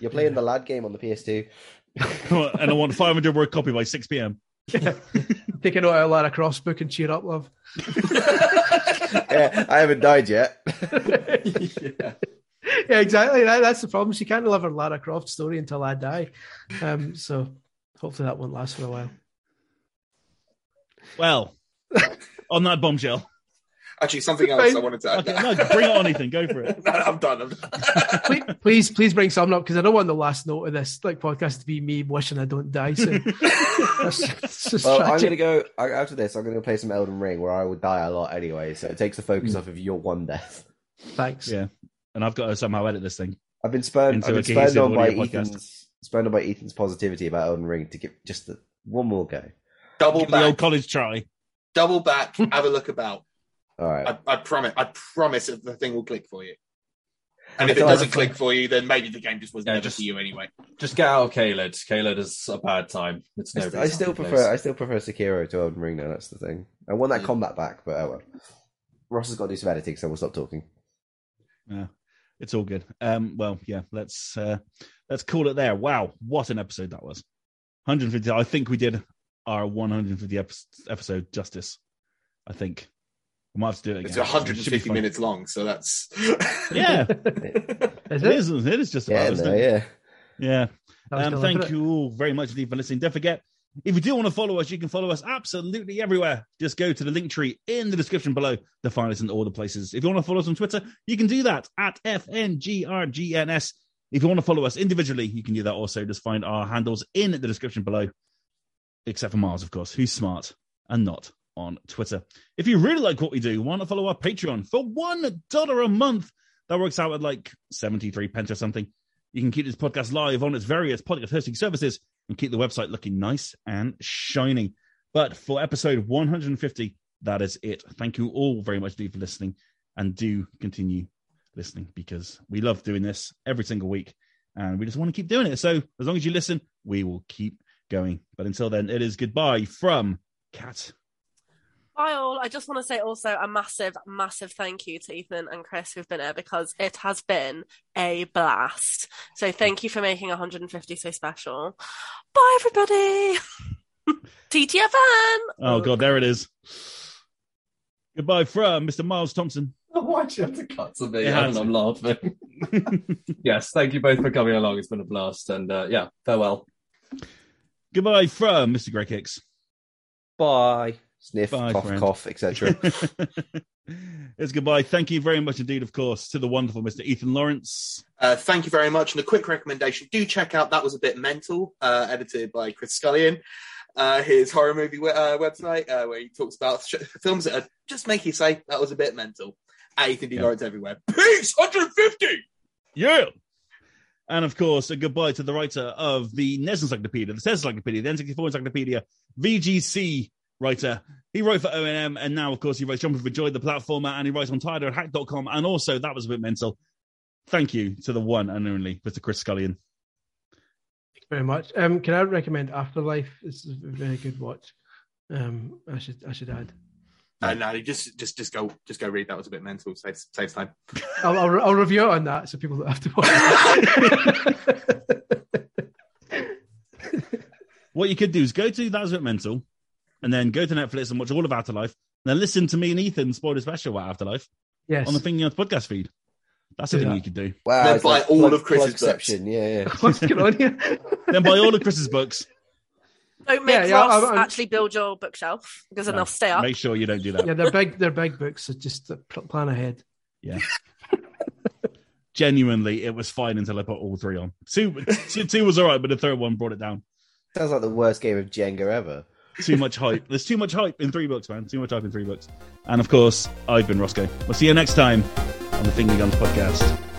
D: You're playing the lad game on the PS2.
A: and I want 500 word copy by 6 p.m.
F: Take a note out of Lara Croft's book and cheer up, love.
D: yeah, I haven't died yet.
B: yeah.
F: yeah, exactly. That, that's the problem. She can't deliver Lara Croft's story until I die. Um, so hopefully that won't last for a while.
A: Well, on that bombshell.
E: Actually, something else I wanted to add.
A: Okay, no, bring on, Ethan. Go for it.
E: No, I'm done. I'm done.
F: Please, please, please bring something up because I don't want the last note of this like podcast to be me wishing I don't die soon. That's, that's just
D: Well, I'm gonna go after this. I'm gonna play some Elden Ring, where I would die a lot anyway. So it takes the focus hmm. off of your one death.
F: Thanks.
A: Yeah. And I've got to somehow edit this thing.
D: I've been spurned.
A: Into
D: I've
A: a
D: been spurned on by
A: podcast.
D: Ethan's spurned on by Ethan's positivity about Elden Ring to give just the, one more go.
E: Double
A: Give the old college try.
E: Double back. Have a look about.
D: All right.
E: I, I promise. I promise that the thing will click for you. And if it doesn't click for you, then maybe the game just was
B: Yeah,
E: never
B: just-
E: for you anyway.
B: Just get out of Caelid. Caelid is a bad time. It's
D: I,
B: no.
D: st- I still prefer I still prefer Sekiro to Elden Ring. Now that's the thing. I want that
E: Mm.
D: combat back, but oh well. Ross has got to do some editing, so we'll stop talking.
A: Yeah. It's all good. Um, well, yeah, let's uh let's call it there. Wow, what an episode that was. 150. I think we did our 150 episode justice. I think. We might have to do it again.
E: It's
A: It should be
E: 150
A: fun.
E: minutes long, so that's
A: Yeah,
F: Is
A: it
F: it?
A: is. It is just
D: Yeah,
A: about. isn't
D: no,
A: it?
D: yeah.
A: Yeah. Um, thank you all very much indeed for listening. Don't forget, if you do want to follow us, you can follow us absolutely everywhere. Just go to the link tree in the description below to find us in all the places. If you want to follow us on Twitter, you can do that at FNGRGNS. If you want to follow us individually, you can do that also. Just find our handles in the description below, except for Mars, of course, who's smart and not on Twitter. If you really like what we do, why not follow our Patreon for $1 a month? That works out at like 73 pence or something. You can keep this podcast live on its various podcast hosting services and keep the website looking nice and shiny. But for episode 150, that is it. Thank you all very much indeed for listening and do continue listening because we love doing this every single week and we just want to keep doing it. So as long as you listen, we will keep going. But until then, it is goodbye from Kat.
C: Bye all. I just want to say also a massive, massive thank you to Ethan and Chris who've been here because it has been a blast. So thank you for making 150 so special. Bye everybody. TTFN.
A: Oh, God, there it is. Goodbye from Mr. Miles Thompson.
B: Why'd you have to cut to me?
A: It had
B: And. I'm laughing. yes, thank you both for coming along. It's been a blast. And uh, yeah, farewell.
A: Goodbye from Mr. Greg Hicks.
D: Bye. Sniff,
A: Bye,
D: cough,
A: friend.
D: cough, etc.
A: it's goodbye. Thank you very much indeed, of course, to the wonderful Mr. Ethan Lawrence.
E: Uh, thank you very much. And a quick recommendation: do check out "That Was a Bit Mental," uh, edited by Chris Scullion. Uh, his horror movie we- uh, website, uh, where he talks about sh- films that are, just make you say that was a bit mental. At Ethan D.
A: Yeah.
E: Lawrence everywhere. Peace. 150.
A: Yeah. And of course, a goodbye to the writer of the NES Encyclopedia, the SNES Encyclopedia, the N64 Encyclopedia, VGC writer. He wrote for ONM, and now, of course, he writes Jumping for Joy, the platformer, and he writes on tiredoldhack.com. And also, that was a bit mental. Thank you to the one and only Mr. Chris Scullion.
F: Thank you very much. Um, can I recommend After Life? It's a very good watch. Um, I should I should add.
E: Uh, no, just just just go just go read. That was a bit mental. Saves saves time.
F: I'll, I'll, I'll review it on that so people don't have to watch.
A: What you could do is go to That Was a Bit Mental, and then go to Netflix and watch all of After Life, and then listen to me and Ethan spoil a special about After Life
F: yes.
A: on the Finger Guns podcast feed. That's the thing
F: that.
A: you could do.
D: Wow,
E: Then
D: it's
E: buy all
D: plug-
E: of Chris's
D: plugception, Yeah, yeah.
F: What's going on here?
A: Then buy all of Chris's books.
C: Don't make
F: Yeah, yeah,
C: Ross
F: I'm- I'm-
C: actually build your bookshelf because then
A: No,
C: they'll stay up.
A: Make sure you don't do that.
F: yeah, they're big. They're big books. So just uh, plan ahead. Yeah.
A: Genuinely, it was fine until I put all three on. Two, two, two was all right, but the third one brought it down.
D: Sounds like the worst game of Jenga ever.
A: Too much hype. There's too much hype in three books, man. Too much hype in three books. And of course, I've been Rossko. We'll see you next time on the Finger Guns podcast.